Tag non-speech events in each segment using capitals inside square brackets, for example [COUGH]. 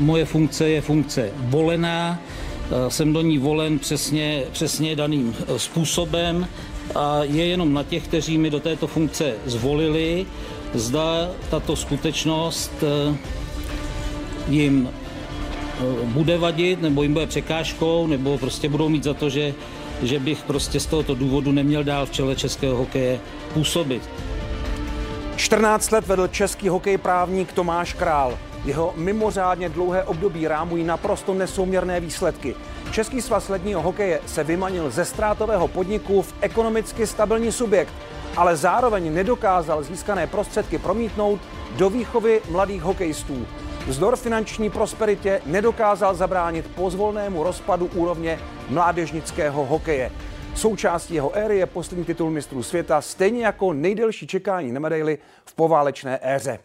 moje funkce je funkce volená, jsem do ní volen přesně, přesně daným způsobem a je jenom na těch, kteří mi do této funkce zvolili, zda tato skutečnost jim bude vadit, nebo jim bude překážkou, nebo prostě budou mít za to, že, že bych prostě z tohoto důvodu neměl dál v čele českého hokeje působit. 14 let vedl český hokej právník Tomáš Král. Jeho mimořádně dlouhé období rámují naprosto nesouměrné výsledky. Český svaz ledního hokeje se vymanil ze ztrátového podniku v ekonomicky stabilní subjekt, ale zároveň nedokázal získané prostředky promítnout do výchovy mladých hokejistů. Vzdor finanční prosperitě nedokázal zabránit pozvolnému rozpadu úrovně mládežnického hokeje. Součástí jeho éry je poslední titul mistrů světa, stejně jako nejdelší čekání na medaily v poválečné éře.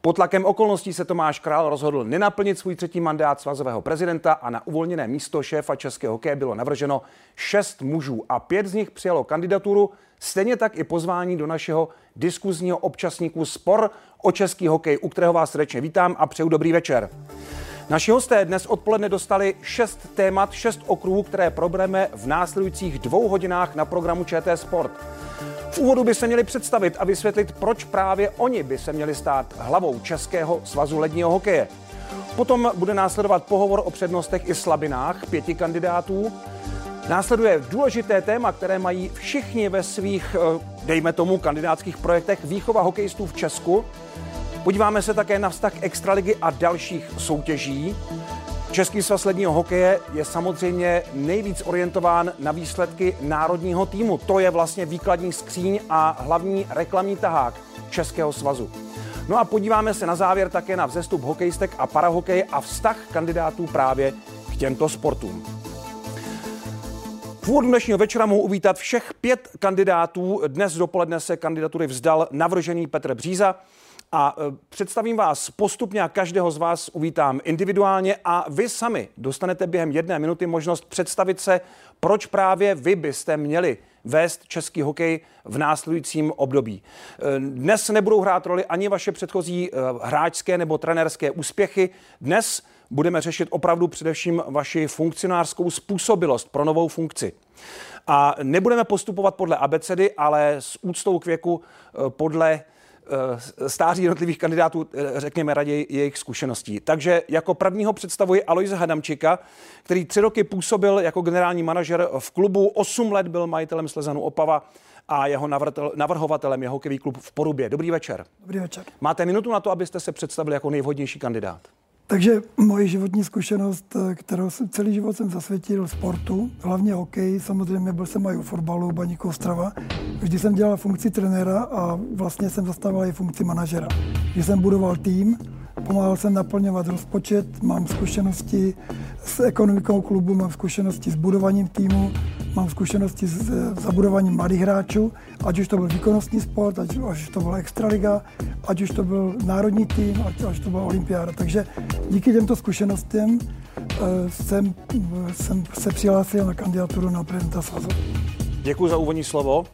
Pod tlakem okolností se Tomáš Král rozhodl nenaplnit svůj třetí mandát svazového prezidenta a na uvolněné místo šéfa českého hokeje bylo navrženo šest mužů a pět z nich přijalo kandidaturu, stejně tak i pozvání do našeho diskuzního občasníku Spor o český hokej, u kterého vás srdečně vítám a přeju dobrý večer. Naši hosté dnes odpoledne dostali šest témat, šest okruhů, které probereme v následujících dvou hodinách na programu ČT Sport. V úvodu by se měli představit a vysvětlit, proč právě oni by se měli stát hlavou Českého svazu ledního hokeje. Potom bude následovat pohovor o přednostech i slabinách pěti kandidátů. Následuje důležité téma, které mají všichni ve svých, eh, dejme tomu, kandidátských projektech výchova hokejistů v Česku. Podíváme se také na vztah Extraligy a dalších soutěží. Český svaz ledního hokeje je samozřejmě nejvíc orientován na výsledky národního týmu. To je vlastně výkladní skříň a hlavní reklamní tahák Českého svazu. No a podíváme se na závěr také na vzestup hokejistek a parahokeje a vztah kandidátů právě k těmto sportům. V úvodu dnešního večera mohu uvítat všech pět kandidátů. Dnes dopoledne se kandidatury vzdal navržený Petr Bříza. A e, představím vás postupně a každého z vás uvítám individuálně a vy sami dostanete během jedné minuty možnost představit se, proč právě vy byste měli vést český hokej v následujícím období. E, dnes nebudou hrát roli ani vaše předchozí e, hráčské nebo trenerské úspěchy. Dnes budeme řešit opravdu především vaši funkcionářskou způsobilost pro novou funkci. A nebudeme postupovat podle abecedy, ale s úctou k věku podle stáří jednotlivých kandidátů, eh, řekněme raději jejich zkušeností. Takže jako prvního představuji Aloise Hadamčika, který tři roky působil jako generální manažer v klubu, osm let byl majitelem Slezanu Opava a jeho navrhovatelem je hokejový klub v Porubě. Dobrý večer. Dobrý večer. Máte minutu na to, abyste se představili jako nejvhodnější kandidát. Takže moje životní zkušenost, eh, kterou jsem celý život jsem zasvětil sportu, hlavně hokej, samozřejmě byl jsem i u fotbalu, Baníku Ostrava. Vždy jsem dělal funkci trenéra a vlastně jsem zastával i funkci manažera. Když jsem budoval tým, Pomáhal jsem naplňovat rozpočet, mám zkušenosti s ekonomikou klubu, mám zkušenosti s budováním týmu, mám zkušenosti s zabudováním mladých hráčů, ať už to byl výkonnostní sport, ať, už to byla extraliga, ať už to byl národní tým, ať, už to byla olympiáda. Takže díky těmto zkušenostem uh, jsem, jsem se přihlásil na kandidaturu na prezidenta svazu. Děkuji za úvodní slovo.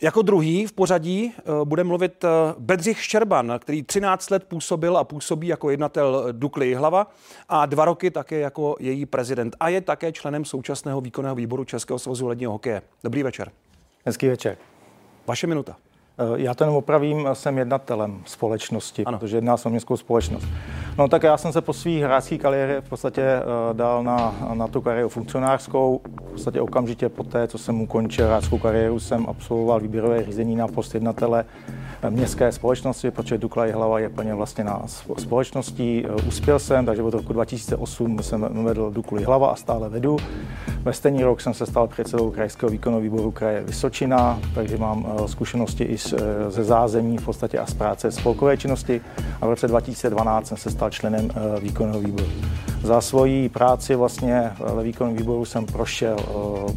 Jako druhý v pořadí eh, bude mluvit eh, Bedřich Ščerban, který 13 let působil a působí jako jednatel Dukly Hlava a dva roky také jako její prezident a je také členem současného výkonného výboru Českého svazu ledního hokeje. Dobrý večer. Hezký večer. Vaše minuta. Eh, já to jenom opravím, jsem jednatelem společnosti, ano. protože jedná se o městskou společnost. No tak já jsem se po své hráčské kariéře v podstatě eh, dal na, na tu kariéru funkcionářskou. V podstatě okamžitě po té, co jsem ukončil hráčskou kariéru, jsem absolvoval výběrové řízení na post jednatele eh, městské společnosti, protože Dukla hlava je plně vlastně na společností. Uspěl jsem, takže od roku 2008 jsem vedl Duklu hlava a stále vedu. Ve stejný rok jsem se stal předsedou krajského výkonu výboru kraje Vysočina, takže mám zkušenosti i Eh, ze zázemí v podstatě a z práce spolkové činnosti a v roce 2012 jsem se stal členem eh, výkonného výboru. Za svoji práci vlastně eh, ve výkonném výboru jsem prošel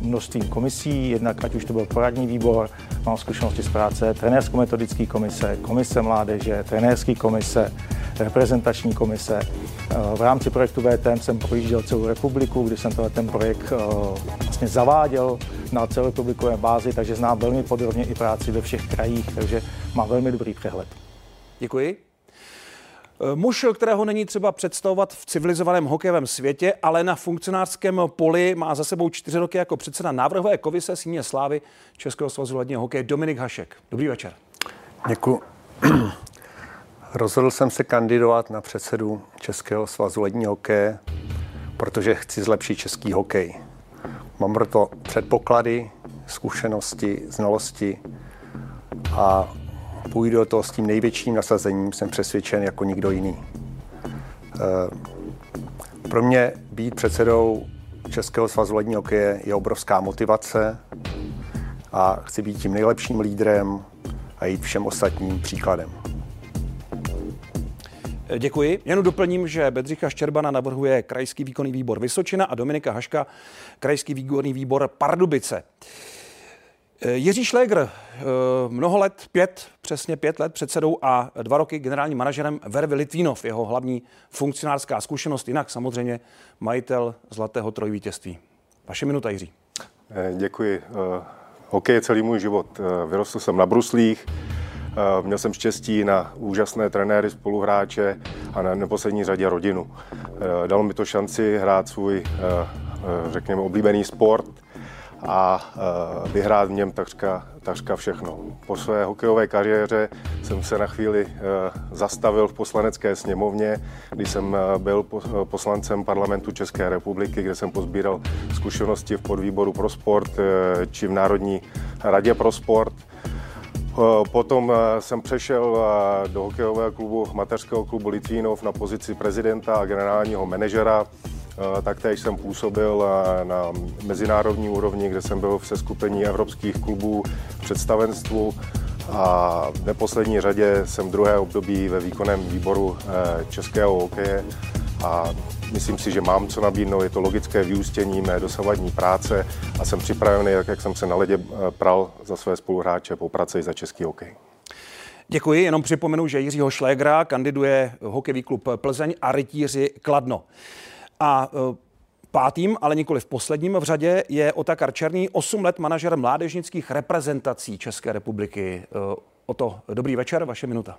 množstvím komisí, jednak ať už to byl poradní výbor, mám zkušenosti z práce trenérsko-metodické komise, komise mládeže, trenérské komise, reprezentační komise. V rámci projektu VTM jsem projížděl celou republiku, kdy jsem ten projekt vlastně zaváděl na celorepublikové bázi, takže znám velmi podrobně i práci ve všech krajích, takže má velmi dobrý přehled. Děkuji. Muž, kterého není třeba představovat v civilizovaném hokejovém světě, ale na funkcionářském poli má za sebou čtyři roky jako předseda návrhové komise síně slávy Českého svazu ledního hokeje Dominik Hašek. Dobrý večer. Děkuji. Rozhodl jsem se kandidovat na předsedu Českého svazu ledního hokeje, protože chci zlepšit český hokej. Mám proto předpoklady, zkušenosti, znalosti a půjdu do toho s tím největším nasazením, jsem přesvědčen jako nikdo jiný. Eh, pro mě být předsedou Českého svazu ledního hokeje je obrovská motivace a chci být tím nejlepším lídrem a jít všem ostatním příkladem. Děkuji. Jen doplním, že Bedřicha Štěrbana navrhuje Krajský výkonný výbor Vysočina a Dominika Haška Krajský výkonný výbor Pardubice. Jiří Šlégr, eh, mnoho let, pět, přesně pět let předsedou a dva roky generálním manažerem Vervy Litvínov, jeho hlavní funkcionářská zkušenost, jinak samozřejmě majitel Zlatého trojvítězství. Vaše minuta, Jiří. Eh, děkuji. Eh, hokej je celý můj život. Vyrostl jsem na bruslích, Měl jsem štěstí na úžasné trenéry, spoluhráče a na neposlední řadě rodinu. Dalo mi to šanci hrát svůj, řekněme, oblíbený sport a vyhrát v něm takřka, takřka všechno. Po své hokejové kariéře jsem se na chvíli zastavil v poslanecké sněmovně, když jsem byl poslancem parlamentu České republiky, kde jsem pozbíral zkušenosti v podvýboru pro sport či v Národní radě pro sport. Potom jsem přešel do hokejového klubu, mateřského klubu Litvínov na pozici prezidenta a generálního manažera. Taktéž jsem působil na mezinárodní úrovni, kde jsem byl v seskupení evropských klubů představenstvu a v neposlední řadě jsem druhé období ve výkonném výboru českého hokeje a myslím si, že mám co nabídnout, je to logické vyústění mé dosavadní práce a jsem připravený, jak, jsem se na ledě e, pral za své spoluhráče, popracuji za český hokej. Děkuji, jenom připomenu, že Jiřího Šlégra kandiduje hokejový klub Plzeň a rytíři Kladno. A e, Pátým, ale nikoli v posledním v řadě je Otakar Černý, 8 let manažer mládežnických reprezentací České republiky. E, o to dobrý večer, vaše minuta.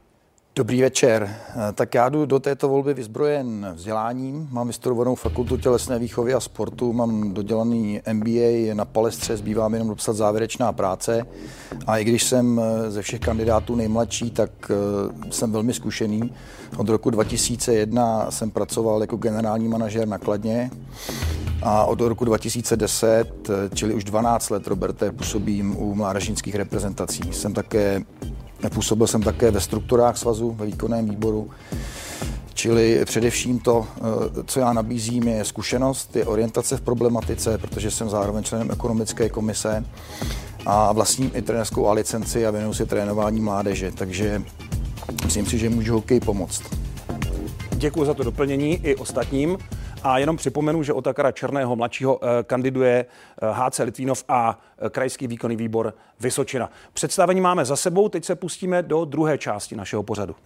Dobrý večer. E, tak já jdu do této volby vyzbrojen vzděláním. Mám vystudovanou fakultu tělesné výchovy a sportu, mám dodělaný MBA na palestře, zbývá mi jenom dopsat závěrečná práce. A i když jsem ze všech kandidátů nejmladší, tak jsem velmi zkušený. Od roku 2001 jsem pracoval jako generální manažer na Kladně a od roku 2010, čili už 12 let, Roberte, působím u mládežnických reprezentací. Jsem také, působil jsem také ve strukturách svazu, ve výkonném výboru. Čili především to, co já nabízím, je zkušenost, je orientace v problematice, protože jsem zároveň členem ekonomické komise a vlastním i trenerskou a licenci a věnuju se trénování mládeže. Takže Myslím si, že můžu hokej pomoct. Děkuji za to doplnění i ostatním. A jenom připomenu, že Otakara Černého mladšího eh, kandiduje HC eh, Litvínov a eh, Krajský výkonný výbor Vysočina. Představení máme za sebou, teď se pustíme do druhé části našeho pořadu.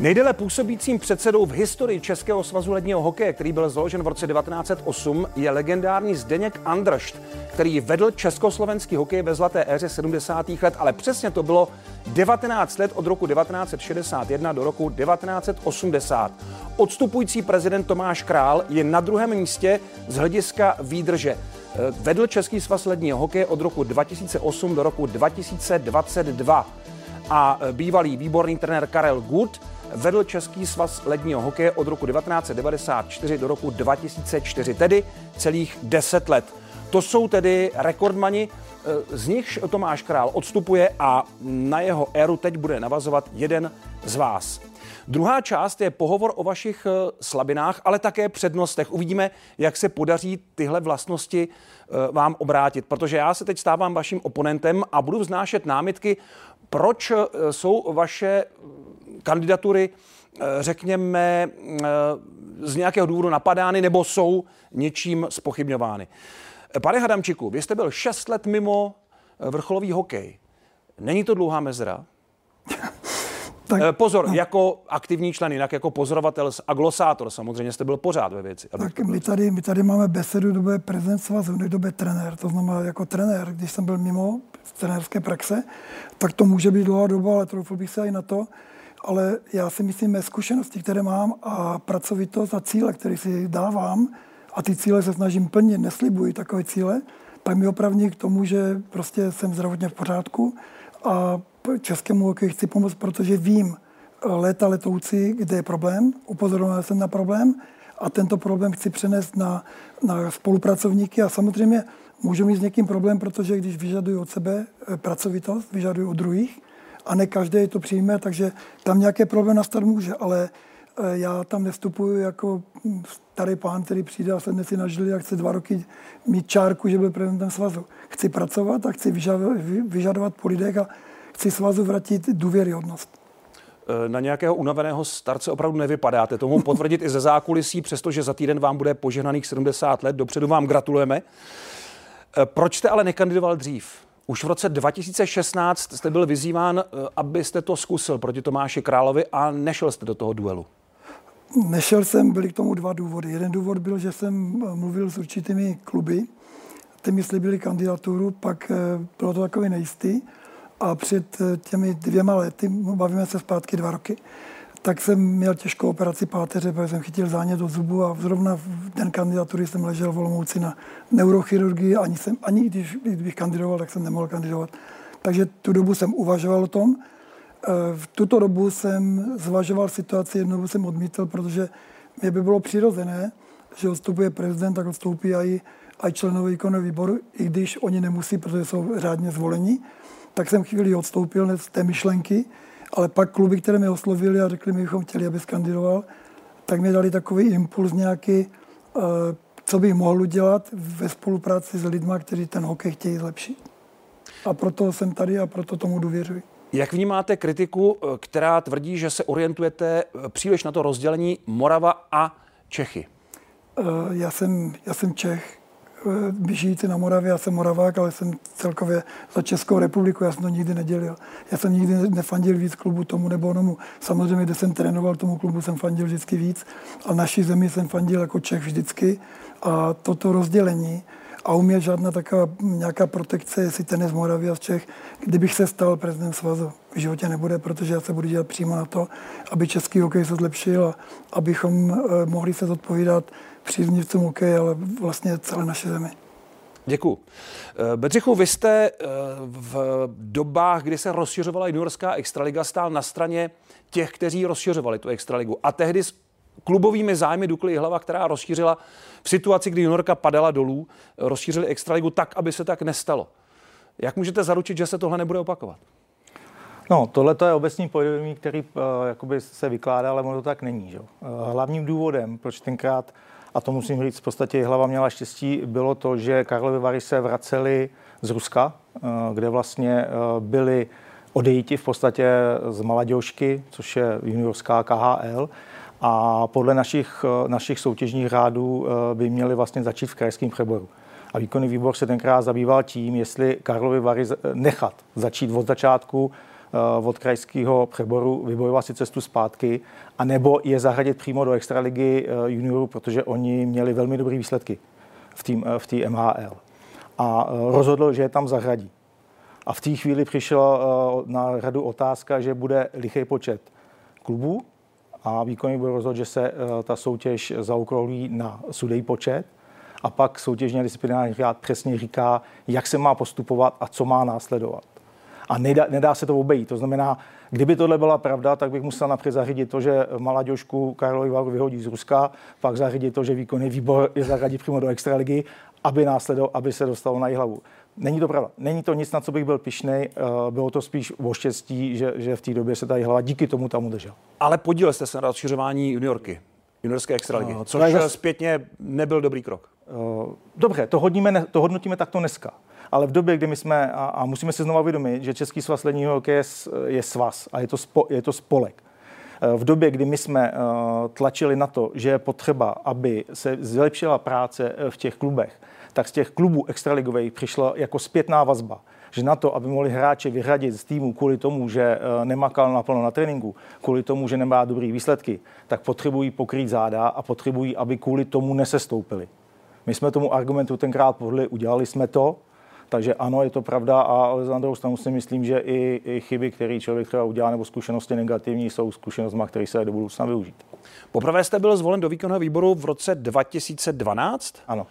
Nejdéle působícím předsedou v historii Českého svazu ledního hokeje, který byl založen v roce 1908, je legendární Zdeněk Andršt, který vedl československý hokej ve zlaté éře 70. let, ale přesně to bylo 19 let od roku 1961 do roku 1980. Odstupující prezident Tomáš Král je na druhém místě z hlediska výdrže. Vedl Český svaz ledního hokeje od roku 2008 do roku 2022 a bývalý výborný trenér Karel Gut vedl Český svaz ledního hokeje od roku 1994 do roku 2004, tedy celých 10 let. To jsou tedy rekordmani, z nichž Tomáš Král odstupuje a na jeho éru teď bude navazovat jeden z vás. Druhá část je pohovor o vašich eh, slabinách, ale také přednostech. Uvidíme, jak se podaří tyhle vlastnosti eh, vám obrátit, protože já se teď stávám vaším oponentem a budu vznášet námitky, proč eh, jsou vaše kandidatury, eh, řekněme, eh, z nějakého důvodu napadány nebo jsou něčím spochybňovány. Pane Hadamčiku, vy jste byl 6 let mimo eh, vrcholový hokej. Není to dlouhá mezera? [LAUGHS] Tak, Pozor, no. jako aktivní člen, jinak jako pozorovatel a glosátor samozřejmě jste byl pořád ve věci. Tak my tady, my tady máme besedu době prezident svazu, době trenér. To znamená jako trenér, když jsem byl mimo trenérské praxe, tak to může být dlouhá doba, ale troufl bych se i na to. Ale já si myslím, mé zkušenosti, které mám a pracovitost a cíle, které si dávám, a ty cíle se snažím plnit, neslibuji takové cíle, tak mi opravdu k tomu, že prostě jsem zdravotně v pořádku a českému hokeji chci pomoct, protože vím léta letoucí, kde je problém, upozorňoval jsem na problém a tento problém chci přenést na, na spolupracovníky a samozřejmě můžu mít s někým problém, protože když vyžaduju od sebe eh, pracovitost, vyžaduju od druhých a ne každý to přijme, takže tam nějaké problém nastat může, ale eh, já tam nestupuju jako starý pán, který přijde a sedne si na žili a chce dva roky mít čárku, že byl prezidentem svazu. Chci pracovat a chci vyžadovat po lidech a chci svazu vrátit důvěryhodnost. E, na nějakého unaveného starce opravdu nevypadáte. To mohu potvrdit i ze zákulisí, přestože za týden vám bude požehnaných 70 let. Dopředu vám gratulujeme. E, proč jste ale nekandidoval dřív? Už v roce 2016 jste byl vyzýván, e, abyste to zkusil proti Tomáši Královi a nešel jste do toho duelu. Nešel jsem, byly k tomu dva důvody. Jeden důvod byl, že jsem mluvil s určitými kluby, ty mi slibili kandidaturu, pak bylo to takový nejistý a před eh, těmi dvěma lety, bavíme se zpátky dva roky, tak jsem měl těžkou operaci páteře, protože jsem chytil zánět do zubu a zrovna v den kandidatury jsem ležel v Olomouci na neurochirurgii, ani, jsem, ani když, kdybych kandidoval, tak jsem nemohl kandidovat. Takže tu dobu jsem uvažoval o tom. Eh, v tuto dobu jsem zvažoval situaci, jednou jsem odmítl, protože mě by bylo přirozené, že odstupuje prezident, tak odstoupí i, i členové výkonného výboru, i když oni nemusí, protože jsou řádně zvolení tak jsem chvíli odstoupil z té myšlenky, ale pak kluby, které mě oslovili a řekli, my bychom chtěli, aby skandidoval, tak mi dali takový impuls nějaký, eh, co bych mohl udělat ve spolupráci s lidmi, kteří ten hokej chtějí zlepšit. A proto jsem tady a proto tomu důvěřuji. Jak vnímáte kritiku, eh, která tvrdí, že se orientujete eh, příliš na to rozdělení Morava a Čechy? Já jsem, já jsem Čech, žijící na Moravě, já jsem Moravák, ale jsem celkově za Českou republiku, já jsem to nikdy nedělil. Já jsem nikdy nefandil víc klubu tomu nebo onomu. Samozřejmě, kde jsem trénoval tomu klubu, jsem fandil vždycky víc, ale naší zemi jsem fandil jako Čech vždycky. A toto rozdělení, a u mě žádná taková nějaká protekce, jestli ten z Moravy a z Čech, kdybych se stal prezidentem svazu. V životě nebude, protože já se budu dělat přímo na to, aby český hokej se zlepšil a abychom eh, mohli se zodpovídat příznivcům hokej, ale vlastně celé naše zemi. Děkuji. Eh, Bedřichu, vy jste eh, v dobách, kdy se rozšiřovala juniorská extraliga, stál na straně těch, kteří rozšiřovali tu extraligu. A tehdy klubovými zájmy Dukly hlava, která rozšířila v situaci, kdy juniorka padala dolů, rozšířili extraligu tak, aby se tak nestalo. Jak můžete zaručit, že se tohle nebude opakovat? No, tohle je obecní povědomí, který uh, jakoby se vykládá, ale ono to tak není. Že? Uh, hlavním důvodem, proč tenkrát a to musím říct, v podstatě hlava měla štěstí, bylo to, že Karlovy Vary se vraceli z Ruska, eh, kde vlastně eh, byli odejiti v podstatě z Maladějošky, což je juniorská KHL, a podle našich, eh, našich soutěžních řádů by měli vlastně začít v krajském přeboru. A výkonný výbor se tenkrát zabýval tím, jestli Karlovy Vary nechat začít od začátku Eh, od krajského přeboru vybojovat si cestu zpátky, anebo je zahradit přímo do extraligy eh, juniorů, protože oni měli velmi dobré výsledky v té v tý MHL. A eh, rozhodl, že je tam zahradí. A v té chvíli přišla na radu otázka, že bude lichý počet klubů a výkonný byl rozhodl, že se ta soutěž zaokrolí na sudej počet a pak soutěžně disciplinární řád přesně říká, jak se má postupovat a co má následovat a nedá, nedá se to obejít. To znamená, kdyby tohle byla pravda, tak bych musel napřed zařídit to, že Malaďošku Karlovi Varu vyhodí z Ruska, pak zařídit to, že výkonný výbor je zařadí přímo do extraligy, aby následoval, aby se dostalo na hlavu. Není to pravda. Není to nic, na co bych byl pišný. Eh, bylo to spíš o štěstí, že, že v té době se tady hlava díky tomu tam udržel. Ale podílel jste se na rozšiřování juniorky, juniorské extraligy, no, což zase... zpětně nebyl dobrý krok. Eh, dobře, to, hodníme, to hodnotíme takto dneska ale v době, kdy my jsme, a, a musíme si znovu vědomit, že Český svaz ledního hokeje je, je svaz a je to, spo, je to spolek. V době, kdy my jsme tlačili na to, že je potřeba, aby se zlepšila práce v těch klubech, tak z těch klubů extraligových přišla jako zpětná vazba že na to, aby mohli hráče vyhradit z týmu kvůli tomu, že eh, nemakal naplno na tréninku, kvůli tomu, že nemá dobrý výsledky, tak potřebují pokrýt záda a potřebují, aby kvůli tomu nesestoupili. My jsme tomu argumentu tenkrát podli, udělali jsme to, takže ano, je to pravda, a ale za druhou stranu si myslím, že i, i chyby, které člověk třeba udělá, nebo zkušenosti negativní, jsou zkušenostmi, které se do budoucna využít. Poprvé jste byl zvolen do výkonného výboru v roce 2012? Ano.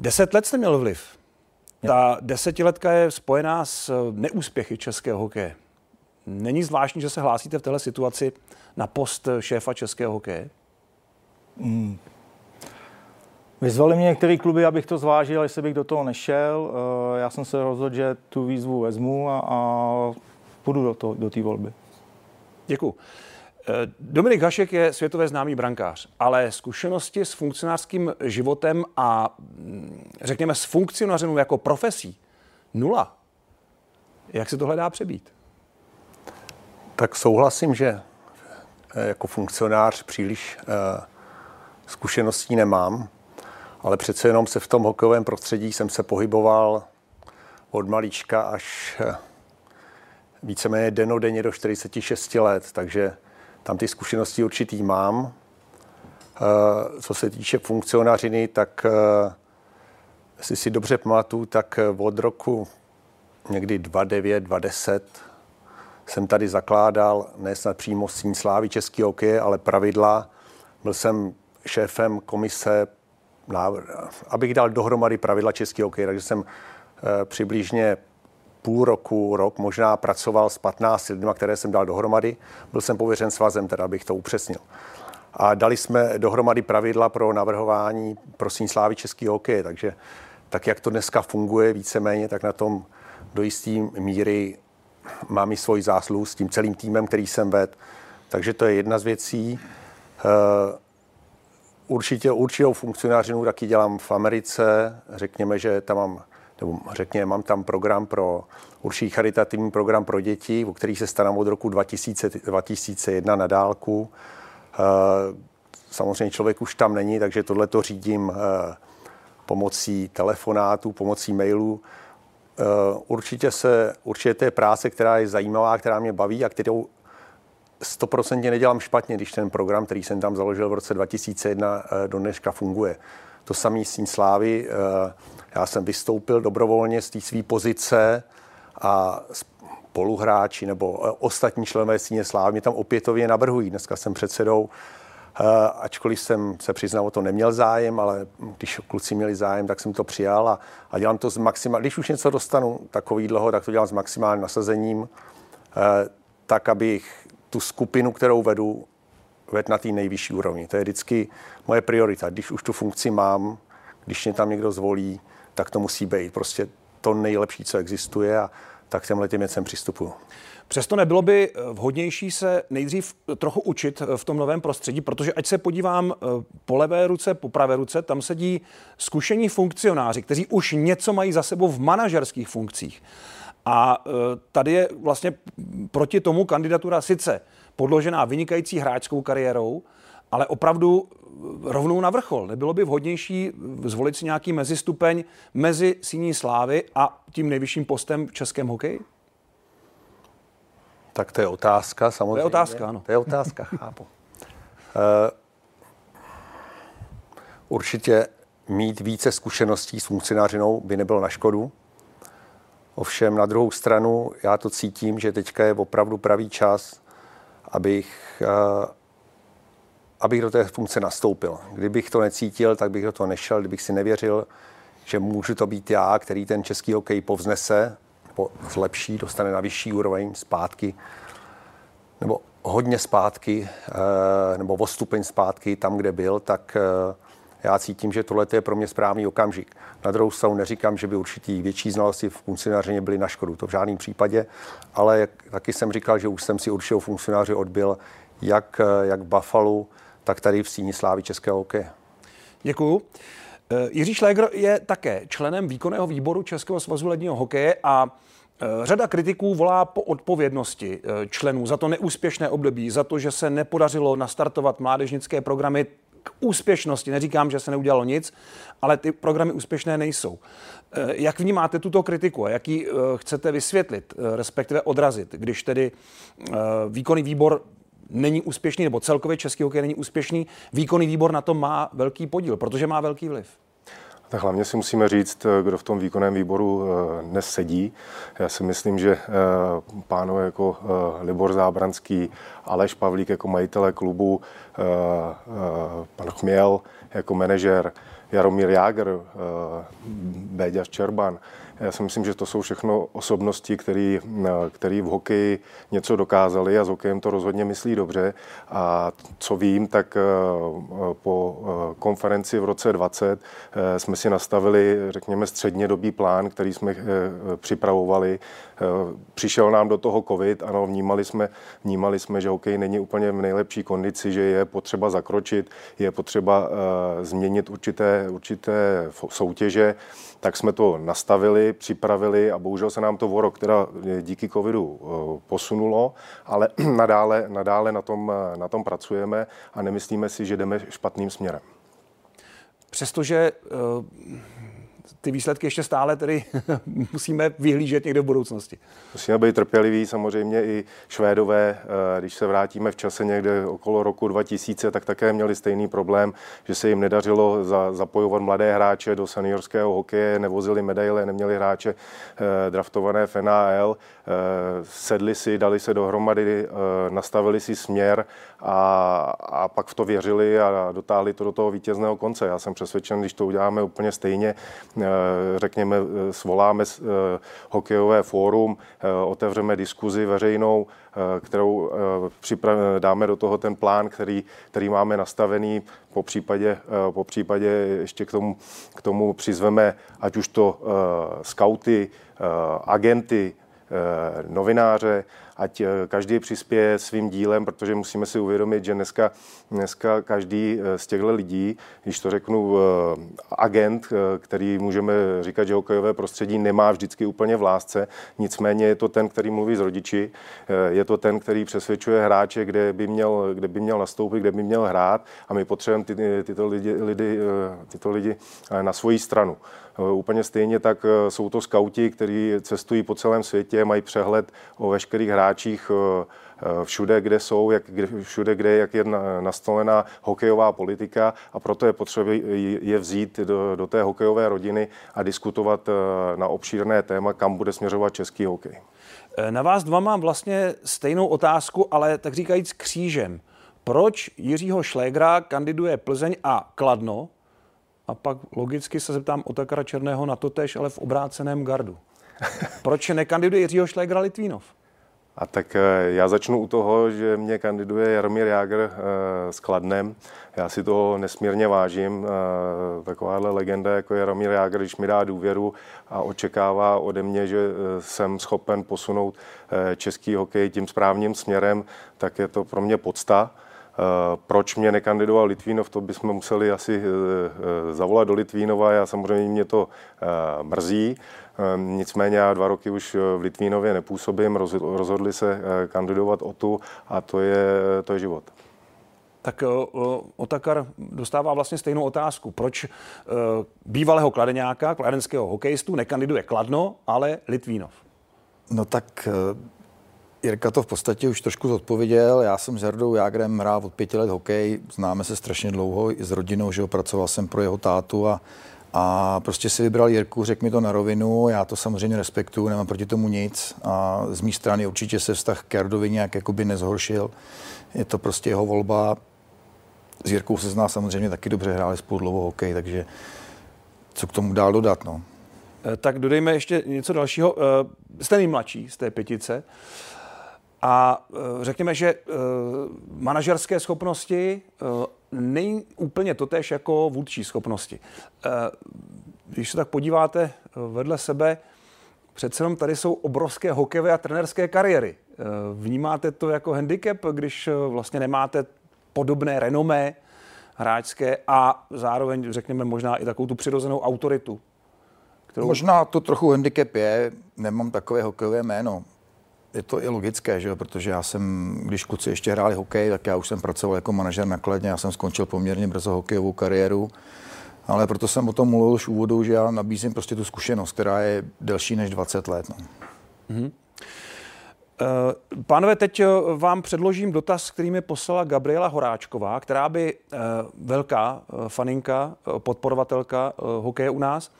Deset let jste měl vliv. Ta desetiletka je spojená s neúspěchy českého hokeje. Není zvláštní, že se hlásíte v této situaci na post šéfa českého hokeje? Mm. Vyzvali mě některé kluby, abych to zvážil, jestli bych do toho nešel. Eh, já jsem se rozhodl, že tu výzvu vezmu a, a půjdu do, to, do té volby. Děkuji. Eh, Dominik Hašek je světově známý brankář, ale zkušenosti s funkcionářským životem a mm, řekněme s funkcionařem jako profesí nula. Jak se tohle dá přebít? Tak souhlasím, že eh, jako funkcionář příliš uh, zkušeností nemám, ale přece jenom se v tom hokejovém prostředí jsem se pohyboval od malička až víceméně denodenně do 46 let, takže tam ty zkušenosti určitý mám. Eh, co se týče funkcionařiny, tak eh, jestli si dobře pamatuju, tak eh, od roku někdy 29, 20 jsem tady zakládal, ne snad přímo síň slávy český hokeje, ale pravidla. Byl jsem šéfem komise, abych dal dohromady pravidla český hokeje, takže jsem přibližně půl roku, rok možná pracoval s 15 lidmi, které jsem dal dohromady. Byl jsem pověřen svazem, teda abych to upřesnil. A dali jsme dohromady pravidla pro navrhování prosím slávy český hokej, takže tak, jak to dneska funguje víceméně, tak na tom do jisté míry mám i svoji zásluhu s tím celým týmem, který jsem ved. Takže to je jedna z věcí. Eh, určitě určitou funkcionářinu taky dělám v Americe. Řekněme, že tam mám nebo řekněme, mám tam program pro určitý charitativní program pro děti, o který se starám od roku 2000, 2001 na dálku. Eh, samozřejmě člověk už tam není, takže tohle to řídím eh, pomocí telefonátů, pomocí mailů. Eh, určitě, se, určitě to je práce, která je zajímavá, která mě baví a kterou stoprocentně nedělám špatně, když ten program, který jsem tam založil v roce 2001, do dneška funguje. To samý Síň Slávy. Já jsem vystoupil dobrovolně z té své pozice a spoluhráči nebo e, ostatní členové Síně Slávy mě tam opětovně navrhují. Dneska jsem předsedou e, ačkoliv jsem se přiznal, o to neměl zájem, ale když kluci měli zájem, tak jsem to přijal a, a dělám to s maximálním, když už něco dostanu takový dlouho, tak to dělám s maximálním nasazením, e, tak abych tu skupinu, kterou vedu, vedl na té nejvyšší úrovni. To je vždycky moje priorita. Když už tu funkci mám, když mě tam někdo zvolí, tak to musí být prostě to nejlepší, co existuje a tak těmhle těm věcem přistupuju. Přesto nebylo by eh, vhodnější se nejdřív trochu učit eh, v tom novém prostředí, protože ať se podívám eh, po levé ruce, po pravé ruce, tam sedí zkušení funkcionáři, kteří už něco mají za sebou v manažerských funkcích. A tady je vlastně proti tomu kandidatura sice podložená vynikající hráčskou kariérou, ale opravdu rovnou na vrchol. Nebylo by vhodnější zvolit si nějaký mezistupeň mezi síní slávy a tím nejvyšším postem v českém hokeji? Tak to je otázka samozřejmě. To je otázka, ano. To je otázka, [LAUGHS] chápu. Uh, určitě mít více zkušeností s funkcionářinou by nebylo na škodu. Ovšem na druhou stranu já to cítím, že teďka je opravdu pravý čas, abych uh, abych do té funkce nastoupil. Kdybych to necítil, tak bych do toho nešel, kdybych si nevěřil, že můžu to být já, který ten český hokej povznese, nebo zlepší, dostane na vyšší úroveň zpátky, nebo hodně zpátky, eh, nebo o stupeň zpátky tam, kde byl, tak eh, já cítím, že tohle je pro mě správný okamžik. Na druhou stranu neříkám, že by určitý větší znalosti v funkcionářině byly na škodu, to v žádném případě, ale jak, taky jsem říkal, že už jsem si určitého funkcionáře odbil, jak, eh, jak Buffalo, tak tady v síni slávy českého hokeje. Děkuju. Eh, Jiří Šlégr je také členem výkonného výboru Českého svazu ledního hokeje a eh, Řada kritiků volá po odpovědnosti eh, členů za to neúspěšné období, za to, že se nepodařilo nastartovat mládežnické programy k úspěšnosti. Neříkám, že se neudělalo nic, ale ty programy úspěšné nejsou. Jak vnímáte tuto kritiku a jak ji chcete vysvětlit, respektive odrazit, když tedy výkonný výbor není úspěšný, nebo celkově český hokej není úspěšný, výkonný výbor na tom má velký podíl, protože má velký vliv. Tak hlavně si musíme říct, kdo v tom výkonném výboru dnes sedí. Já si myslím, že pánové jako Libor Zábranský, Aleš Pavlík jako majitele klubu, pan Chměl jako manažer, Jaromír Jágr, Béďa Čerban, já si myslím, že to jsou všechno osobnosti, který v hokeji něco dokázali a s hokejem to rozhodně myslí dobře. A co vím, tak eh, po eh, konferenci v roce 20 eh, jsme si nastavili, řekněme, střednědobý plán, který jsme připravovali. Přišel nám do toho covid, ano, vnímali jsme, vnímali jsme, že hokej není úplně v nejlepší kondici, že je potřeba zakročit, je potřeba změnit určité, určité soutěže tak jsme to nastavili, připravili a bohužel se nám to o rok teda díky covidu eh, posunulo, ale [CLEARS THROAT] nadále, nadále na, tom, eh, na tom pracujeme a nemyslíme si, že jdeme špatným směrem. Přestože ty výsledky ještě stále tedy [LAUGHS] musíme vyhlížet někde v budoucnosti. Musíme být trpěliví, samozřejmě i Švédové, eh, když se vrátíme v čase někde okolo roku 2000, tak také měli stejný problém, že se jim nedařilo za, zapojovat mladé hráče do seniorského hokeje, nevozili medaile, neměli hráče eh, draftované v NHL, eh, sedli si, dali se dohromady, nastavili si směr a, a pak v to věřili a dotáhli to do toho vítězného konce. Já jsem přesvědčen, když to uděláme úplně stejně, řekněme, eh, svoláme eh, hokejové fórum, otevřeme diskuzi veřejnou, kterou dáme do toho ten plán, který, který máme nastavený, po případě, po případě ještě k tomu, k tomu přizveme, ať už to skauty, agenty, novináře, ať eh, každý přispěje svým dílem, protože musíme si uvědomit, že dneska, dneska každý eh, z těchto lidí, když to řeknu eh, agent, který můžeme říkat, že hokejové prostředí nemá vždycky úplně v lásce, nicméně je to ten, který mluví s rodiči, je to ten, který přesvědčuje hráče, kde by měl, kde by měl nastoupit, kde by měl hrát a my potřebujeme ty, tyto, lidi, lidi, tyto lidi na svoji stranu. Úplně stejně tak jsou to skauti, kteří cestují po celém světě, mají přehled o veškerých hráčích eh, eh, všude, kde jsou, jak, všude, kde jak je nastolená hokejová politika a proto je potřeba je vzít do, do té hokejové rodiny a diskutovat eh, na obšírné téma, kam bude směřovat český hokej. Na vás dva mám vlastně stejnou otázku, ale tak říkajíc křížem. Proč Jiřího Šlégra kandiduje Plzeň a Kladno? A pak logicky se zeptám Otakara Černého na to tež, ale v obráceném gardu. Proč nekandiduje Jiřího Šlégra Litvínov? A tak eh, já začnu u toho, že mě kandiduje Jaromír Jágr eh, s Kladnem. Já si toho nesmírně vážím. Eh, takováhle legenda jako Jaromír Jágr, když mi dá důvěru a očekává ode mě, že jsem schopen posunout český hokej tím správným směrem, tak je to pro mě podsta. Proč mě nekandidoval Litvínov, to bychom museli asi zavolat do Litvínova. Já samozřejmě mě to mrzí. Nicméně já dva roky už eh, v Litvínově nepůsobím, rozhodli se eh, kandidovat o tu a to je, to je život. Tak Otakar dostává vlastně stejnou otázku. Proč bývalého kladeňáka, kladenského hokejistu, nekandiduje Kladno, ale Litvínov? No tak Jirka to v podstatě už trošku zodpověděl. Já jsem s Herdou Jágrem hrál od pěti let hokej, známe se strašně dlouho i s rodinou, že ho pracoval jsem pro jeho tátu a a prostě si vybral Jirku, řekl mi to na rovinu, já to samozřejmě respektuju, nemám proti tomu nic a z mé strany určitě se vztah k Jardovi nějak jakoby nezhoršil. Je to prostě jeho volba. S Jirkou se zná samozřejmě taky dobře, hráli spolu dlouho hokej, takže co k tomu dál dodat, no. Eh, tak dodejme ještě něco dalšího. Eh, jste nejmladší z té pětice. A eh, řekněme, že manažerské schopnosti není úplně totéž jako vůdčí schopnosti. Eh, když se tak podíváte eh, vedle sebe, přece jenom tady jsou obrovské hokejové a trenerské kariéry. Eh, vnímáte to jako handicap, když vlastně nemáte podobné renomé hráčské a zároveň, řekněme, možná i takovou tu přirozenou autoritu? Kterou... Možná to trochu handicap je, nemám takové hokejové jméno. Je to i logické, že? protože já jsem, když kluci ještě hráli hokej, tak já už jsem pracoval jako manažer nakladně, já jsem skončil poměrně brzo hokejovou kariéru, ale proto jsem o tom mluvil už úvodu, že já nabízím prostě tu zkušenost, která je delší než 20 let. No. Mm-hmm. Pánové, teď vám předložím dotaz, který mi poslala Gabriela Horáčková, která by velká faninka, podporovatelka hokeje u nás,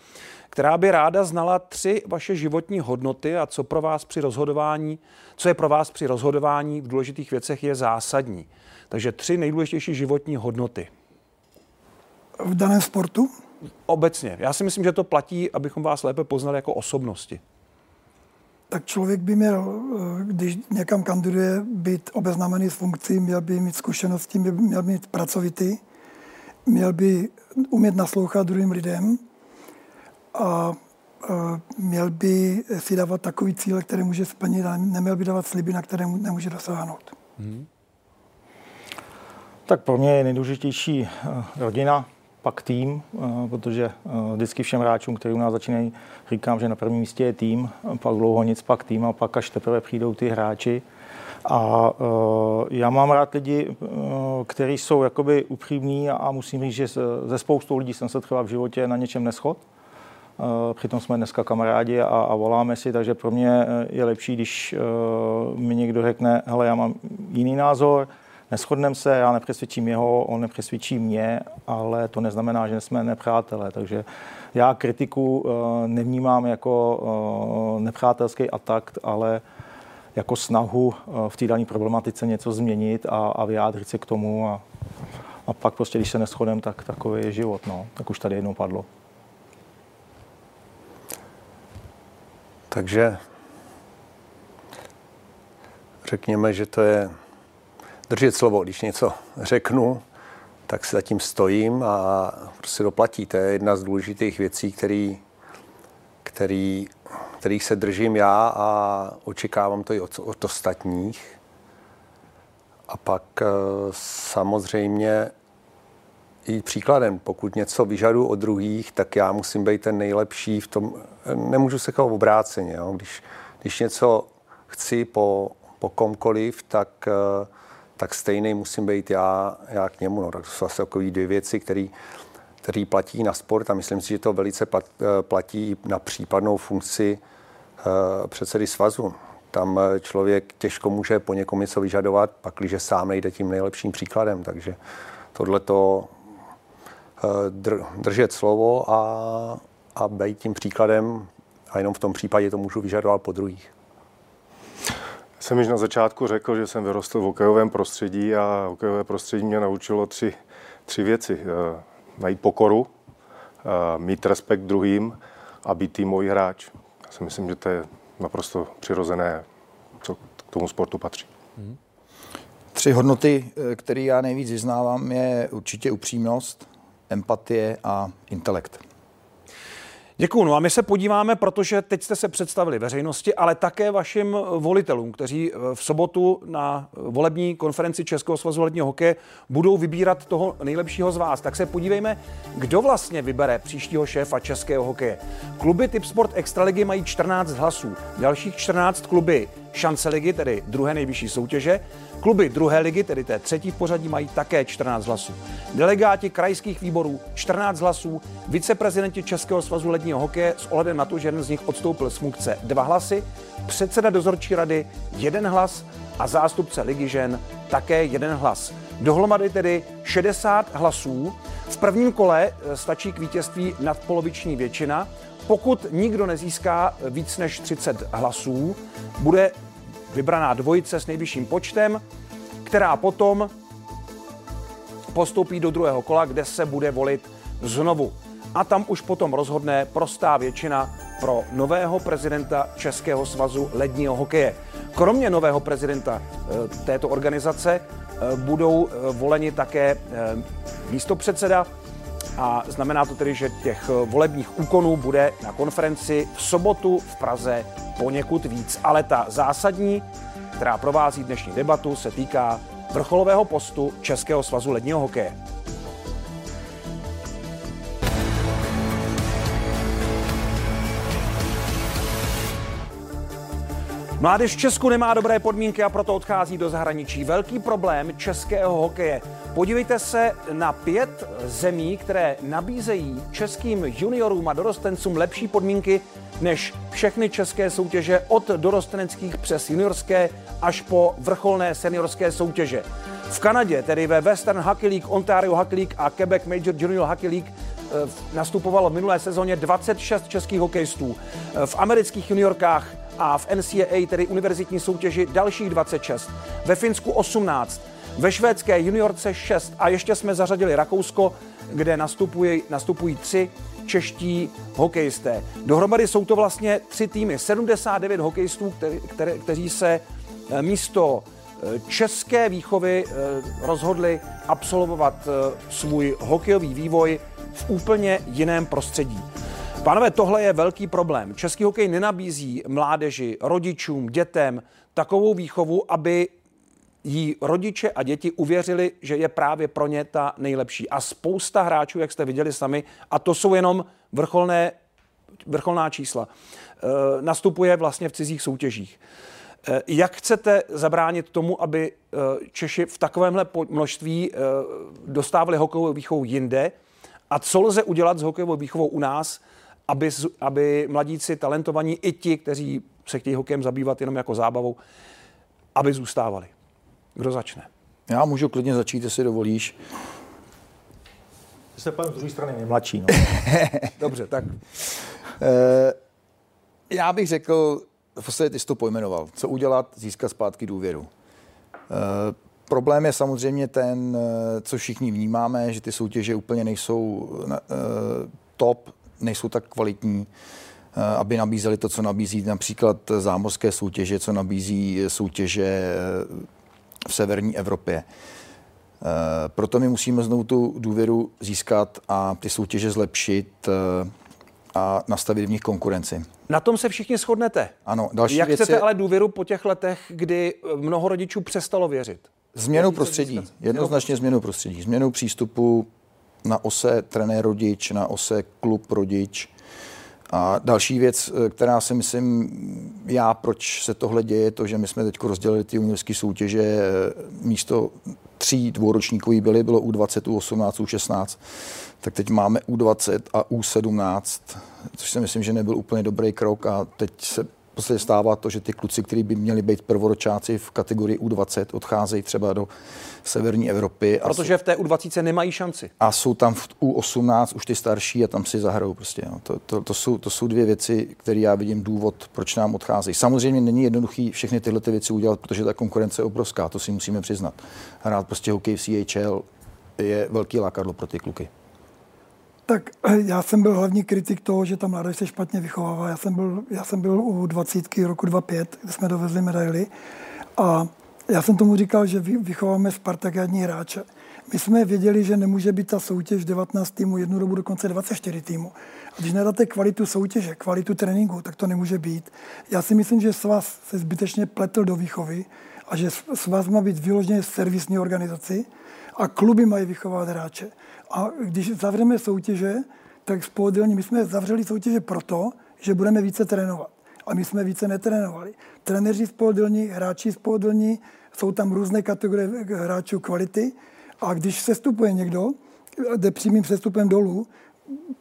která by ráda znala tři vaše životní hodnoty a co pro vás při rozhodování, co je pro vás při rozhodování v důležitých věcech je zásadní. Takže tři nejdůležitější životní hodnoty. V daném sportu? Obecně. Já si myslím, že to platí, abychom vás lépe poznali jako osobnosti. Tak člověk by měl, když někam kandiduje, být obeznámený s funkcí, měl by mít zkušenosti, měl by mít pracovitý, měl by umět naslouchat druhým lidem, a měl by si dávat takový cíle, které může splnit a neměl by dávat sliby, na které nemůže dosáhnout. Hmm. Tak pro mě je nejdůležitější eh, rodina, pak tým, eh, protože eh, vždycky všem hráčům, kteří u nás začínají, říkám, že na prvním místě je tým, pak dlouho nic, pak tým a pak až teprve přijdou ty hráči. A já mám rád lidi, kteří jsou jakoby upřímní a, a musím říct, že ze spoustou lidí jsem se třeba v životě na něčem neschod. Eh, přitom jsme dneska kamarádi a, a voláme si, takže pro mě eh, je lepší, když uh, mi někdo řekne, hele, já mám jiný názor, neschodneme se, já nepřesvědčím jeho, on nepřesvědčí mě, ale to neznamená, že jsme nepřátelé. Takže já kritiku nevnímám jako nepřátelský atak, ale jako snahu v té dané problematice něco změnit a, a vyjádřit se k tomu a, a pak prostě, když se neschodem, tak takový je život, no. Tak už tady jednou padlo. Takže řekněme, že to je držet slovo. Když něco řeknu, tak si zatím stojím a prostě doplatí. To je jedna z důležitých věcí, který, který, kterých se držím já a očekávám to i od, od ostatních. A pak eh, samozřejmě i příkladem. Pokud něco vyžadu od druhých, tak já musím být ten nejlepší v tom. Nemůžu se chovat obráceně. Jo? Když, když něco chci po, po komkoliv, tak, eh, tak stejný musím být já, já k němu. No, tak to jsou asi takové dvě věci, které který platí na sport a myslím si, že to velice eh, platí na případnou funkci eh, předsedy svazu. Tam člověk těžko může po někom něco vyžadovat, pak když sám nejde tím nejlepším příkladem. Takže tohle to držet slovo a, a být tím příkladem a jenom v tom případě to můžu vyžadovat po druhých. Jsem již na začátku řekl, že jsem vyrostl v hokejovém prostředí a hokejové prostředí mě naučilo tři, tři věci. Eh, najít pokoru, eh, mít respekt druhým a být týmový hráč. Já si myslím, že to je naprosto přirozené, co k tomu sportu patří. Tři hodnoty, eh, které já nejvíc vyznávám, je určitě upřímnost, empatie a intelekt. Děkuji. No a my se podíváme, protože teď jste se představili veřejnosti, ale také vašim volitelům, kteří eh, v sobotu na volební konferenci Českého svazu ledního hokeje budou vybírat toho nejlepšího z vás. Tak se podívejme, kdo vlastně vybere příštího šéfa českého hokeje. Kluby Typ Sport Extraligy mají 14 hlasů. Dalších 14 kluby Šance ligy, tedy druhé nejvyšší soutěže. Kluby druhé ligy, tedy té třetí v pořadí, mají také 14 hlasů. Delegáti krajských výborů 14 hlasů, viceprezidenti Českého svazu ledního hokeje s ohledem na to, že jeden z nich odstoupil z funkce dva hlasy, předseda dozorčí rady jeden hlas a zástupce ligy žen také jeden hlas. Dohromady tedy 60 hlasů. V prvním kole eh, stačí k vítězství nadpoloviční většina. Pokud nikdo nezíská víc než 30 hlasů, bude vybraná dvojice s nejvyšším počtem, která potom postoupí do druhého kola, kde se bude volit znovu. A tam už potom rozhodne prostá většina pro nového prezidenta Českého svazu ledního hokeje. Kromě nového prezidenta eh, této organizace eh, budou eh, voleni také místopředseda a znamená to tedy, že těch volebních úkonů bude na konferenci v sobotu v Praze poněkud víc. Ale ta zásadní, která provází dnešní debatu, se týká vrcholového postu Českého svazu ledního hokeje. Mládež v Česku nemá dobré podmínky a proto odchází do zahraničí. Velký problém českého hokeje. Podívejte se na pět zemí, které nabízejí českým juniorům a dorostencům lepší podmínky než všechny české soutěže od dorosteneckých přes juniorské až po vrcholné seniorské soutěže. V Kanadě, tedy ve Western Hockey League, Ontario Hockey League a Quebec Major Junior Hockey League, eh, nastupovalo v minulé sezóně 26 českých hokejistů. Eh, v amerických juniorkách a v NCAA, tedy univerzitní soutěži, dalších 26. Ve Finsku 18. Ve švédské juniorce 6. A ještě jsme zařadili Rakousko, kde nastupují, nastupují tři čeští hokejisté. Dohromady jsou to vlastně tři týmy, 79 hokejistů, které, které, kteří se eh, místo eh, české výchovy eh, rozhodli absolvovat svůj hokejový vývoj v úplně jiném prostředí. Pánové, tohle je velký problém. Český hokej nenabízí mládeži, rodičům, dětem takovou výchovu, aby jí rodiče a děti uvěřili, že je právě pro ně ta nejlepší. A spousta hráčů, jak jste viděli sami, a to jsou jenom vrcholné, vrcholná čísla, eh, nastupuje vlastně v cizích soutěžích. Eh, jak chcete zabránit tomu, aby eh, Češi v takovémhle množství dostávali hokejovou výchovu jinde? A co lze udělat s hokejovou výchovou u nás, aby, aby mladíci, talentovaní, i ti, kteří se chtějí hokejem zabývat jenom jako zábavou, aby zůstávali. Kdo začne? Já můžu klidně začít, jestli dovolíš. Jste pan z druhé strany nejmladší. No. [LAUGHS] Dobře, tak. E, já bych řekl, v podstatě ty jsi to pojmenoval. Co udělat? Získat zpátky důvěru. E, problém je samozřejmě ten, eh, co všichni vnímáme, že ty soutěže úplně nejsou e, top, nejsou tak kvalitní, aby nabízeli to, co nabízí například zámořské soutěže, co nabízí soutěže eh, v severní Evropě. Eh, proto my musíme znovu tu důvěru získat a ty soutěže zlepšit a nastavit v nich konkurenci. Na tom se všichni shodnete. Ano, další Jak věc chcete je... ale důvěru po těch letech, kdy mnoho rodičů přestalo věřit? Změnu prostředí. Jednoznačně změnu prostředí. Změnu přístupu na ose trenér rodič, na ose klub rodič. A další věc, eh, která si myslím, já, proč se tohle děje, je to, že my jsme teď rozdělili ty juniorské soutěže eh, místo tří dvouročníkový byly, bylo U20, U18, U16, tak teď máme U20 a U17, což si myslím, že nebyl úplně dobrý krok a teď se podstatě stává to, že ty kluci, kteří by měli být prvoročáci v kategorii U20, odcházejí třeba do severní Evropy. Protože v té U20 nemají šanci. A jsou tam v U18 už ty starší a tam si zahrajou prostě. No. To, to, to, jsou, to jsou dvě věci, které já vidím důvod, proč nám odcházejí. Samozřejmě není jednoduchý všechny tyhle ty věci udělat, protože ta konkurence je obrovská, to si musíme přiznat. Hrát prostě hokej v CHL je velký lákadlo pro ty kluky. Tak eh, já jsem byl hlavní kritik toho, že ta mládež se špatně vychovává. Já jsem byl, já jsem byl u 20. roku 25, kde jsme dovezli medaily. A já jsem tomu říkal, že vychováme spartakádní hráče. My jsme věděli, že nemůže být ta soutěž 19 týmů, jednu dobu dokonce 24 týmů. A když nedáte kvalitu soutěže, kvalitu tréninku, tak to nemůže být. Já si myslím, že svaz se zbytečně pletl do výchovy a že svaz má být vyloženě servisní organizaci a kluby mají vychovat hráče. A když zavřeme soutěže, tak spodelní, my jsme zavřeli soutěže proto, že budeme více trénovat. A my jsme více netrénovali. Trenéři spodelní, hráči spodelní, jsou tam různé kategorie hráčů kvality. A když se stupuje někdo, jde přímým přestupem dolů,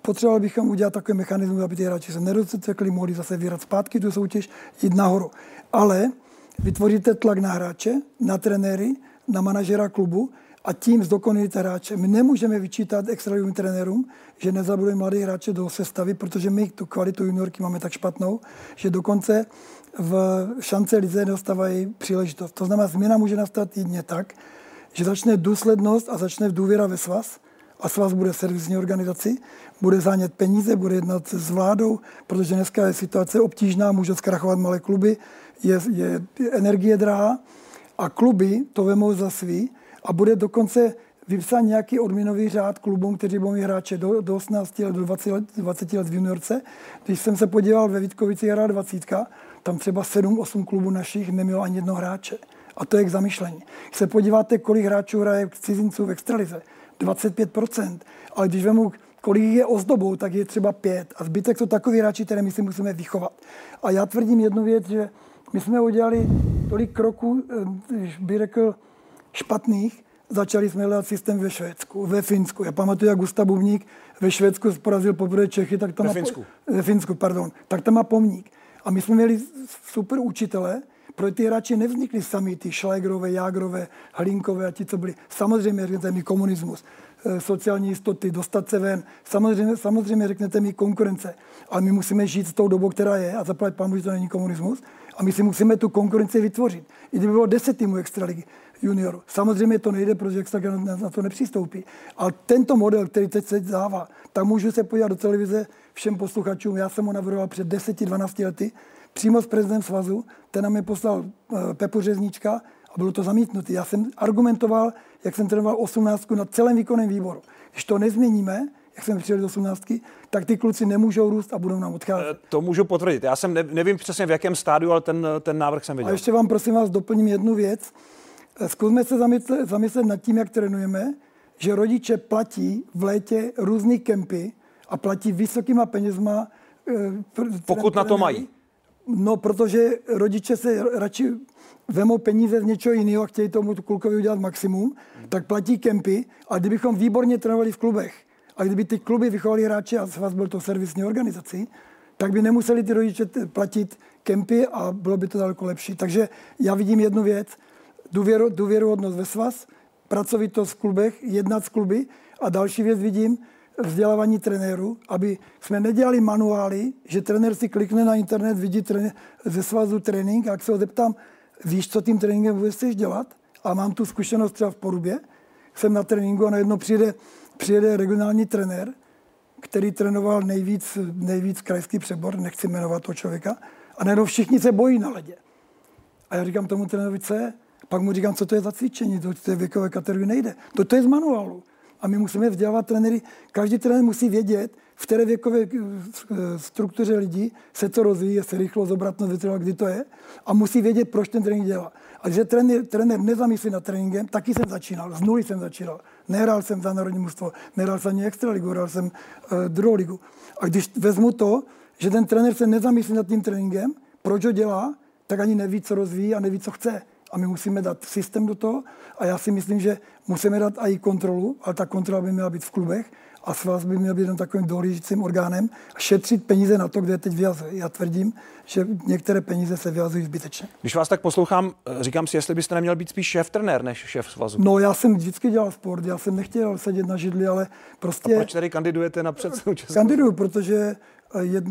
potřebovali bychom udělat takový mechanismus, aby ty hráči se nerozcekli, mohli zase vyrat zpátky tu soutěž, jít nahoru. Ale vytvoříte tlak na hráče, na trenéry, na manažera klubu a tím zdokonalíte hráče. My nemůžeme vyčítat extraligovým trenérům, že nezabudují mladé hráče do sestavy, protože my tu kvalitu juniorky máme tak špatnou, že dokonce v šance lize dostávají příležitost. To znamená, změna může nastat jedině tak, že začne důslednost a začne důvěra ve svaz a svaz bude servisní organizaci, bude zánět peníze, bude jednat s vládou, protože dneska je situace obtížná, může zkrachovat malé kluby, je, je energie drahá a kluby to vemou za svý a bude dokonce vypsat nějaký odměnový řád klubům, kteří budou mít hráče do, do 18 let, do 20 let, 20 let v juniorce. Když jsem se podíval ve Vítkovici hra 20, tam třeba 7-8 klubů našich nemělo ani jedno hráče. A to je k zamyšlení. Když se podíváte, kolik hráčů hraje cizinců v extralize, 25%. Ale když vemu, kolik je ozdobou, tak je třeba pět. A zbytek jsou takový hráči, které my si musíme vychovat. A já tvrdím jednu věc, že My jsme udělali tolik kroků, když by řekl, špatných, začali jsme hledat systém ve Švédsku, ve Finsku. Já pamatuju, jak Gustav Bubník ve Švédsku porazil poprvé Čechy, tak tam ve má, Finsku. ve Finsku, pardon, tak tam má pomník. A my jsme měli super učitele, pro ty hráči nevznikli sami, ty Šlégrové, Jágrové, Hlinkové a ti, co byli. Samozřejmě řeknete mi komunismus, eh, sociální jistoty, dostat se ven. Samozřejmě, samozřejmě řeknete mi konkurence. Ale my musíme žít s tou dobou, která je a zaplatit pán, že to není komunismus. A my si musíme tu konkurenci vytvořit. I kdyby bylo deset týmů extraligy juniorů. Samozřejmě to nejde, protože extraliga na to nepřistoupí. Ale tento model, který teď se dává, tak můžu se podívat do televize všem posluchačům. Já jsem ho navrhoval před 10-12 lety přímo s prezidentem svazu, ten nám je poslal uh, Pepo Řeznička a bylo to zamítnuté. Já jsem argumentoval, jak jsem trénoval 18 na celém výkonném výboru. Když to nezměníme, jak jsme přijeli do 18, tak ty kluci nemůžou růst a budou nám odcházet. Eh, to můžu potvrdit. Já jsem ne, nevím přesně v jakém stádiu, ale ten, ten návrh jsem viděl. A ještě vám prosím vás doplním jednu věc. Eh, zkusme se zamyslet, zamyslet nad tím, jak trénujeme, že rodiče platí v létě různé kempy a platí vysokýma penězma. Pokud na to mají. No, protože rodiče se radši vemou peníze z něčeho jiného a chtějí tomu klukovi udělat maximum, tak platí kempy. A kdybychom výborně trénovali v klubech, a kdyby ty kluby vychovali hráče, a vás byl to servisní organizací, tak by nemuseli ty rodiče platit kempy a bylo by to daleko lepší. Takže já vidím jednu věc, důvěru, důvěruhodnost ve svaz, pracovitost v klubech, jednat s kluby a další věc vidím, vzdělávání trenérů, aby jsme nedělali manuály, že trenér si klikne na internet, vidí trenér, ze svazu trénink a jak se ho zeptám, víš, co tím tréninkem vůbec chceš dělat? A mám tu zkušenost třeba v Porubě, jsem na tréninku a najednou přijede, přijede regionální trenér, který trénoval nejvíc, nejvíc krajský přebor, nechci jmenovat toho člověka, a najednou všichni se bojí na ledě. A já říkám tomu trenérovi, co je? Pak mu říkám, co to je za cvičení, to, je věkové kategorie nejde. To, to je z manuálu a my musíme vzdělávat trenéry. Každý trenér musí vědět, v které věkové eh, struktuře lidí se to rozvíjí, se rychlo zobratnost vytrvá, kdy to je a musí vědět, proč ten trénink dělá. A když trenér, trenér nezamyslí nad tréninkem, taky jsem začínal, z nuly jsem začínal. Nehrál jsem za národní mužstvo, nehrál jsem ani extraligu, hrál jsem uh, druhou ligu. A když vezmu to, že ten trenér se nezamyslí nad tím tréninkem, proč ho dělá, tak ani neví, co rozvíjí a neví, co chce a my musíme dát systém do toho a já si myslím, že musíme dát i kontrolu, ale ta kontrola by měla být v klubech a svaz by měl být jen takovým dohlížícím orgánem a šetřit peníze na to, kde teď vyjazuje. Já tvrdím, že některé peníze se vyjazují zbytečně. Když vás tak poslouchám, říkám si, jestli byste neměl být spíš šéf trenér než šéf svazu. No, já jsem vždycky dělal sport, já jsem nechtěl sedět na židli, ale prostě... A proč tady kandidujete na předsedu Českého? Kandiduju, protože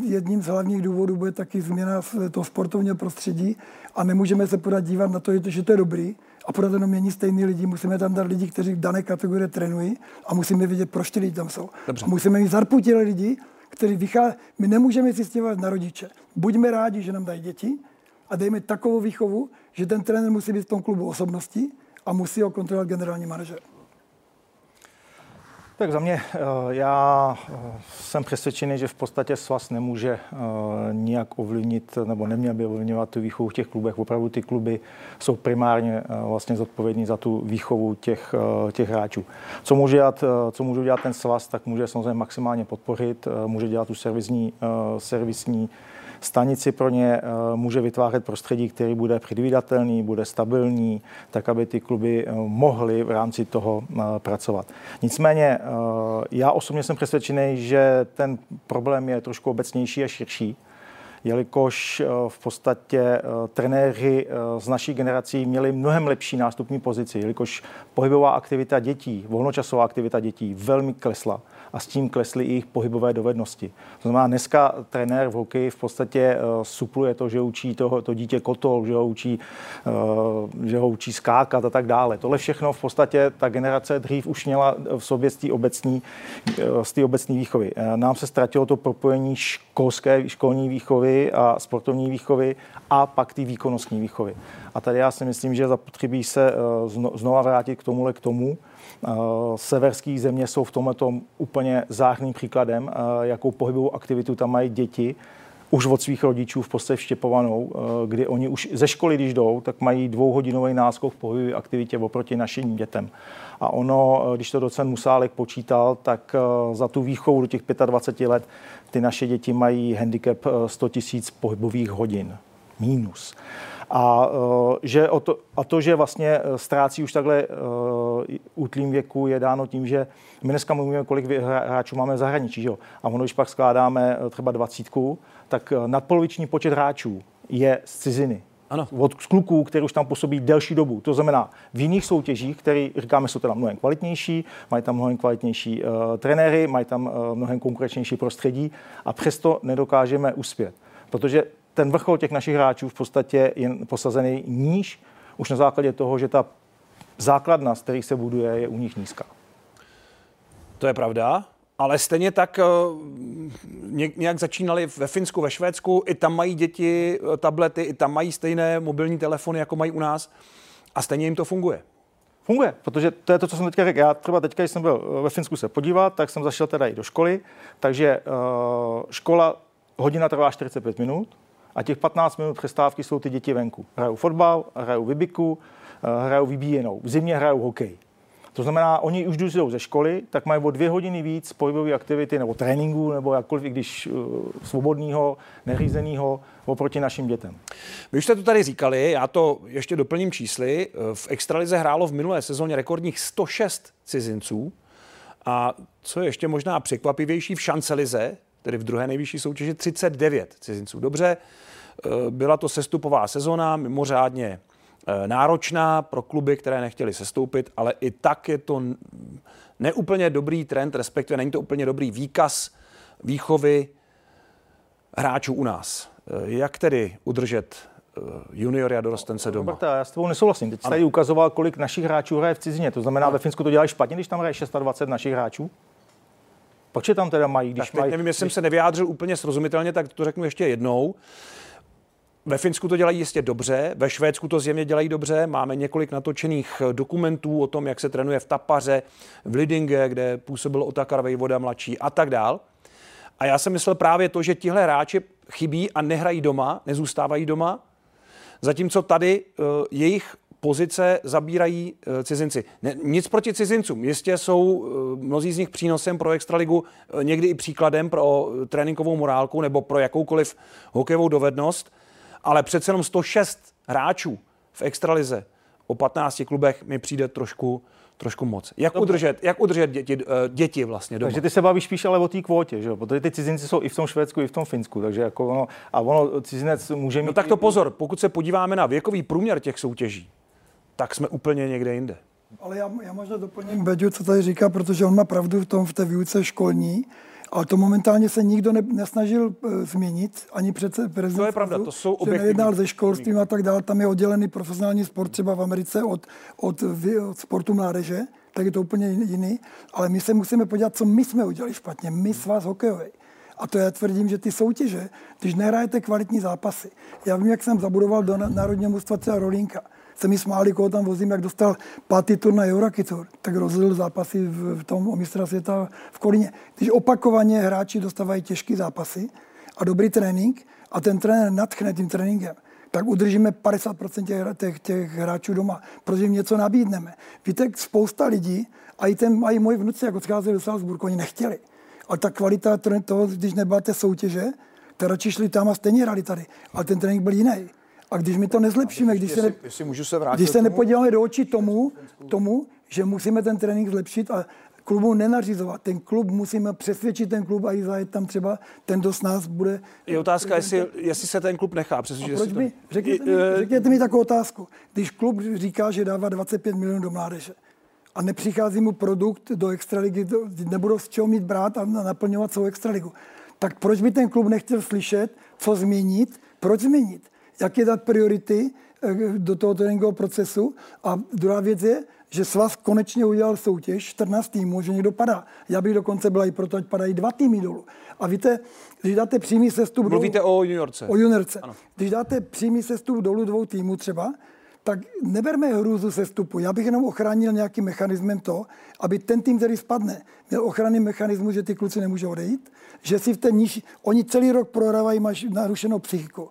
jedním z hlavních důvodů bude taky změna toho sportovního prostředí a nemůžeme se podat dívat na to, že to je dobrý a podat jenom mění stejný lidi. Musíme tam dát lidi, kteří v dané kategorii trénují a musíme vědět, proč ty lidi tam jsou. Dobře. A musíme mít zarputilé lidi, kteří vychází. My nemůžeme si stěhovat na rodiče. Buďme rádi, že nám dají děti a dejme takovou výchovu, že ten trenér musí být v tom klubu osobností a musí ho kontrolovat generální manažer. Tak za mě, eh, já eh, jsem přesvědčený, že v podstatě svaz nemůže eh, nijak ovlivnit, nebo neměl by ovlivňovat tu výchovu v těch klubech. Opravdu ty kluby jsou primárně vlastně zodpovědní za tu výchovu těch, těch hráčů. Co může, dělat, co může dělat ten svaz, tak může samozřejmě maximálně podpořit, může dělat tu servisní, servisní stanici pro ně eh, může vytvářet prostředí, který bude předvídatelný, bude stabilní, tak aby ty kluby eh, mohly v rámci toho eh, pracovat. Nicméně já osobně jsem přesvědčený, že ten problém je trošku obecnější a širší jelikož v podstatě trenéři z naší generací měli mnohem lepší nástupní pozici, jelikož pohybová aktivita dětí, volnočasová aktivita dětí velmi klesla a s tím klesly i jejich pohybové dovednosti. To znamená, dneska trenér v hokeji v podstatě uh, supluje to, že učí toho, to dítě kotol, že ho učí, uh, že ho učí skákat a tak dále. Tohle všechno v podstatě ta generace dřív už měla v sobě z té obecní, uh, z té obecní výchovy. Nám se ztratilo to propojení školské, školní výchovy a sportovní výchovy a pak ty výkonnostní výchovy. A tady já si myslím, že zapotřebí se znova vrátit k tomuhle k tomu, Eh, severské země jsou v tomhle úplně zářným příkladem, eh, jakou pohybovou aktivitu tam mají děti už od svých rodičů v podstatě vštěpovanou, eh, kdy oni už ze školy, když jdou, tak mají dvouhodinový náskok v pohybové aktivitě oproti našim dětem. A ono, když to docent Musálek počítal, tak za tu výchovu do těch 25 let ty naše děti mají handicap 100 000 pohybových hodin. Mínus. A, uh, že o to, a to, že vlastně eh, ztrácí už takhle uh, útlým věku, je dáno tím, že my dneska mluvíme, kolik hráčů máme v zahraničí. Že? A ono, když pak skládáme třeba dvacítku, tak nadpoloviční počet hráčů je z ciziny. Ano. Od kluků, který už tam působí delší dobu. To znamená, v jiných soutěžích, které říkáme, jsou teda mnohem kvalitnější, mají tam mnohem kvalitnější uh, trenéry, mají tam uh, mnohem konkurenčnější prostředí a přesto nedokážeme uspět. Protože ten vrchol těch našich hráčů v podstatě je posazený níž, už na základě toho, že ta základna, z kterých se buduje, je u nich nízká. To je pravda. Ale stejně tak eh, nějak začínali ve Finsku, ve Švédsku, i tam mají děti eh, tablety, i tam mají stejné mobilní telefony, jako mají u nás a stejně jim to funguje. Funguje, protože to je to, co jsem teďka řekl. Já třeba teďka, když jsem byl eh, ve Finsku se podívat, tak jsem zašel teda i do školy, takže škola hodina trvá 45 minut a těch 15 minut přestávky jsou ty děti venku. Hrajou fotbal, hrajou vybiku, uh, hrajou vybíjenou. V zimě hrajou hokej. To znamená, oni už když jdou ze školy, tak mají o dvě hodiny víc pohybové aktivity nebo tréninku, nebo jakkoliv, i když uh, svobodného, neřízeného oproti našim dětem. Vy už jste to tady říkali, já to ještě doplním čísly. V Extralize hrálo v minulé sezóně rekordních 106 cizinců a co je ještě možná překvapivější, v Šancelize, tedy v druhé nejvyšší soutěži, 39 cizinců. Dobře, eh, byla to sestupová sezóna, mimořádně Eh, náročná pro kluby, které nechtěli sestoupit, ale i tak je to neúplně dobrý trend, respektive není to úplně dobrý výkaz výchovy hráčů u nás. Eh, jak tedy udržet juniory a dorostence doma. Roberta, já s tebou nesouhlasím. Teď jsi tady ukazoval, kolik našich hráčů hraje v cizině. To znamená, ve Finsku to dělají špatně, když tam hraje 26 našich hráčů? Proč je tam teda mají, když mají... nevím, jestli jsem se nevyjádřil úplně srozumitelně, tak to řeknu ještě jednou. Ve Finsku to dělají jistě dobře, ve Švédsku to zjevně dělají dobře. Máme několik natočených dokumentů o tom, jak se trénuje v Tapaře, v Lidinge, kde působil Otakar Vejvoda mladší a tak dál. A já jsem myslel právě to, že tihle hráči chybí a nehrají doma, nezůstávají doma, zatímco tady uh, jejich pozice zabírají uh, cizinci. Ne, nic proti cizincům. Jistě jsou uh, mnozí z nich přínosem pro Extraligu, uh, někdy i příkladem pro tréninkovou morálku nebo pro jakoukoliv hokejovou dovednost ale přece jenom 106 hráčů v extralize o 15 klubech mi přijde trošku, trošku moc. Jak Dobře. udržet, jak udržet děti, děti vlastně doma? Takže ty se bavíš spíš ale o té kvótě, že? protože ty cizinci jsou i v tom Švédsku, i v tom Finsku, takže jako ono, a ono cizinec může no mít... No tak to pozor, pokud se podíváme na věkový průměr těch soutěží, tak jsme úplně někde jinde. Ale já, já možná doplním Beďu, co tady říká, protože on má pravdu v tom v té výuce školní, ale to momentálně se nikdo ne, nesnažil uh, změnit, ani přece prezident. To je pravda, to jsou objektivní. nejednal se školstvím a tak dále. Tam je oddělený profesionální sport třeba v Americe od, od, od sportu mládeže, tak je to úplně jiný. Ale my se musíme podívat, co my jsme udělali špatně. My vás hokejový. A to já tvrdím, že ty soutěže, když nehrajete kvalitní zápasy. Já vím, jak jsem zabudoval do národního mužstva třeba Rolínka se mi smáli, koho tam vozím, jak dostal pátý tur na Eurokitur, tak rozhodl zápasy v, v tom o mistra světa v Kolíně. Když opakovaně hráči dostávají těžké zápasy a dobrý trénink a ten trenér nadchne tím tréninkem, tak udržíme 50% těch, těch, těch hráčů doma, protože jim něco nabídneme. Víte, spousta lidí, a i, ten, a i moji vnuci, jak odcházeli do Salzburgu, oni nechtěli. Ale ta kvalita toho, když nebyla té soutěže, tak radši šli tam a stejně hrali tady. Ale ten trénink byl jiný. A když my to nezlepšíme, když se, ne, jestli můžu se vrátit když se nepodíváme do očí tomu, tomu, že musíme ten trénink zlepšit a klubu nenařizovat. Ten klub musíme přesvědčit ten klub a i zajet tam třeba ten, kdo s nás bude. Je otázka, jestli, jestli se ten klub nechá přesvědčit. proč by? Řekněte, mi, eh, řekněte mi takovou otázku. Když klub říká, že dává 25 milionů do mládeže a nepřichází mu produkt do extraligy, nebudou z čeho mít brát a naplňovat svou extraligu, tak proč by ten klub nechtěl slyšet, co změnit, proč změnit? Jak je dát priority eh, do toho tréninkového procesu. A druhá věc je, že svaz konečně udělal soutěž 14 týmů, že někdo padá. Já bych dokonce byla i proto, ať padají dva týmy dolů. A víte, když dáte přímý sestup Mluvíte dolů, o juniorce. O juniorce. Ano. Když dáte přímý sestup dolů dvou týmů třeba, tak neberme hrůzu sestupu. Já bych jenom ochránil nějakým mechanismem to, aby ten tým, který spadne, měl ochranný mechanismus, že ty kluci nemůžou odejít, že si v té nižší... Oni celý rok prohrávají, máš narušenou psychiku.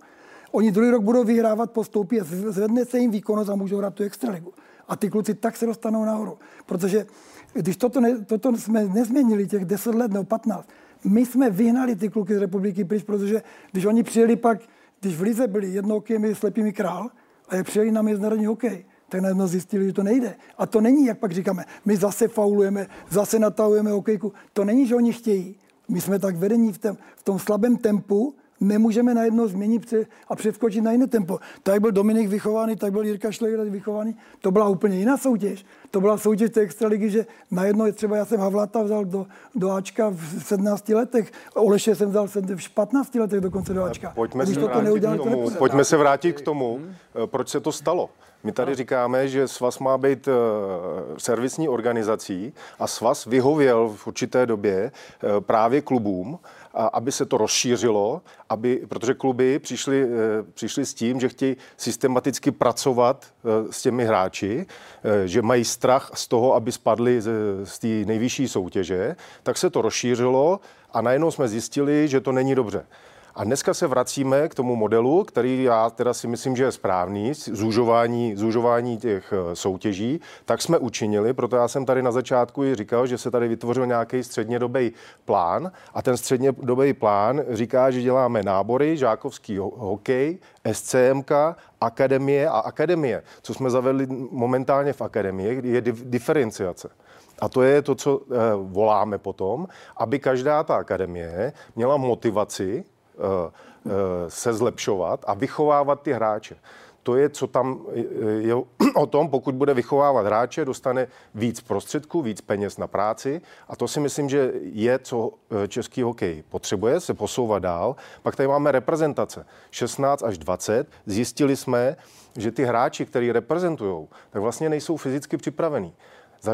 Oni druhý rok budou vyhrávat, postoupí a zvedne se jim výkonnost a můžou hrát tu extraligu. A ty kluci tak se dostanou nahoru. Protože když toto, ne, toto jsme nezměnili těch 10 let nebo 15, my jsme vyhnali ty kluky z republiky pryč, protože když oni přijeli pak Když v Lize byli jednokými slepými král a je přijeli na mezinárodní hokej, tak najednou zjistili, že to nejde. A to není, jak pak říkáme, my zase faulujeme, zase natahujeme hokejku. To není, že oni chtějí. My jsme tak vedení v, tom, v tom slabém tempu, nemůžeme najednou změnit a přeskočit na jiné tempo. Tak byl Dominik vychovaný, tak byl Jirka Šleger vychovaný. To byla úplně jiná soutěž. To byla soutěž té extraligy, že najednou je třeba, já jsem Havlata vzal do, do Ačka v 17 letech, Oleše jsem vzal v 15 letech dokonce do Ačka. Pojďme, se, to vrátit k tomu, pojďme se vrátit k tomu, eh, proč se to stalo. My tady říkáme, že svaz má být uh, servisní organizací a svaz vyhověl v určité době uh, právě klubům, aby se to rozšířilo, aby, protože kluby přišly, uh, přišly s tím, že chtějí systematicky pracovat s těmi hráči, že mají strach z toho, aby spadli z, z té nejvyšší soutěže, tak se to rozšířilo a najednou jsme zjistili, že to není dobře. A dneska se vracíme k tomu modelu, který já teda si myslím, že je správný, zúžování, zúžování těch eh, soutěží, tak jsme učinili, proto já jsem tady na začátku i říkal, že se tady vytvořil nějaký střednědobý plán a ten střednědobý plán říká, že děláme nábory, žákovský hokej, SCMK, akademie a akademie. Co jsme zavedli momentálně v akademii, je diferenciace. A to je to, co e, voláme potom, aby každá ta akademie měla motivaci Eh, eh, se zlepšovat a vychovávat ty hráče. To je, co tam je [CLEARS THROAT] o tom, pokud bude vychovávat hráče, dostane víc prostředků, víc peněz na práci a to si myslím, že je, co eh, český hokej potřebuje, se posouvat dál. Pak tady máme reprezentace. 16 až 20. Zjistili jsme, že ty hráči, který reprezentují, tak vlastně nejsou fyzicky připravení.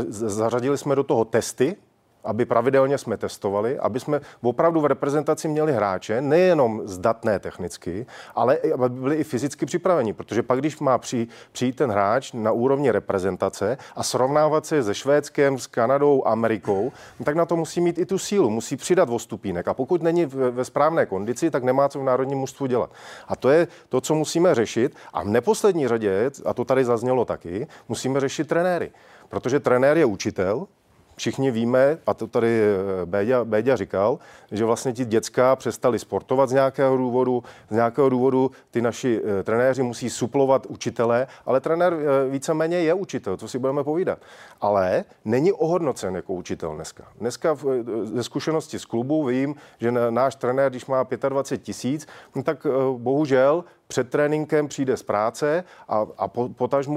Zařadili jsme do toho testy, aby pravidelně jsme testovali, aby jsme opravdu v reprezentaci měli hráče, nejenom zdatné technicky, ale aby byli i fyzicky připraveni, protože pak, když má při, přijít ten hráč na úrovni reprezentace a srovnávat se se Švédskem, s Kanadou, Amerikou, tak na to musí mít i tu sílu, musí přidat o stupínek a pokud není ve správné kondici, tak nemá co v národním mužstvu dělat. A to je to, co musíme řešit a v neposlední řadě, a to tady zaznělo taky, musíme řešit trenéry. Protože trenér je učitel, Všichni víme, a to tady eh, Béďa, Béďa říkal, že vlastně ti děcka přestali sportovat z nějakého důvodu. Z nějakého důvodu ty naši e, trenéři musí suplovat učitele, ale trenér e, víceméně je učitel, co si budeme povídat. Ale není ohodnocen jako učitel dneska. Dneska ze zkušenosti z klubu vím, že náš trenér, když má 25 tisíc, no tak bohužel před tréninkem přijde z práce a, a po,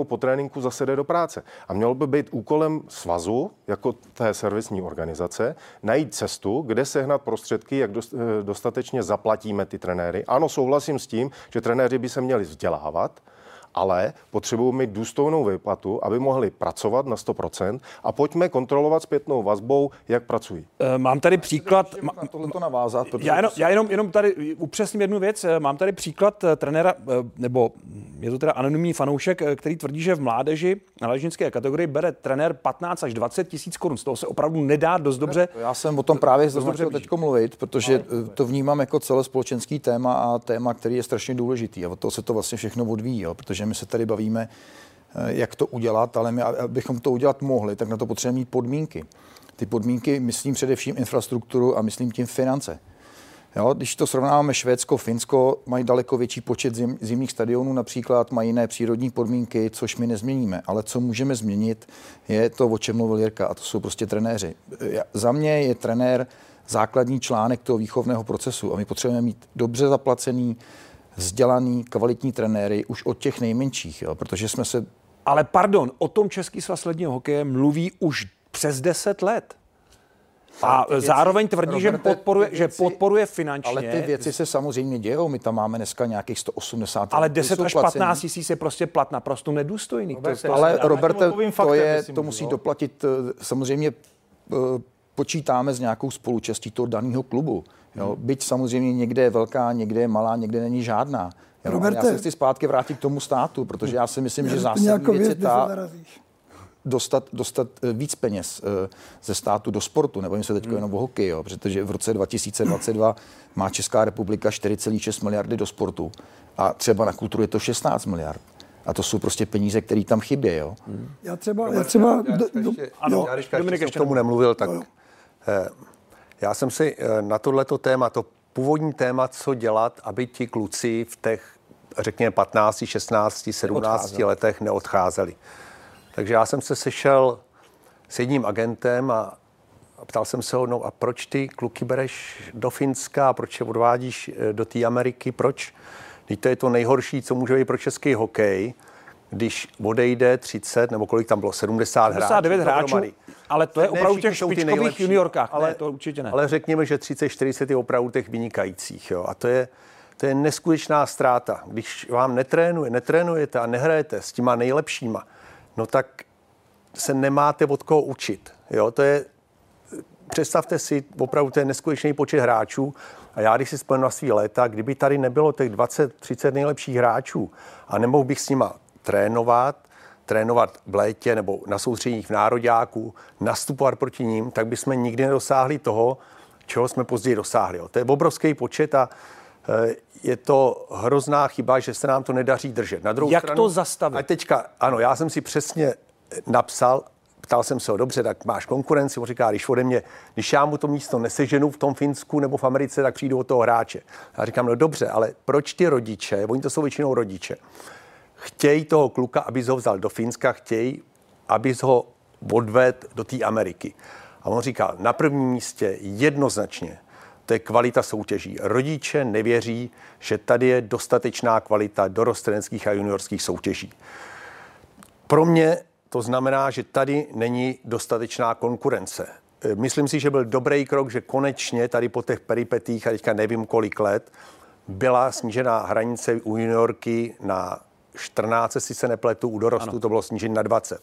po tréninku zase jde do práce. A mělo by být úkolem svazu, jako té servisní organizace, najít cestu, kde sehnat prostředky, jak eh, dostatečně zaplatíme ty trenéry. Ano, souhlasím s tím, že trenéři by se měli vzdělávat, ale potřebují mít důstojnou výplatu, aby mohli pracovat na 100% a pojďme kontrolovat zpětnou vazbou, jak pracují. Eh, mám tady příklad... Na tohleto navázat. Já jenom, já jenom, jenom tady upřesním jednu věc. Eh, mám tady příklad eh, trenéra, nebo je to teda anonymní fanoušek, který tvrdí, že v mládeži na ležnické kategorii bere trenér 15 až 20 tisíc korun. Z toho se opravdu nedá dost dobře. Já jsem o tom právě zrovna chtěl teď mluvit, protože to vnímám jako celospolečenský téma a téma, který je strašně důležitý. A od toho se to vlastně všechno odvíjí, jo, protože my se tady bavíme, eh, jak to udělat, ale my, abychom to udělat mohli, tak na to potřebujeme mít podmínky. Ty podmínky, myslím především infrastrukturu a myslím tím finance. Jo, když to srovnáváme Švédsko, Finsko, mají daleko větší počet zim, zimních stadionů například, mají jiné přírodní podmínky, což my nezměníme. Ale co můžeme změnit, je to, o čem mluvil Jirka, a to jsou prostě trenéři. Za mě je trenér základní článek toho výchovného procesu a my potřebujeme mít dobře zaplacený, vzdělaný, kvalitní trenéry už od těch nejmenších, jo, protože jsme se... Ale pardon, o tom Český svaz ledního hokeje mluví už přes 10 let. A věci, zároveň tvrdí, Roberte, že podporuje, věci, že podporuje finančně. Ale ty věci se samozřejmě dějou. My tam máme dneska nějakých 180. Ale 10 až 15 tisíc je prostě plat naprosto nedůstojný. Roberte, to, ale Roberte, to, je, to musí doplatit eh, samozřejmě eh, počítáme s nějakou spolučastí toho daného klubu. Jo? Hmm. Byť samozřejmě někde je velká, někde je malá, někde není žádná. Jo? Roberte, já se chci zpátky vrátit k tomu státu, protože já si myslím, že zásadní věc je ta dostat, dostat eh, víc peněz eh, ze státu do sportu. Nebojím se teď hmm. jenom o hokej, jo, protože v roce 2022 má Česká republika 4,6 miliardy do sportu a třeba na kulturu je to 16 miliard. A to jsou prostě peníze, které tam chybí. Jo? Hmm. Já třeba... Já třeba já, do, do, ano, já když ještě k tomu nemluvil, tak eh, já jsem si na tohleto téma, to původní téma, co dělat, aby ti kluci v těch, řekněme, 15, 16, 17 Odcházeli. letech neodcházeli. Takže já jsem se sešel s jedním agentem a ptal jsem se ho, no a proč ty kluky bereš do Finska, proč je odvádíš eh, do té Ameriky, proč? Teď to je to nejhorší, co může být pro český hokej, když odejde 30, nebo kolik tam bylo, 70 79 hráčů. hráčů ale to je opravdu těch špičkových juniorkách, ale, ne, to určitě ne. Ale řekněme, že 30-40 je opravdu těch vynikajících. Jo. A to je, to je neskutečná ztráta. Když vám netrénuje, netrénujete a nehrajete s těma nejlepšíma, no tak se nemáte od koho učit. Jo. To je, představte si, opravdu to je neskutečný počet hráčů a já, když si spomenu na svý léta, kdyby tady nebylo těch 20-30 nejlepších hráčů a nemohl bych s nima trénovat, trénovat v létě nebo na soustředních v nároďáku, nastupovat proti ním, tak bychom nikdy nedosáhli toho, čeho jsme později dosáhli. To je obrovský počet a e, je to hrozná chyba, že se nám to nedaří držet. Na druhou Jak stranu, to zastavit? A teďka, ano, já jsem si přesně napsal, ptal jsem se ho, dobře, tak máš konkurenci, on říká, když ode mě, když já mu to místo neseženu v tom Finsku nebo v Americe, tak přijdu od toho hráče. Já říkám, no dobře, ale proč ty rodiče, oni to jsou většinou rodiče, chtějí toho kluka, aby ho vzal do Finska, chtějí, aby ho odved do té Ameriky. A on říkal, na prvním místě jednoznačně, to je kvalita soutěží. Rodiče nevěří, že tady je dostatečná kvalita dorosteneckých a juniorských soutěží. Pro mě to znamená, že tady není dostatečná konkurence. Myslím si, že byl dobrý krok, že konečně tady po těch peripetích, a teďka nevím kolik let, byla snížená hranice u juniorky na 14, si se nepletu, u dorostu ano. to bylo snížení na 20.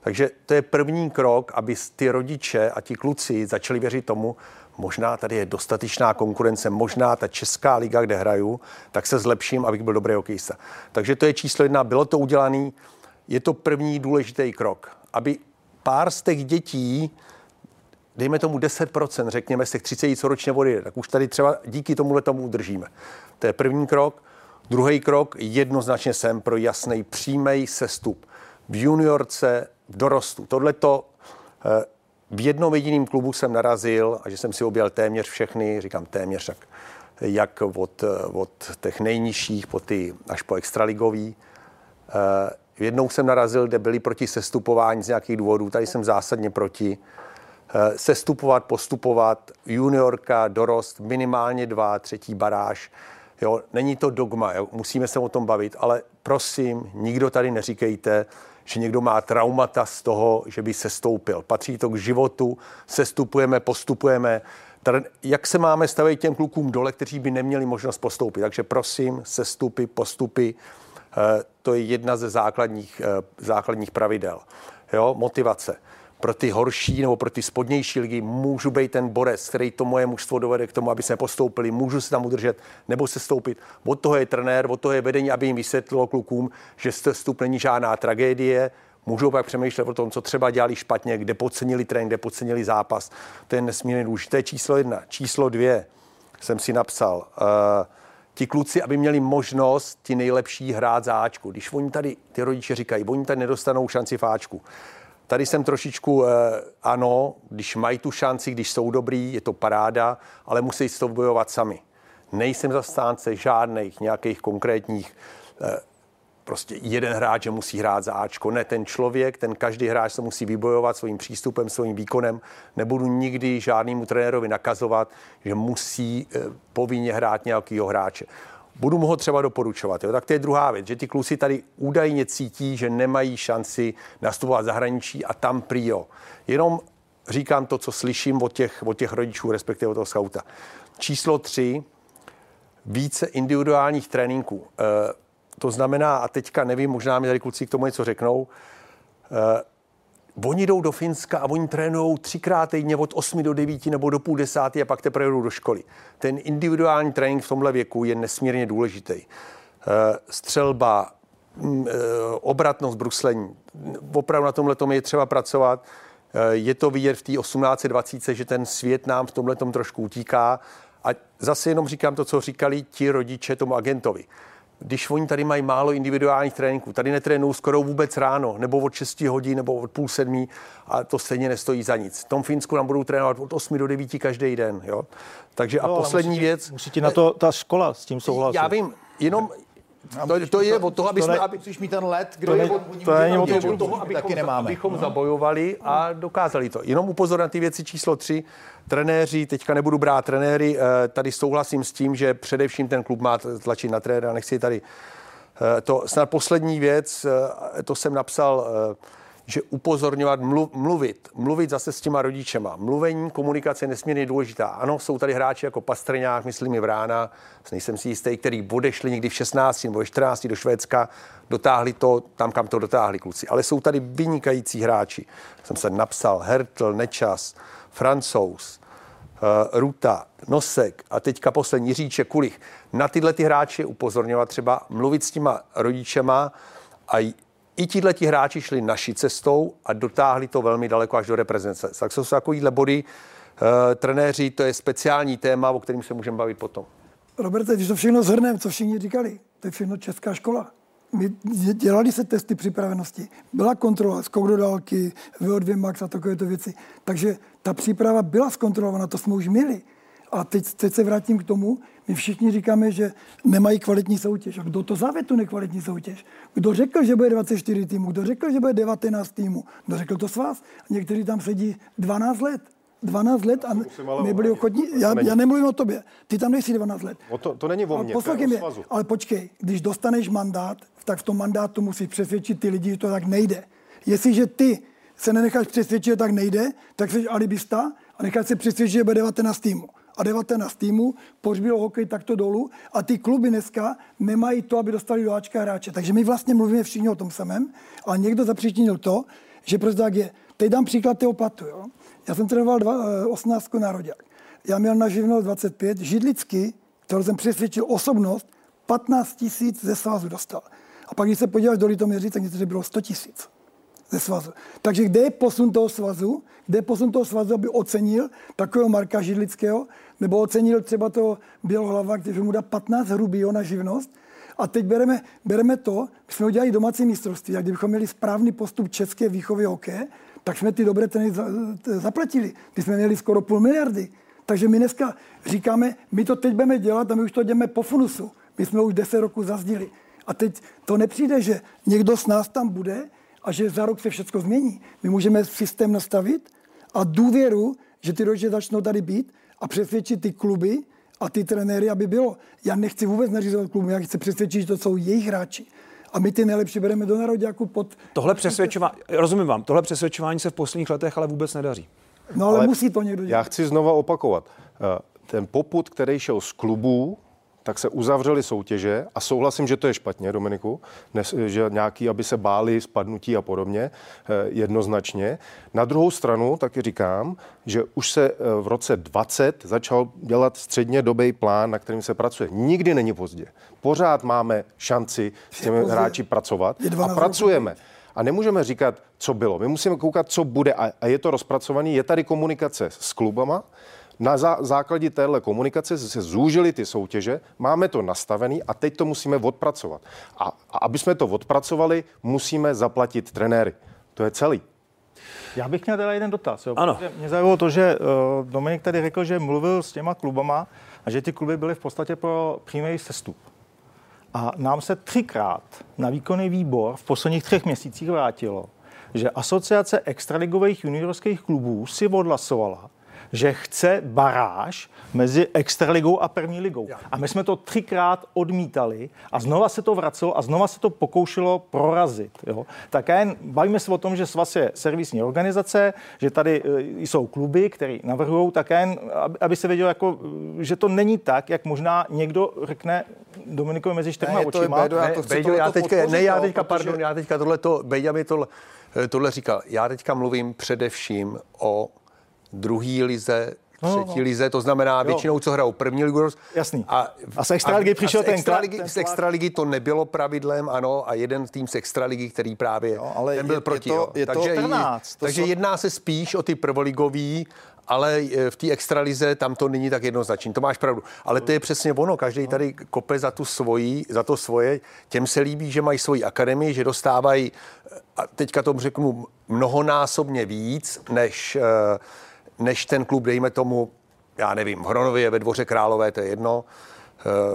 Takže to je první krok, aby ty rodiče a ti kluci začali věřit tomu, možná tady je dostatečná konkurence, možná ta česká liga, kde hraju, tak se zlepším, abych byl dobrý hokejista. Takže to je číslo jedna, bylo to udělané, je to první důležitý krok, aby pár z těch dětí, dejme tomu 10%, řekněme z těch 30, co ročně vody, tak už tady třeba díky tomuhle tomu udržíme. To je první krok. Druhý krok, jednoznačně jsem pro jasný přímý sestup v juniorce, v dorostu. Tohle to eh, v jednom jediném klubu jsem narazil a že jsem si objel téměř všechny, říkám téměř, tak jak od, od těch nejnižších po ty, až po extraligový. Eh, jednou jsem narazil, kde byli proti sestupování z nějakých důvodů, tady jsem zásadně proti. Eh, sestupovat, postupovat, juniorka, dorost, minimálně dva, třetí baráž. Jo, není to dogma, jo, musíme se o tom bavit, ale prosím, nikdo tady neříkejte, že někdo má traumata z toho, že by se stoupil. Patří to k životu, sestupujeme, postupujeme. Tady, jak se máme stavit těm klukům dole, kteří by neměli možnost postoupit. Takže prosím, sestupy, postupy, eh, to je jedna ze základních, eh, základních pravidel. Jo, motivace pro ty horší nebo pro ty spodnější ligy můžu být ten borec, který to moje mužstvo dovede k tomu, aby se postoupili, můžu se tam udržet nebo se stoupit. Od toho je trenér, od toho je vedení, aby jim vysvětlilo klukům, že stup není žádná tragédie, můžou pak přemýšlet o tom, co třeba dělali špatně, kde podcenili trénink, kde podcenili zápas. To je nesmírně důležité. Číslo jedna. Číslo dvě jsem si napsal. Uh, ti kluci, aby měli možnost ti nejlepší hrát za Ačku. Když oni tady, ty rodiče říkají, oni tady nedostanou šanci v Ačku. Tady jsem trošičku, eh, ano, když mají tu šanci, když jsou dobrý, je to paráda, ale musí si to bojovat sami. Nejsem zastánce žádných nějakých konkrétních eh, prostě jeden hráč, že musí hrát za Ačko. Ne, ten člověk, ten každý hráč se musí vybojovat svým přístupem, svým výkonem. Nebudu nikdy žádnému trenérovi nakazovat, že musí eh, povinně hrát nějakého hráče budu mu ho třeba doporučovat. Jo? Tak to je druhá věc, že ty kluci tady údajně cítí, že nemají šanci nastupovat zahraničí a tam prio. Jenom říkám to, co slyším od těch, od těch rodičů, respektive od toho skauta. Číslo tři, více individuálních tréninků. E, to znamená, a teďka nevím, možná mi tady kluci k tomu něco řeknou, e, Oni jdou do Finska a oni trénují třikrát týdně od 8 do 9 nebo do půl desátý a pak teprve jdou do školy. Ten individuální trénink v tomhle věku je nesmírně důležitý. Eh, střelba, mm, eh, obratnost bruslení. Opravdu na tomhle je třeba pracovat. Eh, je to vidět v té 1820, že ten svět nám v tomhle trošku utíká. A zase jenom říkám to, co říkali ti rodiče tomu agentovi když oni tady mají málo individuálních tréninků, tady netrénují skoro vůbec ráno, nebo od 6 hodin, nebo od půl sedmí, a to stejně nestojí za nic. V tom Finsku nám budou trénovat od 8 do 9 každý den. Jo? Takže no, a poslední musí věc. Musí ti na to ta škola s tím souhlasit. Já vím, jenom to, to je od toho, aby jsme... Aby, Musíš mít ten let, kdo to je od to je od toho, abychom, taky nemáme. abychom zabojovali a dokázali to. Jenom upozor na ty věci číslo tři. Trenéři, teďka nebudu brát trenéry, eh, tady souhlasím s tím, že především ten klub má tlačit na trenéra, nechci tady eh, to snad poslední věc, eh, to jsem napsal, že upozorňovat, mluv, mluvit, mluvit zase s těma rodičema. Mluvení, komunikace je nesmírně důležitá. Ano, jsou tady hráči jako Pastrňák, myslím i Vrána, nejsem si jistý, který odešli někdy v 16 nebo ve 14 do Švédska, dotáhli to tam, kam to dotáhli kluci. Ale jsou tady vynikající hráči. Jsem se napsal Hertl, Nečas, Francouz, Ruta, Nosek a teďka poslední Jiříček, Kulich. Na tyhle ty hráče upozorňovat třeba, mluvit s těma rodičema a i tihle ti hráči šli naší cestou a dotáhli to velmi daleko až do reprezentace. Tak jsou takovýhle body. Uh, trenéři, to je speciální téma, o kterém se můžeme bavit potom. Roberte, když to všechno zhrneme, co všichni říkali, to je všechno česká škola. My dělali se testy připravenosti, byla kontrola, skok do dálky, VO2 max a takovéto věci. Takže ta příprava byla zkontrolovaná, to jsme už měli. A teď, teď se vrátím k tomu, my všichni říkáme, že nemají kvalitní soutěž. A kdo to zavě tu nekvalitní soutěž? Kdo řekl, že bude 24 týmů? Kdo řekl, že bude 19 týmů? Kdo řekl to s vás? A někteří tam sedí 12 let. 12 let a nebyli ochotní. Já, já nemluvím o tobě. Ty tam nejsi 12 let. O to, to není o Ale mě, o svazu. ale počkej, když dostaneš mandát, tak v tom mandátu musíš přesvědčit ty lidi, že to tak nejde. Jestliže ty se nenecháš přesvědčit, že tak nejde, tak jsi alibista a necháš se přesvědčit, že bude 19 týmů. A 19 týmů pohřbilo hokej takto dolů a ty kluby dneska nemají to, aby dostali do Ačka hráče. Takže my vlastně mluvíme všichni o tom samém, ale někdo zapříčinil to, že prostě tak je. Teď dám příklad toho platu. Jo? Já jsem trénoval dva, eh, 18 nároďák. Já měl na živnost 25, Židlicky, kterou jsem přesvědčil osobnost, 15 tisíc ze svazu dostal. A pak, když se podíváš do Litoměří, tak někteří bylo 100 tisíc ze svazu. Takže kde je posun toho svazu? Kde je posun toho svazu, aby ocenil takového Marka Židlického, nebo ocenil třeba toho Bělohlava, který mu dá 15 hrubýho na živnost? A teď bereme, bereme to, my jsme udělali domácí mistrovství a kdybychom měli správný postup české výchovy hokeje, tak jsme ty dobré trenéry za- t- zaplatili. Ty jsme měli skoro půl miliardy. Takže my dneska říkáme, my to teď budeme dělat a my už to děláme po funusu. My jsme už 10 roků zazdili. A teď to nepřijde, že někdo z nás tam bude a že za rok se všechno změní. My můžeme systém nastavit a důvěru, že ty rodiče začnou tady být a přesvědčit ty kluby a ty trenéry, aby bylo. Já nechci vůbec nařizovat klubům, já chci přesvědčit, že to jsou jejich hráči. A my ty nejlepší bereme do nároďáku pod... Tohle přesvědčování, rozumím vám, tohle přesvědčování se v posledních letech ale vůbec nedaří. No ale, Ale musí to někdo dělat. Já chci znova opakovat. Eh, Ten poput, který šel z klubů, tak se uzavřely soutěže a souhlasím, že to je špatně, Dominiku, nes, že nějaký, aby se báli spadnutí a podobně, eh, jednoznačně. Na druhou stranu taky říkám, že už se eh, v roce 20 začal dělat středně dobý plán, na kterým se pracuje. Nikdy není pozdě. Pořád máme šanci s těmi hráči pracovat a 12 pracujeme. A nemůžeme říkat, co bylo. My musíme koukat, co bude a, a je to rozpracovaný. Je tady komunikace s klubama. Na zá, základě téhle komunikace se zúžily ty soutěže, máme to nastavený a teď to musíme odpracovat. A, a aby jsme to odpracovali, musíme zaplatit trenéry. To je celý. Já bych měl teda jeden dotaz. Jo, Ano. protože Mě zajímalo to, že uh, Dominik tady řekl, že mluvil s těma klubama a že ty kluby byly v podstatě pro přímý sestup. A nám se třikrát na výkonný výbor v posledních třech měsících vrátilo, že asociace extraligových juniorských klubů si odhlasovala, že chce baráž mezi extraligou a první ligou. A my jsme to třikrát odmítali a znova se to vracelo a znova se to pokoušelo prorazit. Jo. Tak jen bavíme se o tom, že svaz je servisní organizace, že tady e, jsou kluby, které navrhují, tak jen, aby- se vědělo, jako, e, že to není tak, jak možná někdo řekne Dominikovi mezi čtyřma Ne, je to je očima. Bédo, já to chci tohleto já teďka, podpořit, ne, já teďka, protože- pardon, já teďka tohle to, Bejďa mi tohle, tohle říkal. Já teďka mluvím především o druhý lize, No, třetí no. lize, to znamená většinou, co hrajou první ligu. Jasný. A z extraligy přišel z ten extraligy, ten z extraligy to nebylo pravidlem, ano, a jeden tým z extraligy, který právě Jo, ale ten byl je- je proti. to- jo. je to takže 14, to takže jsou- jedná se spíš o ty prvoligový ale v té extralize tam to není tak jednoznačné. To máš pravdu. Ale to je přesně ono. Každý tady kope za tu svoji, za to svoje. Těm se líbí, že mají svoji akademii, že dostávají, a teďka tomu řeknu, mnohonásobně víc, než, než ten klub, dejme tomu, já nevím, v Hronově, ve Dvoře Králové, to je jedno,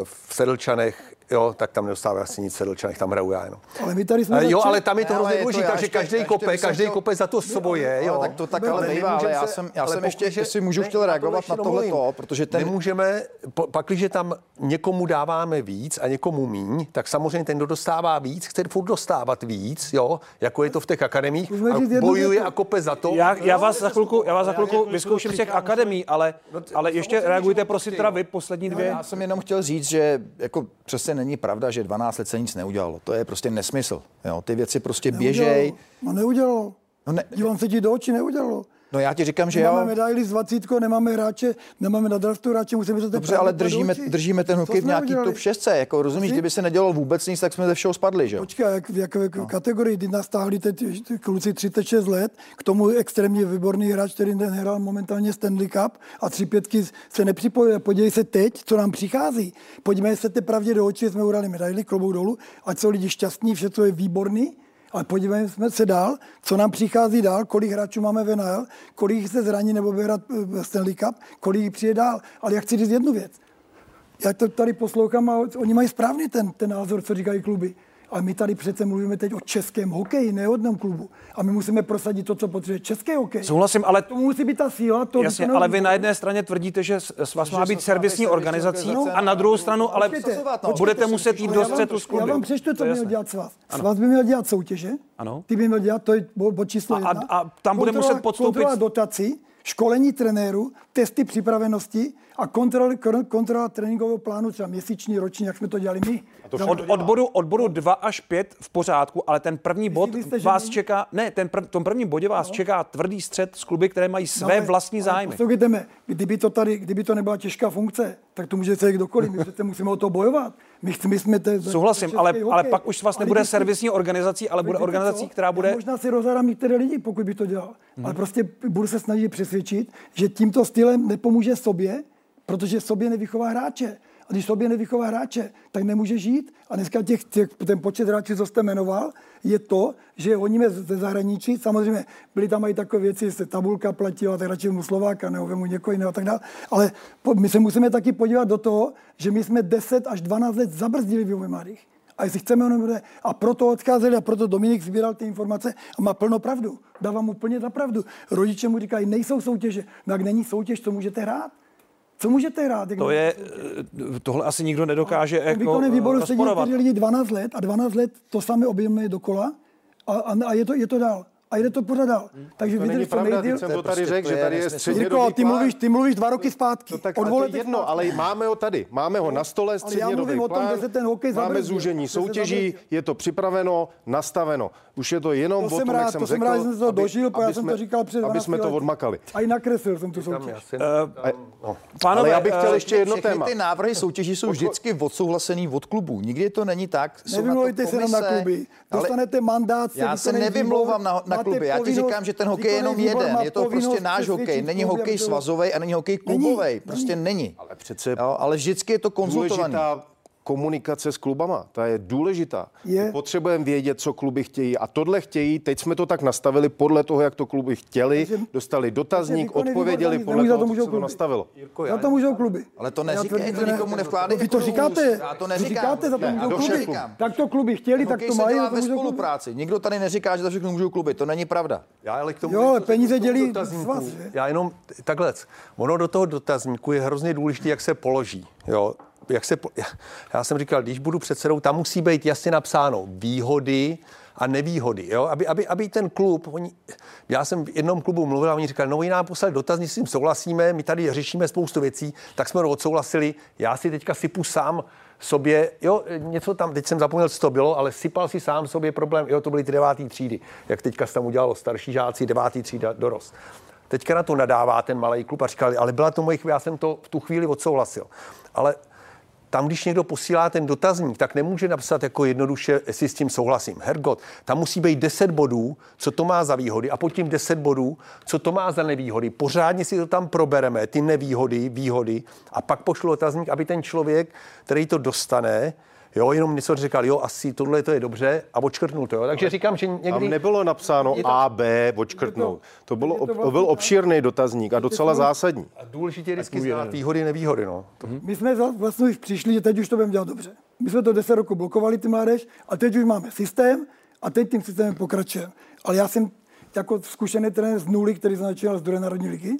v Sedlčanech jo, tak tam nedostává asi nic sedlčanech, tam hraju já jenom. Ale my tady jsme Jo, ale tam je to hrozně důležité, takže každý kope, každý kope za to svoje, jo. tak to tak ale bývá, ale já jsem, já jsem ještě, jestli můžu chtěl reagovat na tohle to, protože ten... Nemůžeme, pak, když tam někomu dáváme víc a někomu míň, tak samozřejmě ten, kdo dostává víc, chce furt dostávat víc, jo, jako je to v těch akademích, a bojuje a kope za to. Já, já vás za chvilku, já vás za chvilku vyzkouším z těch akademí, ale, ale ještě reagujte prosím teda vy poslední dvě. Já jsem jenom chtěl říct, že jako přesně není pravda, že 12 let se nic neudělalo. To je prostě nesmysl. Jo, ty věci prostě běžej. No neudělalo. No ne, Dívám se ti do očí, neudělalo. No já ti říkám, že nemáme jo. medaily s 20, nemáme hráče, nemáme na draftu hráče, musíme to Dobře, ale držíme, držíme ten hokej v nějaký top 6, jako rozumíš, kdyby se nedělalo vůbec nic, tak jsme ze všeho spadli, že? Počkej, jak, jak, jak no. kategorii, kdy nás táhli teď kluci 36 let, k tomu extrémně výborný hráč, který nehrál momentálně Stanley Cup a tři pětky se nepřipojil. Podívej se teď, co nám přichází. Podívej se teď pravdě do očí, jsme uhrali medaily, klobouk dolů, ať jsou lidi šťastní, vše, co je výborný ale podívejme se dál, co nám přichází dál, kolik hráčů máme v NHL, kolik se zraní nebo bude hrát eh, Stanley Cup, kolik přijde dál. Ale já chci říct jednu věc. Já to tady poslouchám a oni mají správný ten, ten názor, co říkají kluby. Ale my tady přece mluvíme teď o českém hokeji, ne o jednom klubu. A my musíme prosadit to, co potřebuje české hokej. Souhlasím, ale to musí být ta síla. To Jasně, ale vy na jedné straně tvrdíte, že s vás má být servisní organizací no, a na druhou stranu, ale počkejte, budete muset jít do střetu s kluby. Já vám přečtu, co by měl dělat svaz. Svaz by měl dělat soutěže, ano. ty by měl dělat, to je bod číslo jedna. A, a tam bude muset podstoupit... Kontrola dotací, školení trenéru, testy připravenosti a kontrola, kontrola tréninkového plánu, třeba měsíční, roční, jak jsme to dělali my. To od, od, bodu, od bodu 2 až 5 v pořádku, ale ten první bod jste, vás že... čeká, ne, ten prv, tom prvním bodě vás no. čeká tvrdý střed s kluby, které mají své no, vlastní zájmy. Poslouchejte mě, kdyby to tady, kdyby to nebyla těžká funkce, tak to může se kdokoliv, my přece musíme o to bojovat. My, my jsme te, Souhlasím, ale, ale pak už vás nebude servisní organizací, ale bude organizací, která bude... Já možná si rozhádám některé lidi, pokud by to dělal. Hmm. Ale prostě budu se snažit přesvědčit, že tímto stylem nepomůže sobě, protože sobě nevychová hráče. A když sobě nevychová hráče, tak nemůže žít. A dneska těch, těch, ten počet hráčů, co jste jmenoval, je to, že honíme ze zahraničí. Samozřejmě byly tam i takové věci, se tabulka platila, tak radši mu Slováka nebo vemu někoho jiného a tak dále. Ale my se musíme taky podívat do toho, že my jsme 10 až 12 let zabrzdili v mladých. A jestli chceme, ono A proto odcházeli a proto Dominik sbíral ty informace a má plno pravdu. Dávám mu plně za pravdu. Rodiče mu říkají, nejsou soutěže. No jak není soutěž, co můžete hrát? Co můžete hrát? To je, eh, tohle asi nikdo nedokáže jako Výkonný výboru sedí lidi 12 let a 12 let to samé objemuje dokola a, a, a je, to, je to dál a jde to pořád dál. Takže to není pravda, teď jsem to tady prostě řekl, že tady je středně Jirko, ty mluvíš, ty mluvíš dva roky zpátky. No, tak to je jedno, zpátky. ale máme ho tady. Máme ho na stole, střednědobý plán, tom, ten hokej máme zúžení soutěží, je to připraveno, nastaveno. Už je to jenom to o tom, jak jsem to řekl, jsem rád, že jsem to dožil, já jsem to říkal před Aby jsme to odmakali. A i nakreslil jsem tu soutěž. Eh, no. Ale já bych chtěl eh, ještě jedno téma. ty návrhy soutěží jsou vždycky odsouhlasený od klubů. Nikdy to není tak. Nevymlouvejte se na kluby. Dostanete mandát. Já se nevymlouvám na kluby. Já ti říkám, že ten hokej je jenom jeden. Je to prostě náš hokej. Není hokej svazový a není hokej klubový. Prostě není. Ale přece. Ale vždycky je to konzultovaný komunikace s klubama, ta je důležitá. Je. Potřebujeme vědět, co kluby chtějí a tohle chtějí. Teď jsme to tak nastavili podle toho, jak to kluby chtěli, takže, dostali dotazník, odpověděli podle toho, co se to nastavilo. Jirko, za to můžou kluby. Ale to neříkej, to nikomu nevkládej. Vy to říkáte, já to neříkám. říkáte, za to můžou kluby. Tak to kluby chtěli, tak to mají. ve spolupráci. Nikdo tady neříká, že za všechno můžou kluby. To není pravda. Já ale k tomu jo, ale peníze dělí Já jenom takhle. Ono do toho dotazníku je hrozně důležité, jak se položí. Jo, jak se, já jsem říkal, když budu předsedou, tam musí být jasně napsáno výhody a nevýhody, jo? Aby, aby, aby ten klub, oni, já jsem v jednom klubu mluvil a oni říkali, no oni nám poslali dotazník, s tím souhlasíme, my tady řešíme spoustu věcí, tak jsme to odsouhlasili, já si teďka sypu sám sobě, jo, něco tam, teď jsem zapomněl, co to bylo, ale sypal si sám sobě problém, jo, to byly ty devátý třídy, jak teďka se tam udělalo starší žáci, devátý třída dorost. Teďka na to nadává ten malý klub a říkali, ale byla to moje chvíle, já jsem to v tu chvíli odsouhlasil. Ale tam, když někdo posílá ten dotazník, tak nemůže napsat jako jednoduše, jestli s tím souhlasím. Hergot, tam musí být 10 bodů, co to má za výhody a pod tím 10 bodů, co to má za nevýhody. Pořádně si to tam probereme, ty nevýhody, výhody a pak pošlu dotazník, aby ten člověk, který to dostane, Jo, jenom něco říkal, jo, asi tohle to je dobře a odškrtnul to. Jo. Takže říkám, že někdy... Tam nebylo napsáno to... A, B, odškrtnout. To, bylo, to, to byl obšírný dotazník a docela zásadní. A důležitě je vždycky znát výhody, nevýhody. No. My jsme vlastně už přišli, že teď už to budeme dělat dobře. My jsme to 10 roku blokovali, ty mládež, a teď už máme systém a teď tím systémem pokračujeme. Ale já jsem jako zkušený trenér z nuly, který začínal z druhé národní ligy,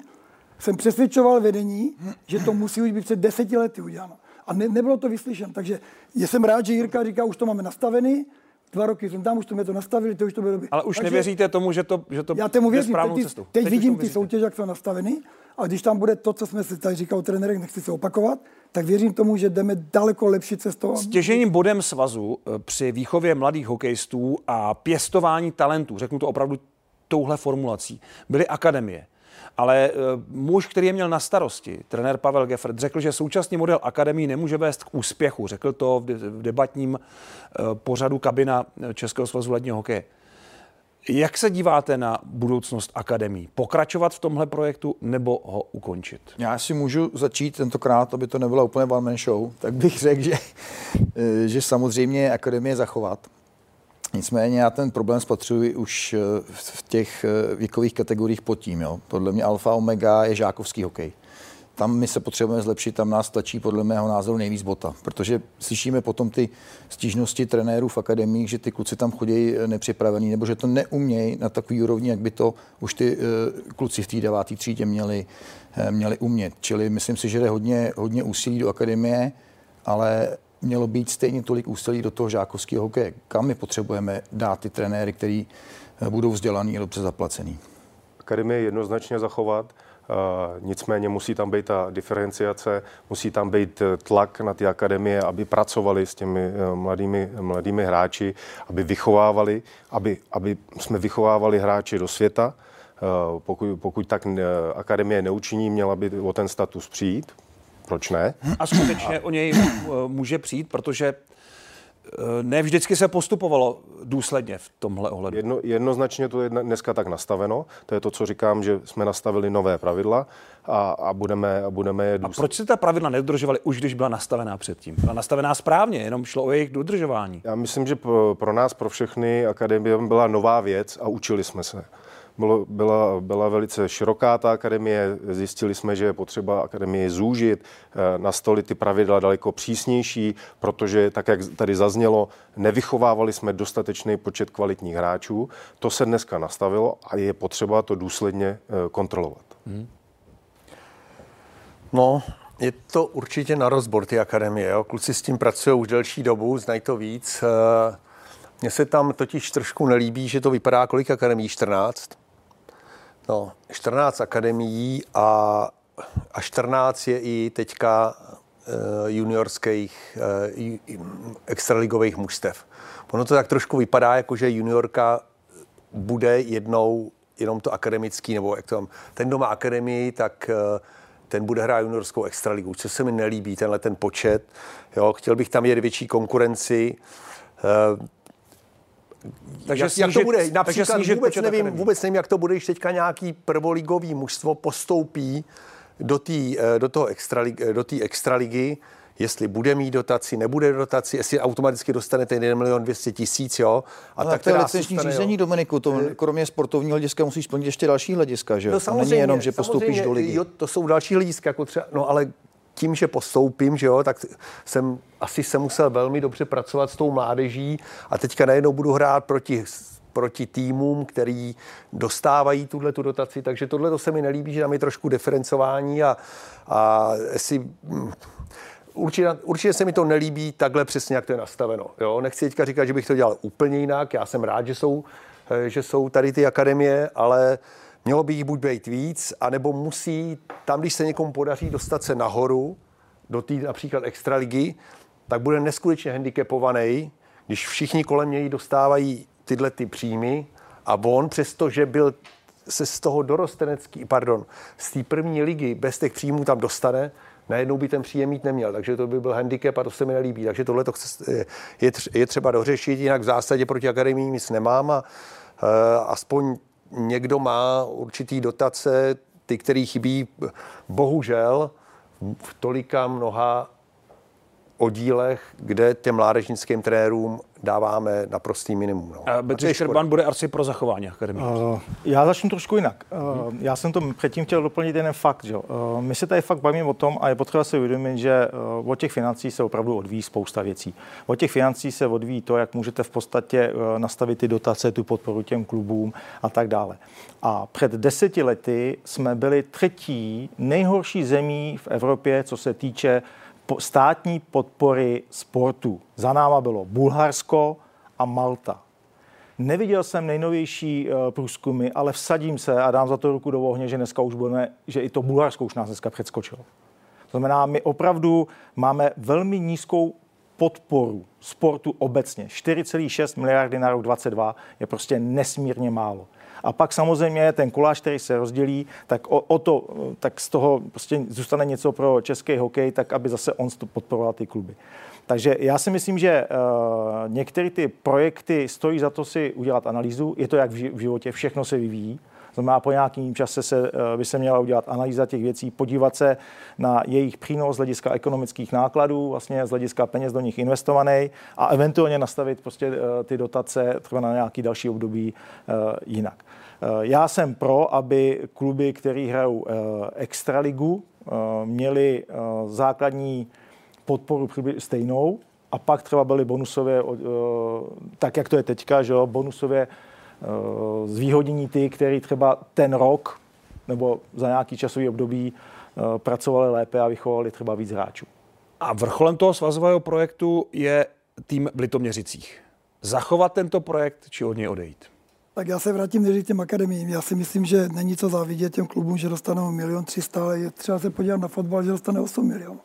jsem přesvědčoval vedení, že to musí už být před deseti lety uděláno. A ne, nebylo to vyslyšen. Takže jsem rád, že Jirka říká, už to máme nastavený, dva roky jsem tam, už jsme to nastavili, to už to bylo dobrý. Ale už Takže nevěříte tomu, že to, že to já tomu věřím, správnou teď, cestou. Teď, teď vidím ty soutěže, jak jsou nastaveny a když tam bude to, co jsme si tady říkal trenérek, nechci se opakovat, tak věřím tomu, že jdeme daleko lepší cestou. Stěžením bodem svazu eh, při výchově mladých hokejistů a pěstování talentů, řeknu to opravdu touhle formulací, byly akademie. Ale uh, muž, který je měl na starosti, trenér Pavel Geffert, řekl, že současný model akademii nemůže vést k úspěchu. Řekl to v, de- v debatním uh, pořadu kabina Českého svazu ledního hokeje. Jak se díváte na budoucnost akademii? Pokračovat v tomhle projektu nebo ho ukončit? Já si můžu začít tentokrát, aby to nebyla úplně one man show, tak bych řekl, že, eh, že samozřejmě akademie zachovat. Nicméně já ten problém spatřuji už eh, v těch eh, věkových kategoriích pod tím. Jo. Podle mě alfa omega je žákovský hokej. Tam my se potřebujeme zlepšit, tam nás tlačí podle mého názoru nejvíc bota, protože slyšíme potom ty stížnosti trenérů v akademii, že ty kluci tam chodí eh, nepřipravení, nebo že to neumějí na takový úrovni, jak by to už ty kluci v té deváté třídě měli, měli umět. Čili myslím si, že jde hodně, hodně úsilí do akademie, ale mělo být stejně tolik úsilí do toho žákovského hokeje. Kam my potřebujeme dát ty trenéry, který eh, budou vzdělaný a dobře zaplacený? Akademie jednoznačně zachovat, Uh, nicméně musí tam být ta diferenciace, musí tam být eh, tlak na ty akademie, aby pracovali s těmi mladými, mladými hráči, aby vychovávali, aby, aby jsme vychovávali hráči do světa. Pokud, pokud tak akademie neučiní, měla by o ten status přijít, proč ne? A skutečně o něj eh, může přijít, protože eh, ne vždycky se postupovalo důsledně v tomhle ohledu. Jedno, jednoznačně to je dneska tak nastaveno. To je to, co říkám, že jsme nastavili nové pravidla a, a budeme, a budeme je důsledně. A proč se ta pravidla nedodržovaly už, když byla nastavená předtím? Byla nastavená správně, jenom šlo o jejich dodržování. Já myslím, že pro, pro nás, pro všechny akademie byla nová věc a učili jsme se. Bylo, byla, byla velice široká ta akademie, zjistili jsme, že je potřeba akademie zúžit, eh, nastolit ty pravidla daleko přísnější, protože, tak jak tady zaznělo, nevychovávali jsme dostatečný počet kvalitních hráčů. To se dneska nastavilo a je potřeba to důsledně eh, kontrolovat. Hmm. No, je to určitě na rozbor ty akademie. Jo? Kluci s tím pracují už delší dobu, znají to víc. Eh, mně se tam totiž trošku nelíbí, že to vypadá kolik akademií? 14. No, 14 akademií a, a 14 je i teďka uh, juniorských, uh, extraligových mužstev. Ono to tak trošku vypadá, jako že juniorka bude jednou jenom to akademický, nebo jak to mám, ten, kdo má akademii, tak uh, ten bude hrát juniorskou extraligu, co se mi nelíbí, tenhle ten počet. Jo, chtěl bych tam jít větší konkurenci. Takže jak, snížit, jak to bude? Například takže vůbec nevím, vůbec nevím, jak to bude, když teďka nějaký prvoligový mužstvo postoupí do, tý, eh, do toho extraligy, eh, do té extraligy, jestli bude mít dotaci, nebude dotaci, jestli automaticky dostane ten 1 milion 200 tisíc, jo. A no, tak to je licenční řízení, Dominiku, to eh, kromě sportovního hlediska musíš splnit ještě další hlediska, že? No, to není jenom, že postoupíš do ligy. Jo, to jsou další hlediska, jako třeba, no ale tím, že postoupím, že jo, tak jsem asi se musel velmi dobře pracovat s tou mládeží a teďka najednou budu hrát proti proti týmům, který dostávají tuhle tu dotaci, takže tohle to se mi nelíbí, že tam je trošku diferencování a, a jestli, hm, určitě, určitě se mi to nelíbí takhle přesně, jak to je nastaveno. Jo? Nechci teďka říkat, že bych to dělal úplně jinak, já jsem rád, že jsou, eh, že jsou tady ty akademie, ale uh, Mělo by jich buď být víc, anebo musí tam, když se někomu podaří dostat se nahoru, do té například extraligy, tak bude neskutečně handicapovaný, když všichni kolem něj dostávají tyhle ty příjmy. A on, přestože byl se z toho dorostenecký, pardon, z té první ligy bez těch příjmů tam dostane, najednou by ten příjem mít neměl, takže to by byl handicap a to se mi nelíbí. Takže tohle to je, je třeba dořešit, jinak v zásadě proti akademii nic nemám a uh, aspoň někdo má určitý dotace, ty, který chybí, bohužel v tolika mnoha oddílech, kde těm mládežnickým trenérům dáváme naprostý minimum. No. Bedřich Šerban bude asi pro zachování akademie. Uh, já začnu trošku jinak. Uh, já jsem to předtím chtěl doplnit jeden fakt. Že? Uh, my se tady fakt bavíme o tom a je potřeba si uvědomit, že uh, od těch financí se opravdu odvíjí spousta věcí. Od těch financí se odvíjí to, jak můžete v podstatě uh, nastavit ty dotace, tu podporu těm klubům a tak dále. A před deseti lety jsme byli třetí nejhorší zemí v Evropě, co se týče státní podpory sportu. Za náma bylo Bulharsko a Malta. Neviděl jsem nejnovější uh, průzkumy, ale vsadím se a dám za to ruku do ohně, že dneska už budeme, že i to Bulharsko už nás dneska předskočilo. To znamená, my opravdu máme velmi nízkou podporu sportu obecně. 4,6 miliardy na rok 2022 je prostě nesmírně málo. A pak samozřejmě ten koláč, který se rozdělí, tak o, o to, tak z toho prostě zůstane něco pro český hokej, tak aby zase on podporoval ty kluby. Takže já si myslím, že uh, některé ty projekty stojí za to si udělat analýzu. Je to jak v životě, všechno se vyvíjí. Znamená, po nějakým čase se, by se měla udělat analýza těch věcí, podívat se na jejich přínos z hlediska ekonomických nákladů, vlastně z hlediska peněz do nich investovaný a eventuálně nastavit prostě ty dotace třeba na nějaký další období jinak. Já jsem pro, aby kluby, které hrajou extraligu, měli základní podporu stejnou a pak třeba byly bonusové, tak jak to je teďka, že jo, bonusové Eh, zvýhodnění ty, který třeba ten rok nebo za nějaký časový období eh, pracovali lépe a vychovali třeba víc hráčů. A vrcholem toho svazového projektu je tým v Litoměřicích. Zachovat tento projekt či od něj odejít? Tak já se vrátím než těm akademiím. Já si myslím, že není co závidět těm klubům, že dostanou milion třista, ale je třeba se podívat na fotbal, že dostane 8 milionů.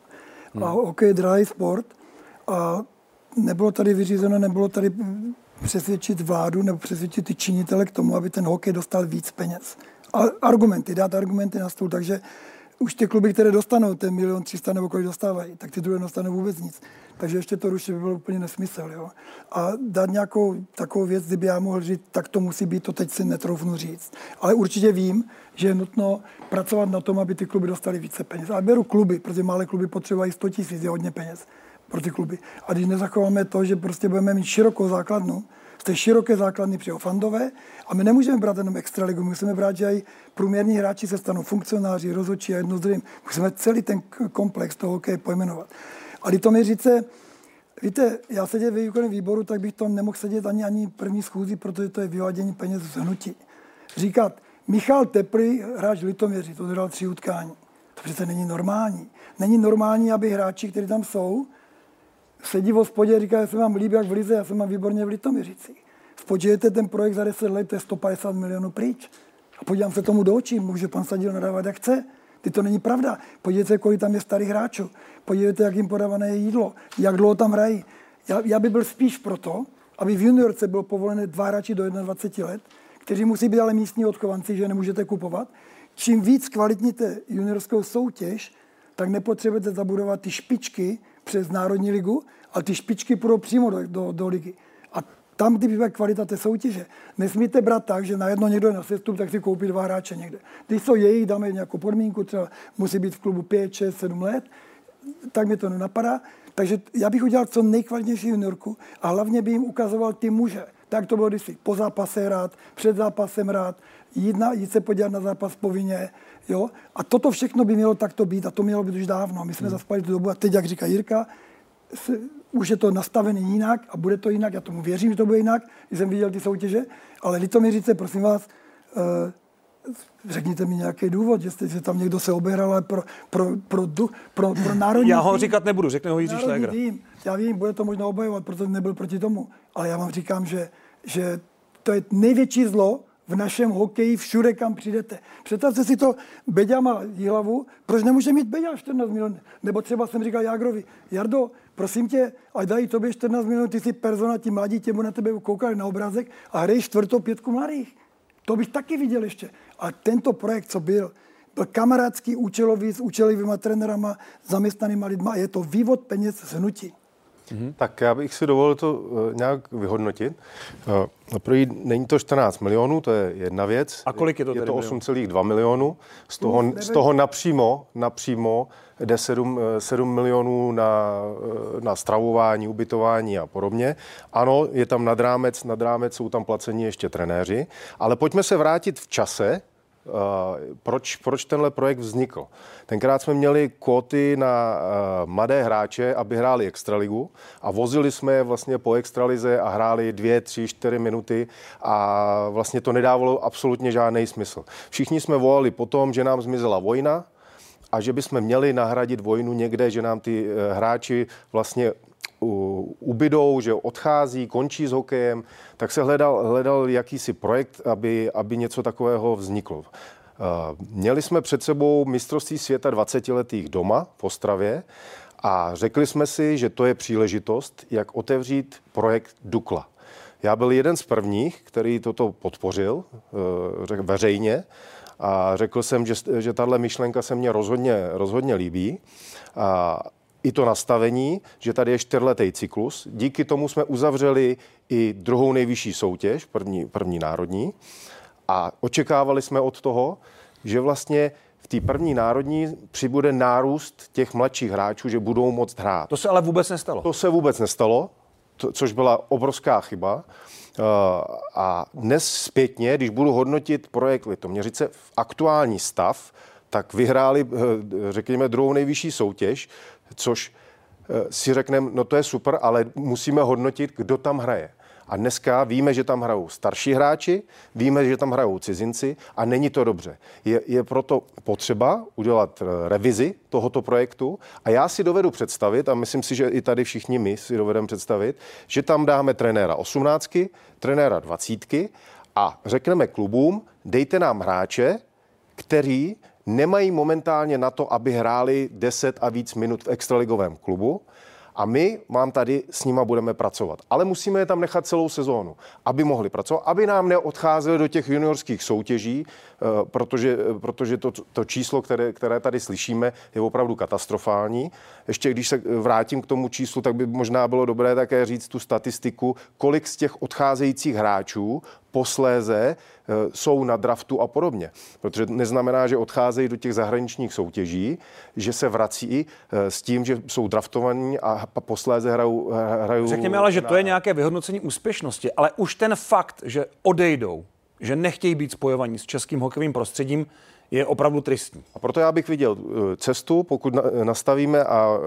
Hmm. A hokej drahý sport a nebylo tady vyřízeno, nebylo tady přesvědčit vládu nebo přesvědčit ty činitele k tomu, aby ten hokej dostal víc peněz. A argumenty, dát argumenty na stůl, takže už ty kluby, které dostanou ten milion 300 nebo kolik dostávají, tak ty druhé dostanou vůbec nic. Takže ještě to rušit by bylo úplně nesmysl. Jo? A dát nějakou takovou věc, kdyby já mohl říct, tak to musí být, to teď si netroufnu říct. Ale určitě vím, že je nutno pracovat na tom, aby ty kluby dostali více peněz. Ale beru kluby, protože malé kluby potřebují 100 tisíc, je hodně peněz pro ty kluby. A když nezachováme to, že prostě budeme mít širokou základnu, z té široké základny přijou fandové a my nemůžeme brát jenom extraligu, musíme brát, že i průměrní hráči se stanou funkcionáři, rozhodčí a jedno z Musíme celý ten komplex toho hokeje pojmenovat. A to mi říce, víte, já sedět ve výkonném výboru, tak bych to nemohl sedět ani, ani první schůzi, protože to je vyvádění peněz z hnutí. Říkat, Michal Teplý, hráč Litoměři, to dodal tři utkání. To přece není normální. Není normální, aby hráči, kteří tam jsou, sedí v hospodě a říká, já se vám líbí jak v Lize, já jsem mám výborně v Litoměřici. Spočítejte ten projekt za 10 let, to je 150 milionů pryč. A podívám se tomu do očí, může pan Sadil nadávat, jak chce. Ty to není pravda. Podívejte se, kolik tam je starých hráčů. Podívejte, jak jim podávané je jídlo, jak dlouho tam hrají. Já, já bych byl spíš proto, aby v juniorce bylo povolené dva hráči do 21 let, kteří musí být ale místní odchovanci, že nemůžete kupovat. Čím víc kvalitníte juniorskou soutěž, tak nepotřebujete zabudovat ty špičky, přes Národní ligu, ale ty špičky půjdou přímo do, do, do ligy. A tam, kdyby byla kvalita té soutěže, nesmíte brát tak, že najednou někdo je na sestup, tak si koupí dva hráče někde. Když jsou jejich, dáme nějakou podmínku, třeba musí být v klubu 5, 6, 7 let, tak mi to nenapadá. Takže já bych udělal co nejkvalitnější juniorku a hlavně bych jim ukazoval ty muže. Tak to bylo kdysi. Po zápase rád, před zápasem rád, jít, na, jít se podívat na zápas povinně, Jo? A toto všechno by mělo takto být a to mělo být už dávno. My jsme hmm. zaspali tu dobu a teď, jak říká Jirka, se, už je to nastavené jinak a bude to jinak. Já tomu věřím, že to bude jinak, když jsem viděl ty soutěže. Ale Litoměřice, prosím vás, uh, řekněte mi nějaký důvod, že, jste, že tam někdo se obehral, ale pro, pro, pro, pro, pro, pro národní Já ho tým, říkat nebudu, řekne ho Jiří Šléger. Já vím, bude to možná obhajovat, protože nebyl proti tomu. Ale já vám říkám, že, že to je největší zlo, v našem hokeji všude, kam přijdete. Představte si to, Beďa má hlavu, proč nemůže mít Beďa 14 minut? Nebo třeba jsem říkal Jágrovi, Jardo, prosím tě, ať dají tobě 14 minut, ty jsi persona, ti mladí tě na tebe koukali na obrázek a hraješ čtvrtou pětku mladých. To bych taky viděl ještě. A tento projekt, co byl, byl kamarádský, účelový, s účelovými trenérama, zaměstnanými lidmi a je to vývod peněz z hnutí. Mm-hmm. Tak já bych si dovolil to uh, nějak vyhodnotit. Uh, pro není to 14 milionů, to je jedna věc. A kolik je to Je to 8,2 milionů. Z toho, z toho napřímo, napřímo jde 7, 7 eh, milionů na, na stravování, ubytování a podobně. Ano, je tam nad rámec, nad rámec jsou tam placení ještě trenéři, ale pojďme se vrátit v čase, proč, proč tenhle projekt vznikl. Tenkrát jsme měli kvóty na mladé hráče, aby hráli extraligu a vozili jsme je vlastně po extralize a hráli dvě, tři, čtyři minuty a vlastně to nedávalo absolutně žádný smysl. Všichni jsme volali potom, že nám zmizela vojna, a že bychom měli nahradit vojnu někde, že nám ty eh, hráči vlastně ubydou, že odchází, končí s hokejem, tak se hledal, hledal jakýsi projekt, aby, aby něco takového vzniklo. Měli jsme před sebou mistrovství světa 20-letých doma v Ostravě a řekli jsme si, že to je příležitost, jak otevřít projekt Dukla. Já byl jeden z prvních, který toto podpořil e, veřejně a řekl jsem, že, že tahle myšlenka se mně rozhodně, rozhodně líbí. A i to nastavení, že tady je čtyřletý cyklus. Díky tomu jsme uzavřeli i druhou nejvyšší soutěž, první, první národní. A očekávali jsme od toho, že vlastně v té první národní přibude nárůst těch mladších hráčů, že budou moct hrát. To se ale vůbec nestalo. To se vůbec nestalo, to, což byla obrovská chyba. Uh, a dnes zpětně, když budu hodnotit projekt Litoměřice v aktuální stav, tak vyhráli, eh, řekněme, druhou nejvyšší soutěž, což eh, si řekneme, no to je super, ale musíme hodnotit, kdo tam hraje. A dneska víme, že tam hrajou starší hráči, víme, že tam hrajou cizinci a není to dobře. Je, je proto potřeba udělat eh, revizi tohoto projektu a já si dovedu představit, a myslím si, že i tady všichni my si dovedeme představit, že tam dáme trenéra 18, trenéra 20 a řekneme klubům, dejte nám hráče, který nemají momentálně na to, aby hráli 10 a víc minut v extraligovém klubu a my vám tady s nima budeme pracovat. Ale musíme je tam nechat celou sezónu, aby mohli pracovat, aby nám neodcházeli do těch juniorských soutěží, eh, protože, protože to, to číslo, které, které tady slyšíme, je opravdu katastrofální. Ještě když se vrátím k tomu číslu, tak by možná bylo dobré také říct tu statistiku, kolik z těch odcházejících hráčů posléze jsou na draftu a podobně. Protože neznamená, že odcházejí do těch zahraničních soutěží, že se vrací eh, s tím, že jsou draftovaní a posléze hrajou. Eh, hrajou Řekněme ale, že to je nějaké vyhodnocení úspěšnosti, ale už ten fakt, že odejdou, že nechtějí být spojovaní s českým hokejovým prostředím, je opravdu tristní. A proto já bych viděl cestu, pokud nastavíme a,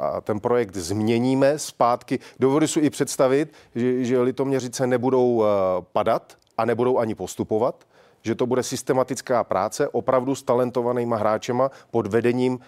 a ten projekt změníme zpátky. Dovedu si i představit, že, že litoměřice nebudou padat a nebudou ani postupovat, že to bude systematická práce opravdu s talentovanýma hráčema pod vedením uh,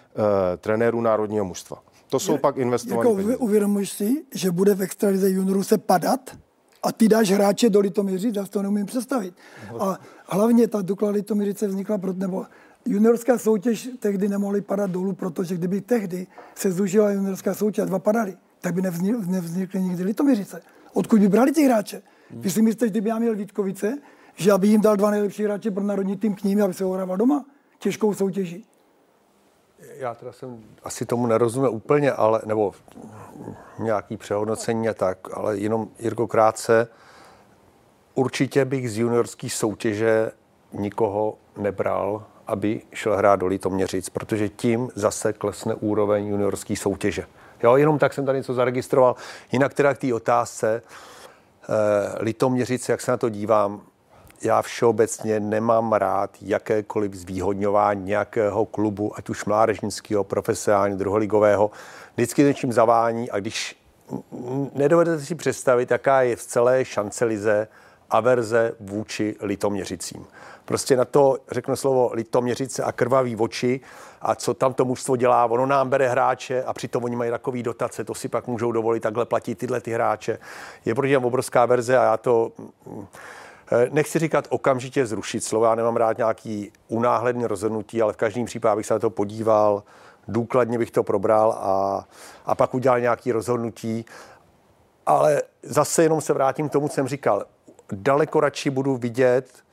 trenérů národního mužstva. To jsou je, pak investované jako Uvědomuješ si, že bude v extralize juniorů se padat a ty dáš hráče do Litoměřic, já to neumím představit. A hlavně ta Dukla Litoměřice vznikla, pro, nebo juniorská soutěž tehdy nemohly padat dolů, protože kdyby tehdy se zužila juniorská soutěž a dva padaly, tak by nevznikly, nevznikly nikdy Litoměřice. Odkud by brali ty hráče? Vy si myslíte, že kdyby já měl Vítkovice, že aby jim dal dva nejlepší hráče pro národní tým k ním, aby se ohrával doma těžkou soutěží? Já teda jsem asi tomu nerozuměl úplně, ale, nebo nějaký přehodnocení a tak, ale jenom Jirko krátce, určitě bych z juniorské soutěže nikoho nebral, aby šel hrát do Litoměřic, protože tím zase klesne úroveň juniorské soutěže. Jo, jenom tak jsem tady něco zaregistroval. Jinak teda k té otázce, Eh, Litoměřice, jak se na to dívám, já všeobecně nemám rád jakékoliv zvýhodňování nějakého klubu, ať už mládežnického, profesionálního, druholigového. Vždycky něčím zavání a když nedovedete si představit, jaká je v celé šance lize averze vůči litoměřicím. Prostě na to řeknu slovo litoměřice a krvavý oči a co tam to mužstvo dělá, ono nám bere hráče a přitom oni mají takový dotace, to si pak můžou dovolit takhle platit tyhle ty hráče. Je proti něm obrovská verze a já to eh, nechci říkat okamžitě zrušit slovo, já nemám rád nějaký unáhledný rozhodnutí, ale v každém případě bych se na to podíval, důkladně bych to probral a, a pak udělal nějaké rozhodnutí. Ale zase jenom se vrátím k tomu, co jsem říkal. Daleko radši budu vidět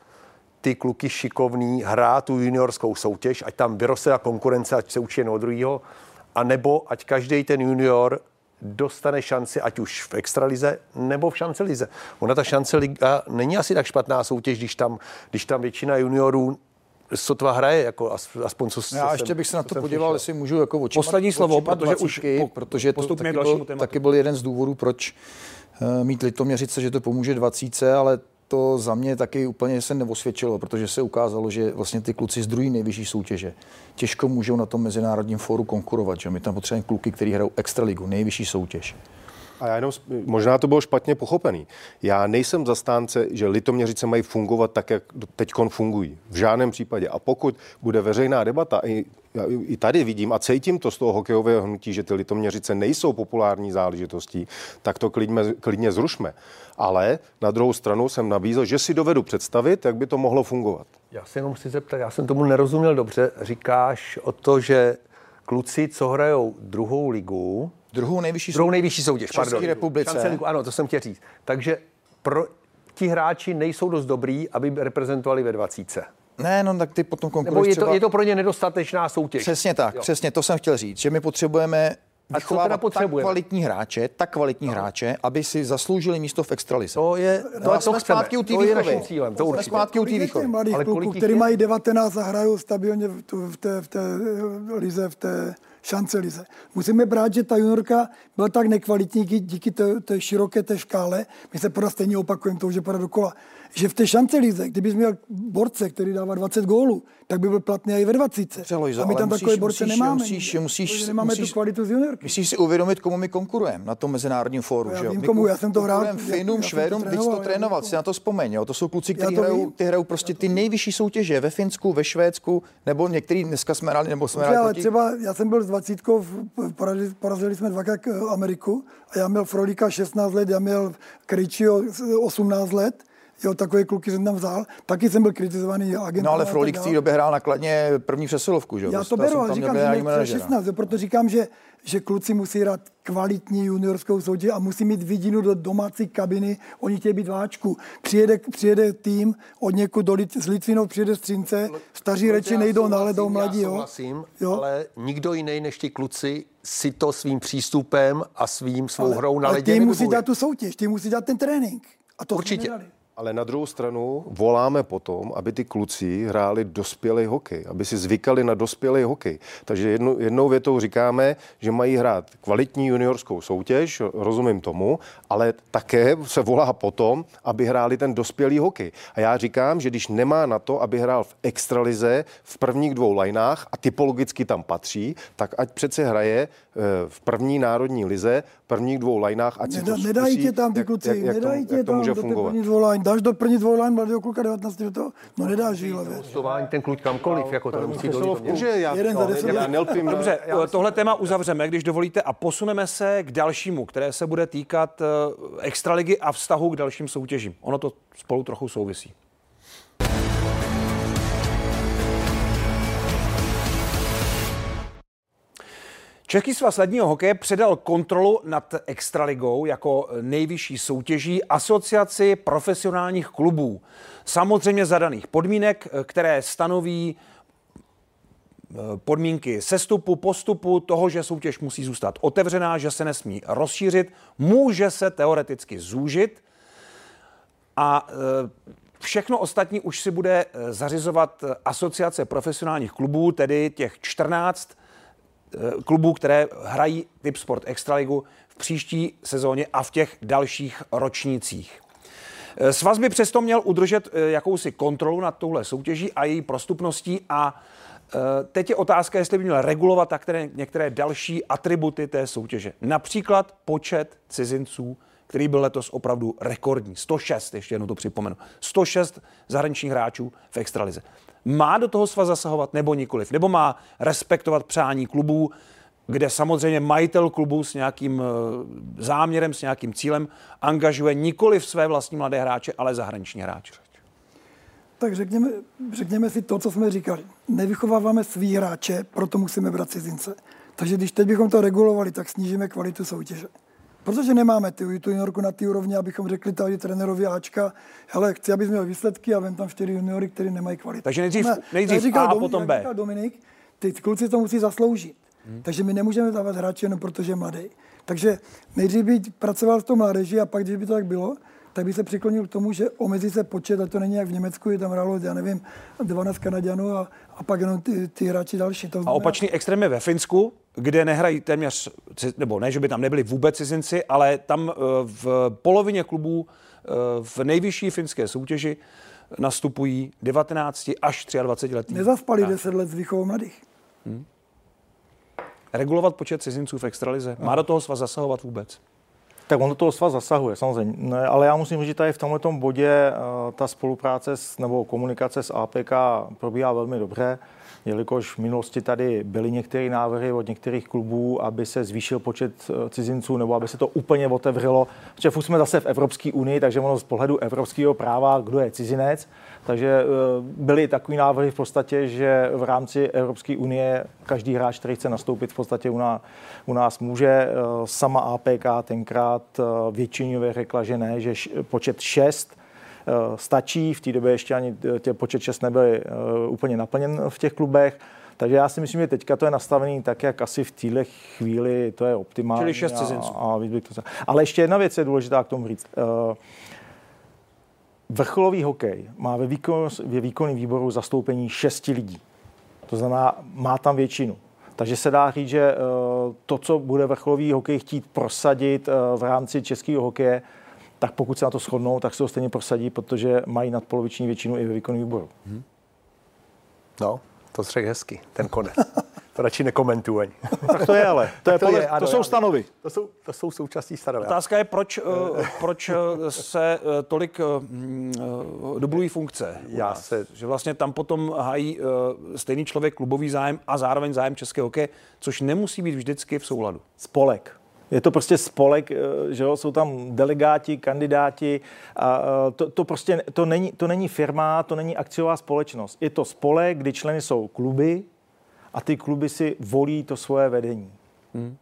ty kluky šikovný hrát tu juniorskou soutěž, ať tam vyroste na konkurence, ať se učí jen od druhého, a nebo ať každý ten junior dostane šanci, ať už v extralize nebo v šance lize. Ona ta šance liga není asi tak špatná soutěž, když tam, když tam většina juniorů sotva hraje, jako aspoň co Já ještě bych se na to podíval, jestli můžu jako očima, Poslední slovo, protože už po, protože to taky byl, taky byl jeden z důvodů, proč uh, mít Litoměřice, že to pomůže 20, ale to za mě taky úplně se neosvědčilo, protože se ukázalo, že vlastně ty kluci z druhé nejvyšší soutěže těžko můžou na tom mezinárodním fóru konkurovat. Že? My tam potřebujeme kluky, kteří hrajou extraligu, nejvyšší soutěž. A já jenom, možná to bylo špatně pochopený. Já nejsem zastánce, že litoměřice mají fungovat tak, jak teď fungují. V žádném případě. A pokud bude veřejná debata, i, i tady vidím a cítím to z toho hokejového hnutí, že ty litoměřice nejsou populární záležitostí, tak to klidně, klidně zrušme. Ale na druhou stranu jsem nabízel, že si dovedu představit, jak by to mohlo fungovat. Já se jenom chci zeptat, já jsem tomu nerozuměl dobře. Říkáš o to, že kluci, co hrajou druhou ligu, Druhou nejvyšší druhou nejvyšší soutěž, České pardon. republice. ano, to jsem chtěl říct. Takže pro ti hráči nejsou dost dobrý, aby reprezentovali ve 20. Ne, no tak ty potom konkurují Nebo je to, třeba... je to pro ně nedostatečná soutěž. Přesně tak, jo. přesně to jsem chtěl říct, že my potřebujeme teda tak kvalitní hráče, tak kvalitní no. hráče, aby si zasloužili místo v extralize. To je, to, no, to jsme zpátky u té výchovy. To je cílem, to jsme zpátky u té výchovy. mladých Ale kluků, který mají 19 a hrajou stabilně v, v, té, v té lize, v té šance lize. Musíme brát, že ta juniorka byla tak nekvalitní díky té, té široké té škále, my se pořád stejně opakujeme to, že pořád dokola, že v té šance lize, kdybys měl borce, který dává 20 gólů, tak by byl platný i ve 20. Přelojzo, a my tam musíš, takové borce musíš, nemáme. Musíš, musíš, nemáme musíš, tu kvalitu z juniorky. Musíš si uvědomit, komu my konkurujeme na tom mezinárodním fóru. Já vím, komu, já jsem to hrál. Finům, Švédům, teď to trénoval, si na to vzpomeň. Jo. To jsou kluci, kteří hrajou, ty hrajou prostě ty nejvyšší soutěže ve Finsku, ve Švédsku, nebo některý dneska jsme hráli, nebo jsme hráli. Ale třeba já jsem byl s 20, porazili, porazili jsme dvakrát Ameriku a já měl Frolíka 16 let, já měl Krejčího 18 let jo, takové kluky jsem tam vzal. Taky jsem byl kritizovaný agentem. No ale Frolík v té době hrál nakladně první přesilovku, že Já to, to beru, ale říkám, že mě 16, proto říkám, že, že kluci musí hrát kvalitní juniorskou soutěž a musí mít vidinu do domácí kabiny, oni chtějí být váčku. Přijede, přijede tým od někud do Lit, z Litvinov, přijede Střince, staří reči nejdou na ledou mladí. Já souhlasím, jo? ale nikdo jiný než ti kluci si to svým přístupem a svým svou ale, hrou na ledě Ale musí dát tu soutěž, ty musí dát ten trénink. A to Určitě. Ale na druhou stranu voláme potom, aby ty kluci hráli dospělý hokej, aby si zvykali na dospělý hokej. Takže jednou, jednou větou říkáme, že mají hrát kvalitní juniorskou soutěž, rozumím tomu, ale také se volá potom, aby hráli ten dospělý hokej. A já říkám, že když nemá na to, aby hrál v extralize v prvních dvou lajnách a typologicky tam patří, tak ať přece hraje v první národní lize, prvních dvou lajnách, ať Neda, si to Nedají tě tam ty kluci, jak, jak, nedají jak to, tě jak to může tam fungovat. do dáš do první dvojlán mladého kluka 19 to, no nedáš výhlavě. Ten kluk kamkoliv, jako to nemusí Může, já, Jeden za deset. Já nelpím. Dobře, tohle téma uzavřeme, když dovolíte, a posuneme se k dalšímu, které se bude týkat eh, extraligy a vztahu k dalším soutěžím. Ono to spolu trochu souvisí. Český svaz ledního hokeje předal kontrolu nad Extraligou jako nejvyšší soutěží asociaci profesionálních klubů. Samozřejmě zadaných podmínek, které stanoví eh, podmínky sestupu, postupu, toho, že soutěž musí zůstat otevřená, že se nesmí rozšířit, může se teoreticky zúžit a eh, všechno ostatní už si bude eh, zařizovat asociace profesionálních klubů, tedy těch 14 Eh, klubů, které hrají typ Sport Extraligu v příští sezóně a v těch dalších ročnících. Eh, svaz by přesto měl udržet eh, jakousi kontrolu nad touhle soutěží a její prostupností a teď je otázka, jestli by měl regulovat takové některé další atributy té soutěže. Například počet cizinců, který byl letos opravdu rekordní. 106, ještě jednou to připomenu. 106 zahraničních hráčů v extralize. Má do toho svaz zasahovat nebo nikoliv? Nebo má respektovat přání klubů, kde samozřejmě majitel klubu s nějakým eh, záměrem, s nějakým cílem angažuje nikoli v své vlastní mladé hráče, ale zahraniční hráče. Tak řekněme, řekněme si to, co jsme říkali. Nevychováváme svý hráče, proto musíme brát cizince. Takže když teď bychom to regulovali, tak snížíme kvalitu soutěže. Protože nemáme ty, tu juniorku na té úrovni, abychom řekli tady trenérovi Ačka, hele, chci, abys měl výsledky a vem tam čtyři juniory, které nemají kvalitu. Takže nejdřív, ne, nejdřív A a potom B. Dominik, ty kluci to musí zasloužit. Hmm. Takže my nemůžeme dávat hráče jenom protože je mladý. Takže nejdřív být pracoval s tou mládeží a pak, když by to tak bylo, tak by se přiklonil k tomu, že omezí se počet, a to není jak v Německu, je tam hrálo, já nevím, 12 Kanaďanů a, a pak jenom ty, ty hráči další. To znamená... A opačný extrém je ve Finsku, kde nehrají téměř, nebo ne, že by tam nebyli vůbec cizinci, ale tam eh, v polovině klubů eh, v nejvyšší finské soutěži nastupují 19 až 23 letí. Nezaspali 10 let s výchovou mladých. Hmm. Regulovat počet cizinců v extralize. Má do toho svaz zasahovat vůbec? Tak on do toho svaz zasahuje, samozřejmě. Ne, ale já musím říct, že tady v tomto bodě uh, ta spolupráce s, nebo komunikace s APK probíhá velmi dobře jelikož v minulosti tady byly některé návrhy od některých klubů, aby se zvýšil počet eh, cizinců nebo aby se to úplně otevřelo. Protože jsme zase v Evropské unii, takže ono z pohledu evropského práva, kdo je cizinec. Takže eh, byly takové návrhy v podstatě, že v rámci Evropské unie každý hráč, který chce nastoupit, v podstatě u nás, u nás může. Eh, sama APK tenkrát většinově řekla, že ne, že počet 6 Eh, stačí. V té době ještě ani tě počet čest nebyl eh, úplně naplněn v těch klubech. Takže já si myslím, že teďka to je nastavený tak, jak asi v téhle chvíli to je optimální. Čili šest cizinců. A, a, ale ještě jedna věc je důležitá k tomu říct. Eh, vrcholový hokej má ve, výkon, ve výkonném výboru zastoupení šesti lidí. To znamená, má tam většinu. Takže se dá říct, že to, co bude vrcholový hokej chtít prosadit v rámci českého hokeje, tak pokud se na to shodnou, tak se to stejně prosadí, protože mají nadpoloviční většinu i ve výkonném výboru. Hmm. No, to řekl hezky, ten konec. [LAUGHS] To radši nekomentuji ani. tak to je ale. [LAUGHS] To, je to, podle, je, ano, to jsou stanovy. To jsou, to jsou součástí stanovy. Otázka je, proč, uh, proč se uh, tolik uh, dublují funkce. Já se... Že vlastně tam potom hají stejný člověk klubový zájem a zároveň zájem českého hokeje, což nemusí být vždycky v souladu. Spolek. Je to prostě spolek, eh, že jo, jsou tam delegáti, kandidáti a eh, to, to prostě to není, to není firma, to není akciová společnost. Je to spolek, kdy členy jsou kluby a ty kluby si volí to svoje vedení. Hmm.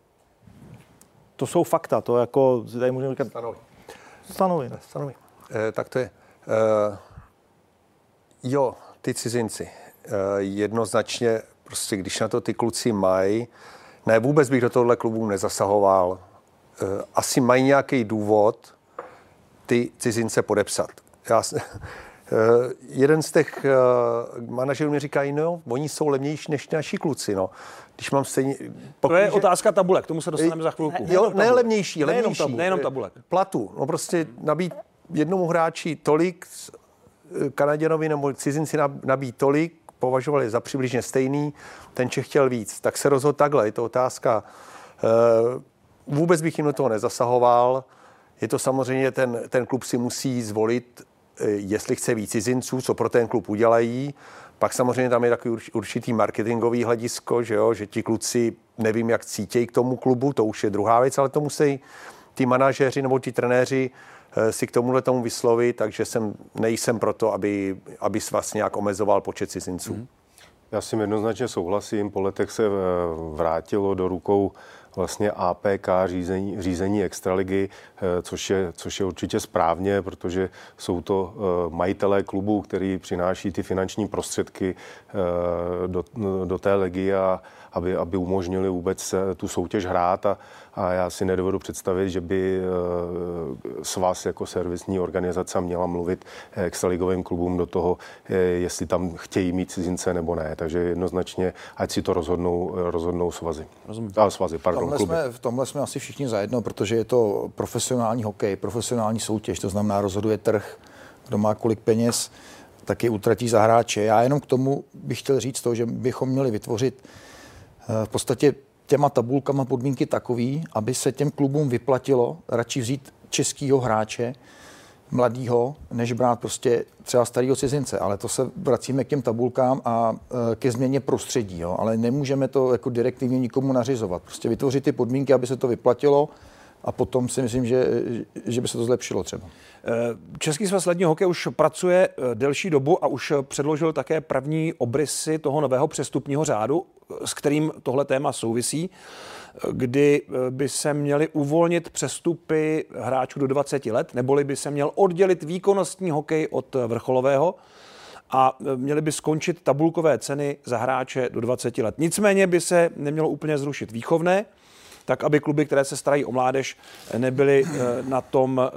To jsou fakta, to jako, tady můžeme říkat... Stanoví. Stanoví. Stanoví. Eh, tak to je. Eh, jo, ty cizinci. Eh, jednoznačně, prostě když na to ty kluci mají, ne, vůbec bych do tohohle klubu nezasahoval. Eh, asi mají nějaký důvod ty cizince podepsat. Já, jeden z těch eh, manažerů mi říká, no, oni jsou levnější než naši kluci, no. Když mám stejně... Pokud, to je otázka tabulek, k tomu se dostaneme za chvilku. Ne, jo, ne levnější, levnější. Nejenom, nejenom tabulek. Platu. No prostě nabít jednomu hráči tolik, Kanaděnovi nebo cizinci nabít tolik, považovali za přibližně stejný, ten Čech chtěl víc. Tak se rozhodl takhle, je to otázka. Eh, vůbec bych jim do toho nezasahoval. Je to samozřejmě, ten, ten klub si musí zvolit, eh, jestli chce víc cizinců, co pro ten klub udělají. Pak samozřejmě tam je takový určitý marketingový hledisko, že, jo, že ti kluci nevím, jak cítějí k tomu klubu, to už je druhá věc, ale to musí ty manažeři nebo ti trenéři Eh, si k tomuhle tomu vyslovit, takže jsem, nejsem proto, aby, aby svaz nějak omezoval počet cizinců. Mm. Já s tím jednoznačně souhlasím. Po letech se eh, vrátilo do rukou vlastně APK řízení, řízení extraligy, eh, což je, což je určitě správně, protože jsou to majitelé klubů, který přináší ty finanční prostředky do, do té ligy a, aby, aby umožnili vůbec tu soutěž hrát a, a já si nedovedu představit, že by eh, svaz jako servisní organizace měla mluvit extraligovým klubům do toho, eh, jestli tam chtějí mít cizince nebo ne. Takže jednoznačně, ať si to rozhodnou, rozhodnou svazy. Rozumím. A svazy, pardon, v tomhle, kluby. jsme, v tomhle jsme asi všichni zajedno, protože je to profesionální hokej, profesionální soutěž, to znamená rozhoduje trh, kdo má kolik peněz, taky utratí za hráče. Já jenom k tomu bych chtěl říct to, že bychom měli vytvořit v podstatě těma tabulkama podmínky takový, aby se těm klubům vyplatilo radši vzít českýho hráče, mladýho, než brát prostě třeba starého cizince. Ale to se vracíme k těm tabulkám a e, ke změně prostředí. Jo. Ale nemůžeme to jako direktivně nikomu nařizovat. Prostě vytvořit ty podmínky, aby se to vyplatilo a potom si myslím, že, že by se to zlepšilo třeba. Eh, Český svaz ledního hokeje už pracuje eh, delší dobu a už předložil také první obrysy toho nového přestupního řádu. S kterým tohle téma souvisí, kdy by se měly uvolnit přestupy hráčů do 20 let, neboli by se měl oddělit výkonnostní hokej od vrcholového a měly by skončit tabulkové ceny za hráče do 20 let. Nicméně by se nemělo úplně zrušit výchovné, tak aby kluby, které se starají o mládež, nebyly eh, na tom eh,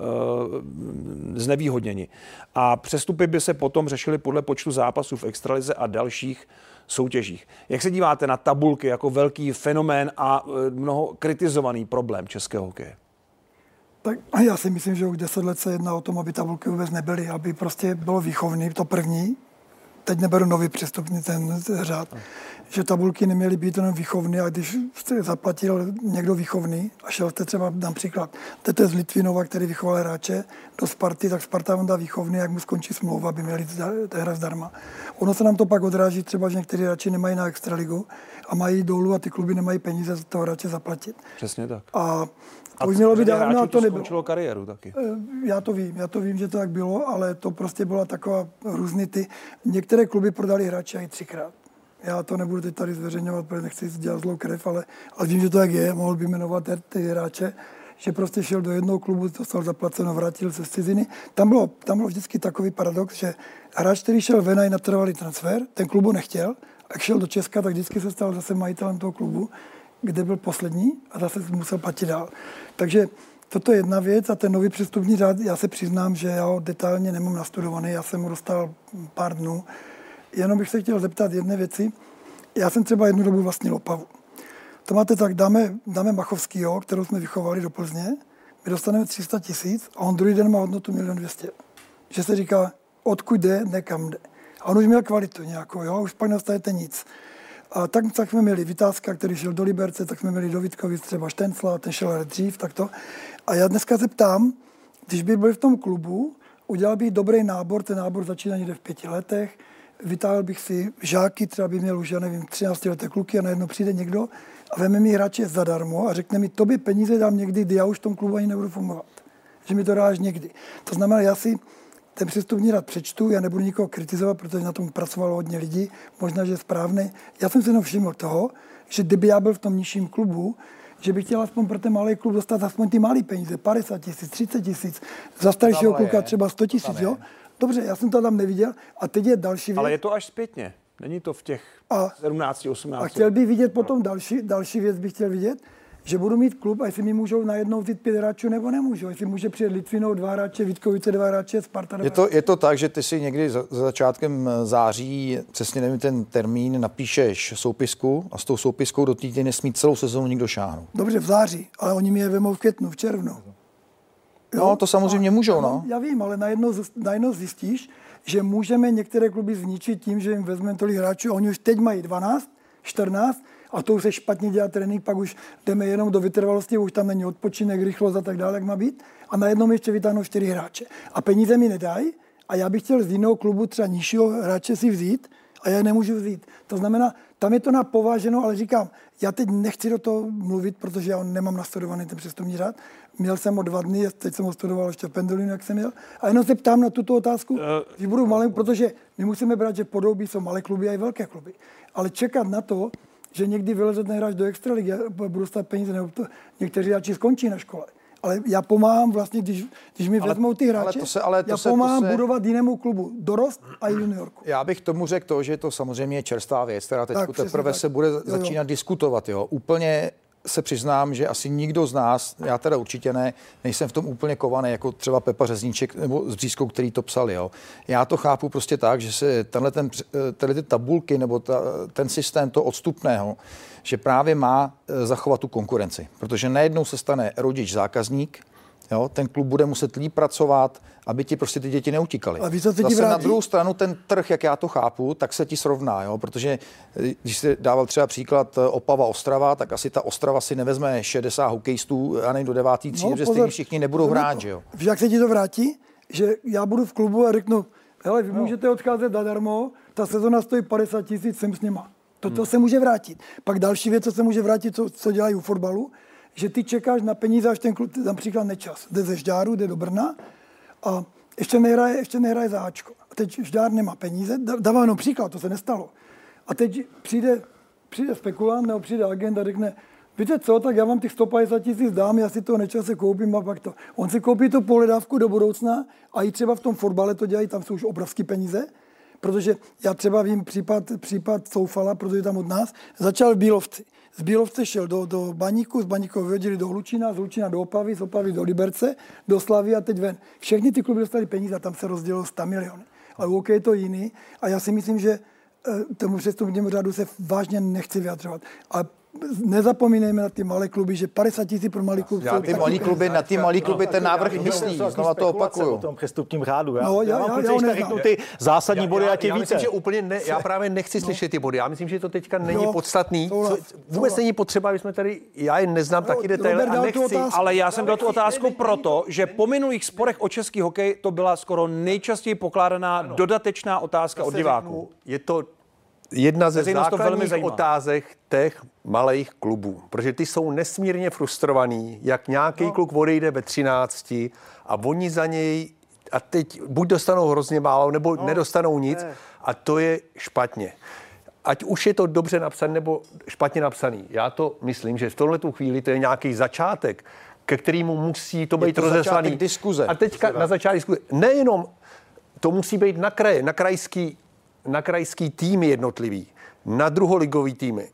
znevýhodněni. A přestupy by se potom řešily podle počtu zápasů v extralize a dalších soutěžích. Jak se díváte na tabulky jako velký fenomén a eh, mnoho kritizovaný problém českého hokeje? Tak já si myslím, že už deset let se jedná o tom, aby tabulky vůbec nebyly, aby prostě bylo výchovný, to první, teď neberu nový přestupní ten řád, že tabulky neměly být jenom výchovný a když jste zaplatil někdo výchovný a šel jste třeba například tete z Litvinova, který vychoval hráče do Sparty, tak Sparta vám dá výchovný, jak mu skončí smlouva, aby měli hra zdarma. Ono se nám to pak odráží třeba, že někteří hráči nemají na extraligu a mají dolů a ty kluby nemají peníze za toho hráče zaplatit. Přesně tak. A to už mělo být dávno a to nebylo. kariéru taky. Eh, já to vím, já to vím, že to tak bylo, ale to prostě byla taková různý ty. Některé kluby prodali hráče i třikrát. Já to nebudu teď tady zveřejňovat, protože nechci dělat zlou krev, ale, ale vím, že to tak je, mohl by jmenovat ty, hráče, že prostě šel do jednoho klubu, dostal zaplaceno, vrátil se z ciziny. Tam bylo, tam bylo vždycky takový paradox, že hráč, který šel ven na trvalý transfer, ten klubu nechtěl, a jak šel do Česka, tak vždycky se stal zase majitelem toho klubu, kde byl poslední a zase musel platit dál. Takže toto je jedna věc a ten nový přestupní řád, já se přiznám, že já ho detailně nemám nastudovaný, já jsem mu dostal pár dnů. Jenom bych se chtěl zeptat jedné věci. Já jsem třeba jednu dobu vlastnil Opavu. To máte tak, dáme, dáme Machovskýho, kterou jsme vychovali do Plzně, my dostaneme 300 tisíc a on druhý den má hodnotu 1 200 Že se říká, odkud jde, nekam jde. A on už měl kvalitu nějakou, jo, už pak nastavete nic. A tak, tak jsme měli Vytázka, který šel do Liberce, tak jsme měli do Vítkovic třeba Štencla, ten šel dřív, tak to. A já dneska se ptám, když by byl v tom klubu, udělal bych dobrý nábor, ten nábor začíná někde v pěti letech, vytáhl bych si žáky, třeba by měl už, já nevím, 13 leté kluky a najednou přijde někdo a veme mi hráče zadarmo a řekne mi, tobě peníze dám někdy, kdy já už v tom klubu ani nebudu fungovat. Že mi to dáš někdy. To znamená, já si ten přestupní rad přečtu, já nebudu nikoho kritizovat, protože na tom pracovalo hodně lidí, možná, že je správný. Já jsem si jenom všiml toho, že kdyby já byl v tom nižším klubu, že bych chtěl aspoň pro ten malý klub dostat aspoň ty malé peníze, 50 tisíc, 30 tisíc, za staršího kluka třeba 100 tisíc, jo? Dobře, já jsem to tam neviděl a teď je další věc. Ale je to až zpětně, není to v těch a, 17, 18. A chtěl bych vidět potom další, další věc, bych chtěl vidět, že budu mít klub a jestli mi můžou najednou vzít pět hráčů nebo nemůžou. Jestli může přijet Litvinou dva hráče, Vítkovice dva hráče, Sparta dva je to, je to tak, že ty si někdy za, za začátkem září, přesně nevím ten termín, napíšeš soupisku a s tou soupiskou do týdny nesmí celou sezónu nikdo šáhnout. Dobře, v září, ale oni mi je vemou v květnu, v červnu. Jo? No, to samozřejmě a, můžou, no. Já vím, ale najednou, najednou zjistíš, že můžeme některé kluby zničit tím, že jim vezmeme tolik hráčů. Oni už teď mají 12, 14 a to už se špatně dělá trénink, pak už jdeme jenom do vytrvalosti, už tam není odpočinek, rychlost a tak dále, jak má být. A najednou mi ještě vytáhnou čtyři hráče. A peníze mi nedají a já bych chtěl z jiného klubu třeba nižšího hráče si vzít a já je nemůžu vzít. To znamená, tam je to na pováženou, ale říkám, já teď nechci do toho mluvit, protože já nemám nastudovaný ten přestupní řád. Měl jsem o dva dny, teď jsem ho studoval ještě v Pendolinu, jak jsem měl. A jenom se ptám na tuto otázku, uh, když budu malý, protože my musíme brát, že podobí jsou malé kluby a i velké kluby. Ale čekat na to, že někdy vyleze ten hráč do extraligy, budu dostat peníze, nebo to, někteří hráči skončí na škole. Ale já pomáhám vlastně, když, když mi ale, vezmou ty hráče, ale to se, ale to já se, pomáhám to se... budovat jinému klubu dorost a juniorku. Já bych tomu řekl to, že to samozřejmě je čerstvá věc, která teď teprve tak. se bude jo, začínat jo. diskutovat. Jo. Úplně se přiznám, že asi nikdo z nás, já teda určitě ne, nejsem v tom úplně kovaný, jako třeba Pepa Řezníček nebo s Břískou, který to psal. Jo. Já to chápu prostě tak, že se tenhle, ten, tenhle ty tabulky nebo ta, ten systém to odstupného, že právě má e, zachovat tu konkurenci. Protože najednou se stane rodič zákazník, Jo, ten klub bude muset líp pracovat, aby ti prostě ty děti neutíkaly. A Zase vrátí? na druhou stranu ten trh, jak já to chápu, tak se ti srovná, jo? protože eh, když jsi dával třeba příklad eh, Opava Ostrava, tak asi ta Ostrava si nevezme 60 hokejistů a nejdu do devátý třídy, no, že stejně všichni nebudou hrát, že jo? Víš, jak se ti to vrátí? Že já budu v klubu a řeknu, hele, vy no. můžete odcházet zadarmo, ta sezona stojí 50 tisíc, jsem s nima. To, to hmm. se může vrátit. Pak další věc, co se může vrátit, co, co dělají u fotbalu, že ty čekáš na peníze, až ten klub, například nečas, jde ze Žďáru, jde do Brna a ještě nehraje, ještě nehraje za Ačko. A teď Žďár nemá peníze, dává jenom příklad, to se nestalo. A teď přijde, přijde spekulant nebo přijde agent a řekne, víte co, tak já vám těch 150 tisíc dám, já si to nečase koupím a pak to. On si koupí to pohledávku do budoucna a i třeba v tom fotbale to dělají, tam jsou už obrovské peníze, protože já třeba vím případ, případ Soufala, protože tam od nás, začal v Bílovci. Z Bílovce šel do, do Baníku, z Baníku vyhodili do Hlučína, z Hlučína do Opavy, z Opavy do Liberce, do Slavy a teď ven. Všechny ty kluby dostali peníze a tam se rozdělilo 100 miliony. Ale OK je to jiný a já si myslím, že eh, tomu přestupnímu řádu se vážně nechci vyjadřovat. Ale nezapomínejme na ty malé kluby, že 50 tisíc pro malý klub. Já ty malý kluby, na ty malý kluby ten návrh myslí, znova to opakuju. o tom přestupním řádu. Já, No, já- já, já- já řeknu ty zásadní body, já, ať je já více. myslím, že úplně ne, já právě nechci slyšet ty body. Já myslím, že to teďka není Jo, podstatný. Co, vůbec není potřeba, aby jsme tady, já je neznám taky detaily a nechci. Ale já jsem dal tu otázku proto, že po minulých sporech o český hokej to byla skoro nejčastěji pokládaná dodatečná otázka od diváků. Je to jedna ze velmi základních zajímá. otázek těch malých klubů, protože ty jsou nesmírně frustrovaný, jak nějaký no. kluk odejde ve 13 a oni za něj a teď buď dostanou hrozně málo, nebo no, nedostanou nic ne. a to je špatně. Ať už je to dobře napsané nebo špatně napsaný. Já to myslím, že v tohle tu chvíli to je nějaký začátek, ke kterému musí to být to rozeslaný. začátek diskuze. A teďka na začátku diskuze. Nejenom to musí být na kraje, na krajský, na krajský týmy jednotlivý, na druholigový týmy,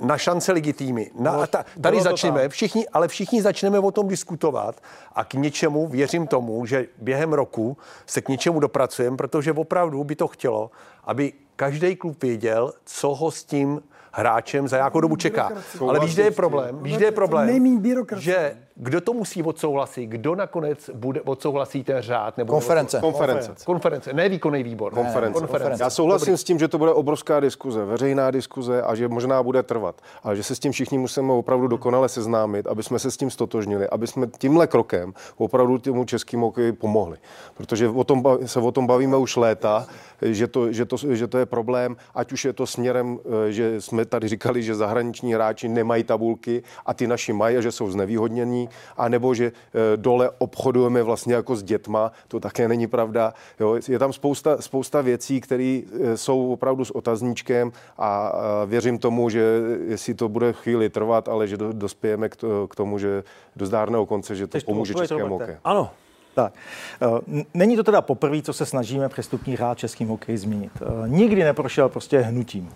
na šance ligy týmy. Na, a ta, tady začneme, všichni, ale všichni začneme o tom diskutovat a k něčemu, věřím tomu, že během roku se k něčemu dopracujeme, protože opravdu by to chtělo, aby každý klub věděl, co ho s tím hráčem za nějakou dobu čeká. Ale víš, kde je problém? Víš, kde je problém? Že kdo to musí odsouhlasit, kdo nakonec bude odsouhlasí ten řád? Nebo Konference. Konference. Konference, ne výkonný výbor. Konference. Konference. Já souhlasím s tím, že to bude obrovská diskuze, veřejná diskuze a že možná bude trvat, ale že se s tím všichni musíme opravdu dokonale seznámit, aby jsme se s tím stotožnili, aby jsme tímhle krokem opravdu tomu českému hokeji pomohli. Protože o tom, se o tom bavíme už léta, že to, že, to, že to je problém, ať už je to směrem, eh, že jsme tady říkali, že zahraniční hráči nemají tabulky a ty naši mají a že jsou znevýhodnění, anebo že eh, dole obchodujeme vlastně jako s dětma, to také není pravda. Jo, je tam spousta, spousta věcí, které eh, jsou opravdu s otazníčkem a a věřím tomu, že jestli to bude chvíli trvat, ale že do, dospějeme k, to, k tomu, že do zdárného konce, že to tu pomůže českému hokeji. Ano, Tak. Eh, Není to teda poprvé, co se snažíme přestupní řád českým hokeji změnit. Eh, Nikdy neprošel prostě hnutím.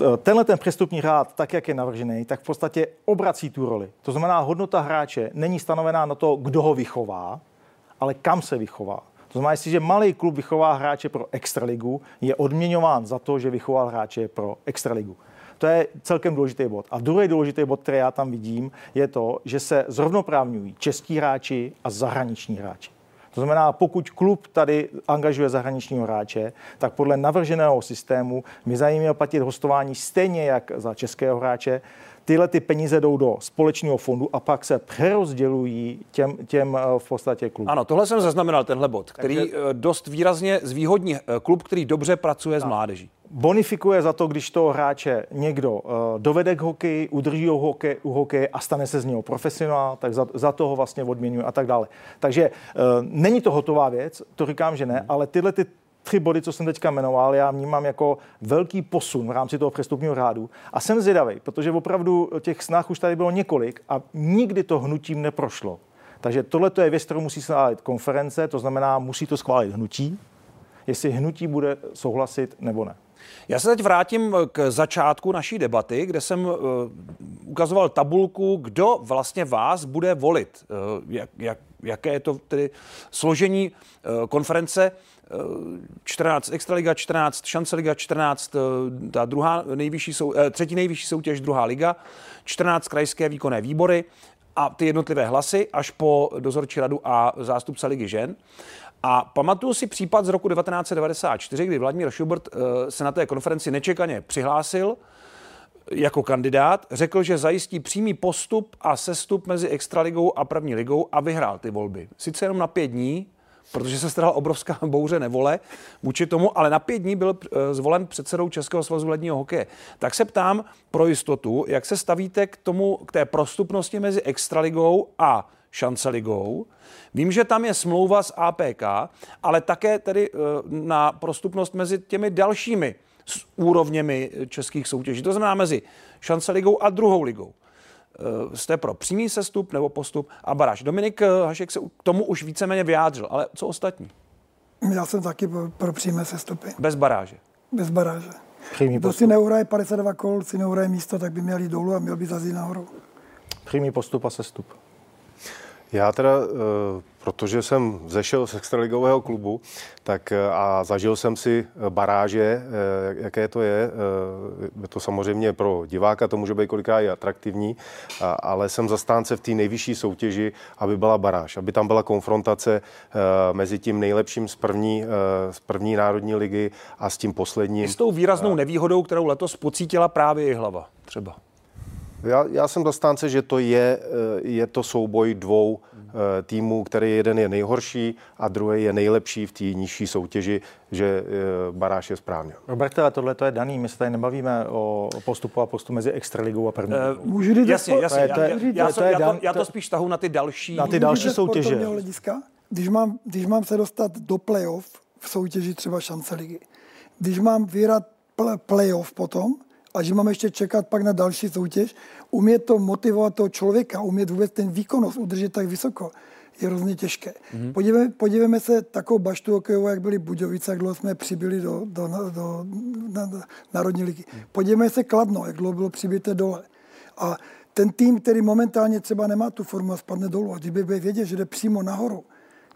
Eh, Tenhle ten přestupní řád, tak jak je navržený, tak v podstatě obrací tu roli. To znamená, hodnota hráče není stanovená na to, kdo ho vychová, ale kam se vychová. To znamená, jestliže malý klub vychová hráče pro extraligu, je odměňován za to, že vychoval hráče pro extraligu. To je celkem důležitý bod. A druhý důležitý bod, který já tam vidím, je to, že se zrovnoprávňují český hráči a zahraniční hráči. To znamená, pokud klub tady angažuje zahraničního hráče, tak podle navrženého systému by za ním měl platit hostování stejně jak za českého hráče. Tyhle ty peníze jdou do společného fondu a pak se přerozdělují těm, těm eh, v podstatě klubům. ano, tohle jsem zaznamenal, tenhle bod, který eh, dost výrazně zvýhodní eh, klub, který dobře pracuje s mládeží. bonifikuje za to, když toho hráče někdo uh, dovede k hokeji, udrží ho hokej, u hokeje a stane se z něho profesionál, tak za, za to ho vlastně odměňuje a tak dále. Takže uh, není to hotová věc, to říkám, že ne, ale tyhle ty tři body, co jsem teďka jmenoval, já vnímám jako velký posun v rámci toho přestupního řádu. A jsem zvědavý, protože opravdu těch snah už tady bylo několik a nikdy to hnutím neprošlo. Takže tohle je věc, kterou musí schválit konference, to znamená, musí to schválit hnutí, jestli hnutí bude souhlasit nebo ne. Já se teď vrátím k začátku naší debaty, kde jsem uh, ukazoval tabulku, kdo vlastně vás bude volit. Uh, jak, jak, jaké je to tedy složení uh, konference. Uh, 14 Extraliga, 14 Šance Liga, 14 uh, ta druhá nejvyšší sou, uh, třetí nejvyšší soutěž, druhá liga, 14 krajské výkonné výbory a ty jednotlivé hlasy až po dozorčí radu a zástupce ligy žen. A pamatuju si případ z roku 1994, kdy Vladimír Schubert eh, se na té konferenci nečekaně přihlásil jako kandidát, řekl, že zajistí přímý postup a sestup mezi extraligou a první ligou a vyhrál ty volby. Sice jenom na pět dní, protože se strala obrovská [LAUGHS] bouře nevole vůči tomu, ale na pět dní byl eh, zvolen předsedou Českého svazu ledního hokeje. Tak se ptám pro jistotu, jak se stavíte k tomu, k té prostupnosti mezi extraligou a šanceligou. Vím, že tam je smlouva s APK, ale také tedy eh, na prostupnost mezi těmi dalšími s úrovněmi českých soutěží. To znamená mezi šance ligou a druhou ligou. Eh, jste pro přímý sestup nebo postup a baráž. Dominik eh, Hašek se k tomu už víceméně vyjádřil, ale co ostatní? Já jsem taky pro, přímé sestupy. Bez baráže? Bez baráže. Kdo si neuhraje 52 kol, si neuhraje místo, tak by měl jít dolů a měl by zazít nahoru. Přímý postup a sestup. Já teda, eh, protože jsem zešel z extraligového klubu, tak eh, a zažil jsem si eh, baráže, jaké to je. Je to samozřejmě pro diváka, to může být kolikrát i atraktivní, ale jsem zastánce v té nejvyšší soutěži, aby byla baráž, aby tam byla konfrontace mezi tím nejlepším z první, z první národní ligy a s tím posledním. S tou výraznou nevýhodou, kterou letos pocítila právě i hlava třeba. Já, já jsem zastánce, že to je, eh, je to souboj dvou eh, týmů, který jeden je nejhorší a druhý je nejlepší v té nižší soutěži, že eh, baráž je správně. Roberte, ale tohle to je daný. My se tady nebavíme o postupu a postu mezi extraligou a první. Uh, můžu říct, jasně, jasně. To je, já, já, to já, to, já to spíš tahu na ty další, na ty další soutěže. Když mám, když mám se dostat do playoff v soutěži třeba šance ligy, když mám vyhrát playoff potom, a že mám ještě čekat pak na další soutěž, umět to motivovat toho člověka, umět vůbec ten výkonnost udržet tak vysoko, je hrozně těžké. Mm-hmm. Podívejme, podívejme se takovou baštu hokejovou, jak byly Budějovice, jak dlouho jsme přibyli do, do, do, do na, do Národní ligy. Mm. Podívejme se Kladno, jak dlouho bylo přibité dole. A ten tým, který momentálně třeba nemá tu formu a spadne dolů, a kdyby věděl, že jde přímo nahoru,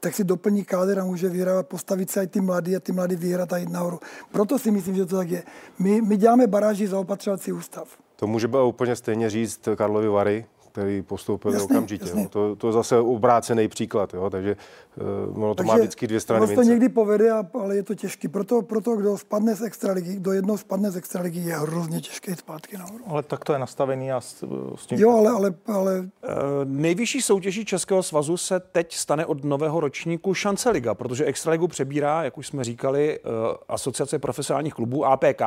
tak si doplní káder a může vyhrát, postavit se i ty mladí a ty mladí vyhrát a jít nahoru. Proto si myslím, že to tak je. My, my děláme baráži zaopatřovací ústav. To může být úplně stejně říct Karlovi Vary, který postoupil jasný, okamžitě. Jasný. To, to je zase obrácený příklad, jo? takže uh, ono to takže má vždycky dvě strany mince. to někdy povede, ale je to těžké. Proto, proto kdo spadne z extraligy, kdo jednou spadne z extraligy, je hrozně těžké zpátky nahoru. Ale tak to je nastavený a s, s tím... Jo, ale... ale, ale... Uh, nejvyšší soutěží Českého svazu se teď stane od nového ročníku Šance Liga, protože extraligu přebírá, jak už jsme říkali, uh, Asociace profesionálních klubů APK.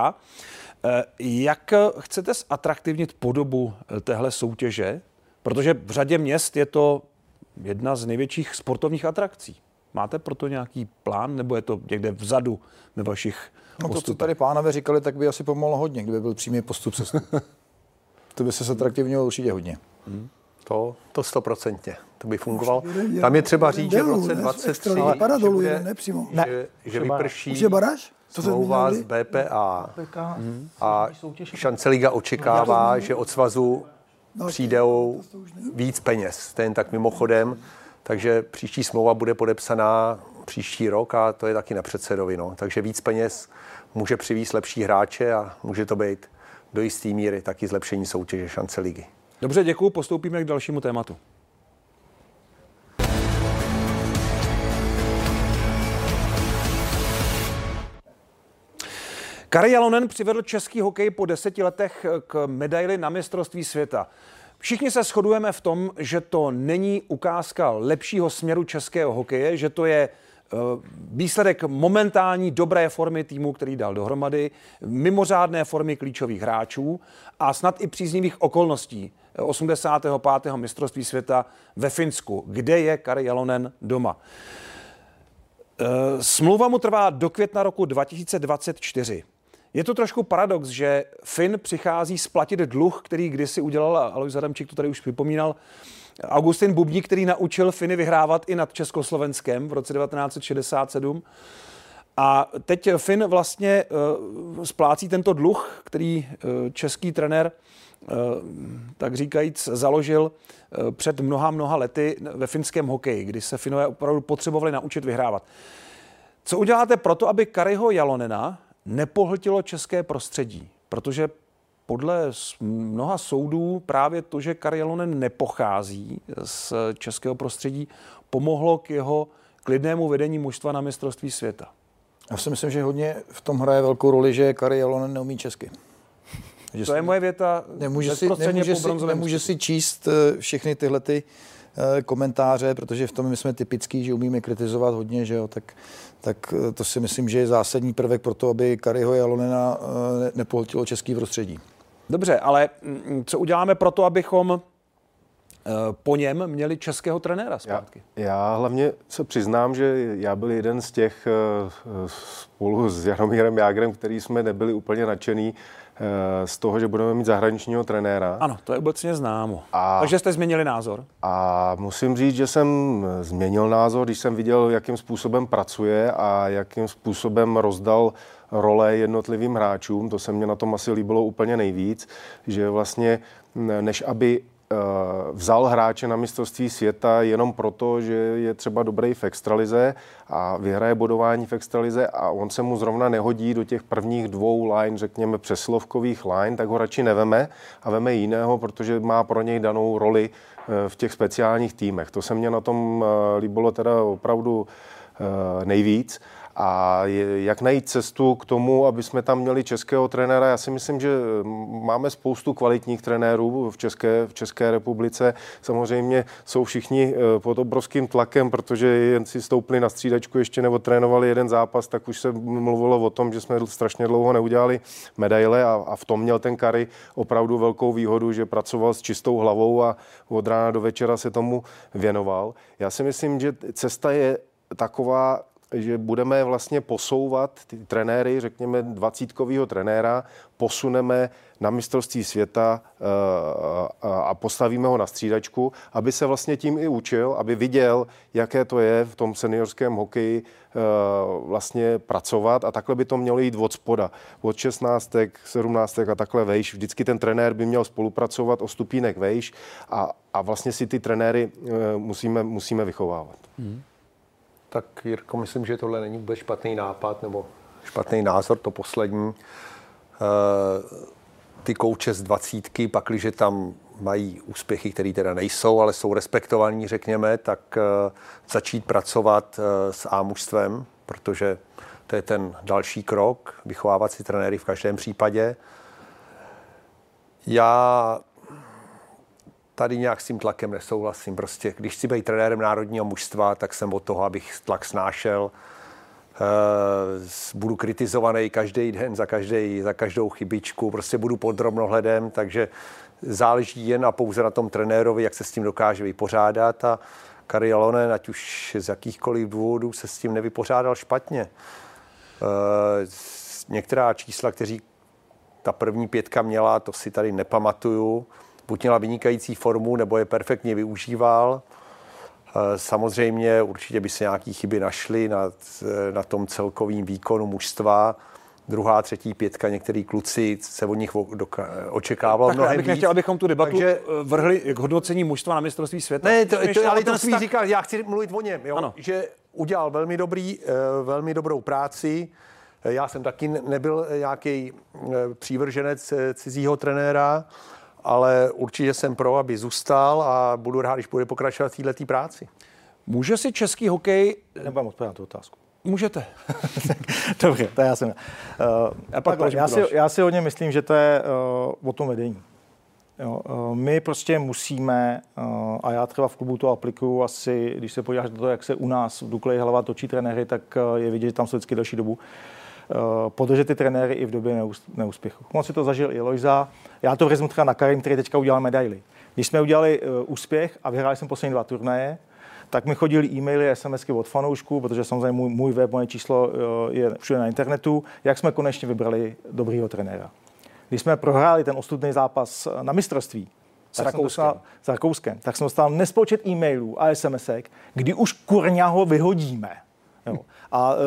Jak chcete zatraktivnit podobu téhle soutěže? Protože v řadě měst je to jedna z největších sportovních atrakcí. Máte proto nějaký plán, nebo je to někde vzadu ve vašich No to, co tady pánové říkali, tak by asi pomohlo hodně, kdyby byl přímý postup. [LAUGHS] to by se zatraktivnilo určitě hodně. Hmm. To, to stoprocentně. To by fungovalo. Tam je třeba říct, že v roce 23 že, bude. Ne. že, že vyprší Už je baráž? Smlouva s BPA a šance Liga očekává, že od svazu No, přijdou víc peněz. To jen tak mimochodem. Takže příští smlouva bude podepsaná příští rok a to je taky na předsedovi. No. Takže víc peněz může přivést lepší hráče a může to být do jisté míry taky zlepšení soutěže šance ligy. Dobře, děkuji. Postoupíme k dalšímu tématu. Kari Jalonen přivedl český hokej po deseti letech k medaili na mistrovství světa. Všichni se shodujeme v tom, že to není ukázka lepšího směru českého hokeje, že to je eh, výsledek momentální dobré formy týmu, který dal dohromady, mimořádné formy klíčových hráčů a snad i příznivých okolností 85. mistrovství světa ve Finsku, kde je Kari Jalonen doma. Eh, smlouva mu trvá do května roku 2024. Je to trošku paradox, že Finn přichází splatit dluh, který kdysi udělal, a Alois Adamčík to tady už připomínal, Augustin Bubník, který naučil Finy vyhrávat i nad Československem v roce 1967. A teď Finn vlastně uh, splácí tento dluh, který uh, český trenér uh, tak říkajíc založil uh, před mnoha, mnoha lety ve finském hokeji, kdy se Finové opravdu potřebovali naučit vyhrávat. Co uděláte proto, aby Kariho Jalonena, nepohltilo české prostředí, protože podle mnoha soudů právě to, že Karjelonen nepochází z českého prostředí, pomohlo k jeho klidnému vedení mužstva na mistrovství světa. Já si myslím, že hodně v tom hraje velkou roli, že Karjelonen neumí česky. Že to je moje věta. Nemůže si, nemůže, si, nemůže si číst eh, všechny tyhle ty komentáře, protože v tom my jsme typický, že umíme kritizovat hodně, že jo, tak, tak eh, to si myslím, že je zásadní prvek pro to, aby Kariho Jalonena eh, nepohltilo český prostředí. Dobře, ale mm, co uděláme pro to, abychom po něm měli českého trenéra zpátky. Já, já hlavně se přiznám, že já byl jeden z těch spolu s Jaromírem Jágrem, který jsme nebyli úplně nadšený Eh, z toho, že budeme mít zahraničního trenéra. Ano, to je obecně známo. A, Takže jste změnili názor? A musím říct, že jsem změnil názor, když jsem viděl, jakým způsobem pracuje a jakým způsobem rozdal role jednotlivým hráčům. To se mě na tom asi líbilo úplně nejvíc, že vlastně než aby Eh, vzal hráče na mistrovství světa jenom proto, že je třeba dobrý v extralize a vyhraje bodování v extralize a on se mu zrovna nehodí do těch prvních dvou line, řekněme přeslovkových line, tak ho radši neveme a veme jiného, protože má pro něj danou roli eh, v těch speciálních týmech. To se mně na tom eh, líbilo teda opravdu nejvíc a jak najít cestu k tomu, aby jsme tam měli českého trenéra. Já si myslím, že máme spoustu kvalitních trenérů v České, v České republice. Samozřejmě jsou všichni eh, pod obrovským tlakem, protože jen si stoupli na střídačku, ještě nebo trénovali jeden zápas, tak už se mluvilo o tom, že jsme strašně dlouho neudělali medaile a, a v tom měl ten Kary opravdu velkou výhodu, že pracoval s čistou hlavou a od rána do večera se tomu věnoval. Já si myslím, že cesta je taková, že budeme vlastně posouvat ty trenéry, řekněme dvacítkového trenéra, posuneme na mistrovství světa eh, a postavíme ho na střídačku, aby se vlastně tím i učil, aby viděl, jaké to je v tom seniorském hokeji eh, vlastně pracovat a takhle by to mělo jít od spoda, od 16, 17 a takhle vejš. Vždycky ten trenér by měl spolupracovat o stupínek vejš a, a vlastně si ty trenéry eh, musíme, musíme vychovávat. Hmm tak Jirko, myslím, že tohle není vůbec špatný nápad nebo špatný názor, to poslední. Eh, ty kouče z dvacítky, pakliže tam mají úspěchy, které teda nejsou, ale jsou respektovaní, řekněme, tak eh, začít pracovat eh, s A mužstvem, protože to je ten další krok, vychovávat si trenéry v každém případě. Já tady nějak s tím tlakem nesouhlasím. Prostě, když chci být trenérem národního mužstva, tak jsem od toho, abych tlak snášel. Uh, budu kritizovaný každý den za, každý, za každou chybičku, prostě budu pod drobnohledem, takže záleží jen a pouze na tom trenérovi, jak se s tím dokáže vypořádat a Kari Alonen, ať už z jakýchkoliv důvodů, se s tím nevypořádal špatně. Uh, některá čísla, kteří ta první pětka měla, to si tady nepamatuju, buď měla vynikající formu, nebo je perfektně využíval. Eh, samozřejmě určitě by se nějaké chyby našly na, na tom celkovém výkonu mužstva. Druhá, třetí pětka, některý kluci se od nich očekávalo tak, mnohem bych nechtěl, abychom tu debatu Takže, eh, vrhli k hodnocení mužstva na mistrovství světa. Ne, to, to, ale to svý říkal, já chci mluvit o něm, jo? Ano. že udělal velmi, dobrý, eh, velmi dobrou práci. Já jsem taky nebyl nějaký přívrženec cizího trenéra, ale určitě jsem pro, aby zůstal a budu rád, když bude pokračovat v této práci. Může si český hokej... Nebudem odpovědět na tu otázku. Můžete. [LAUGHS] Dobře, to já jsem. Uh, a pak já, si, já si hodně myslím, že to je uh, o tom vedení. Jo, uh, my prostě musíme, uh, a já třeba v klubu to aplikuju asi, když se podíváš na to, jak se u nás v Dukleji hlava točí trenéry, tak uh, je vidět, že tam jsou vždycky delší dobu. Uh, Eh, podržet ty trenéry i v době neúspěchu. On si to zažil i Lojza. Já to vezmu třeba na Karim, který teďka udělal medaily. Když jsme udělali uh, úspěch a vyhráli jsme poslední dva turnaje, tak mi chodili e-maily, SMSky od fanoušků, protože samozřejmě můj, můj web, moje číslo uh, je všude na internetu, jak jsme konečně vybrali dobrýho trenéra. Když jsme prohráli ten ostudný zápas na mistrovství, s Rakouskem. Dostal, s Rakouskem, tak jsem dostal nespočet e-mailů a SMSek, kdy už kurňa ho vyhodíme. Jo. A uh,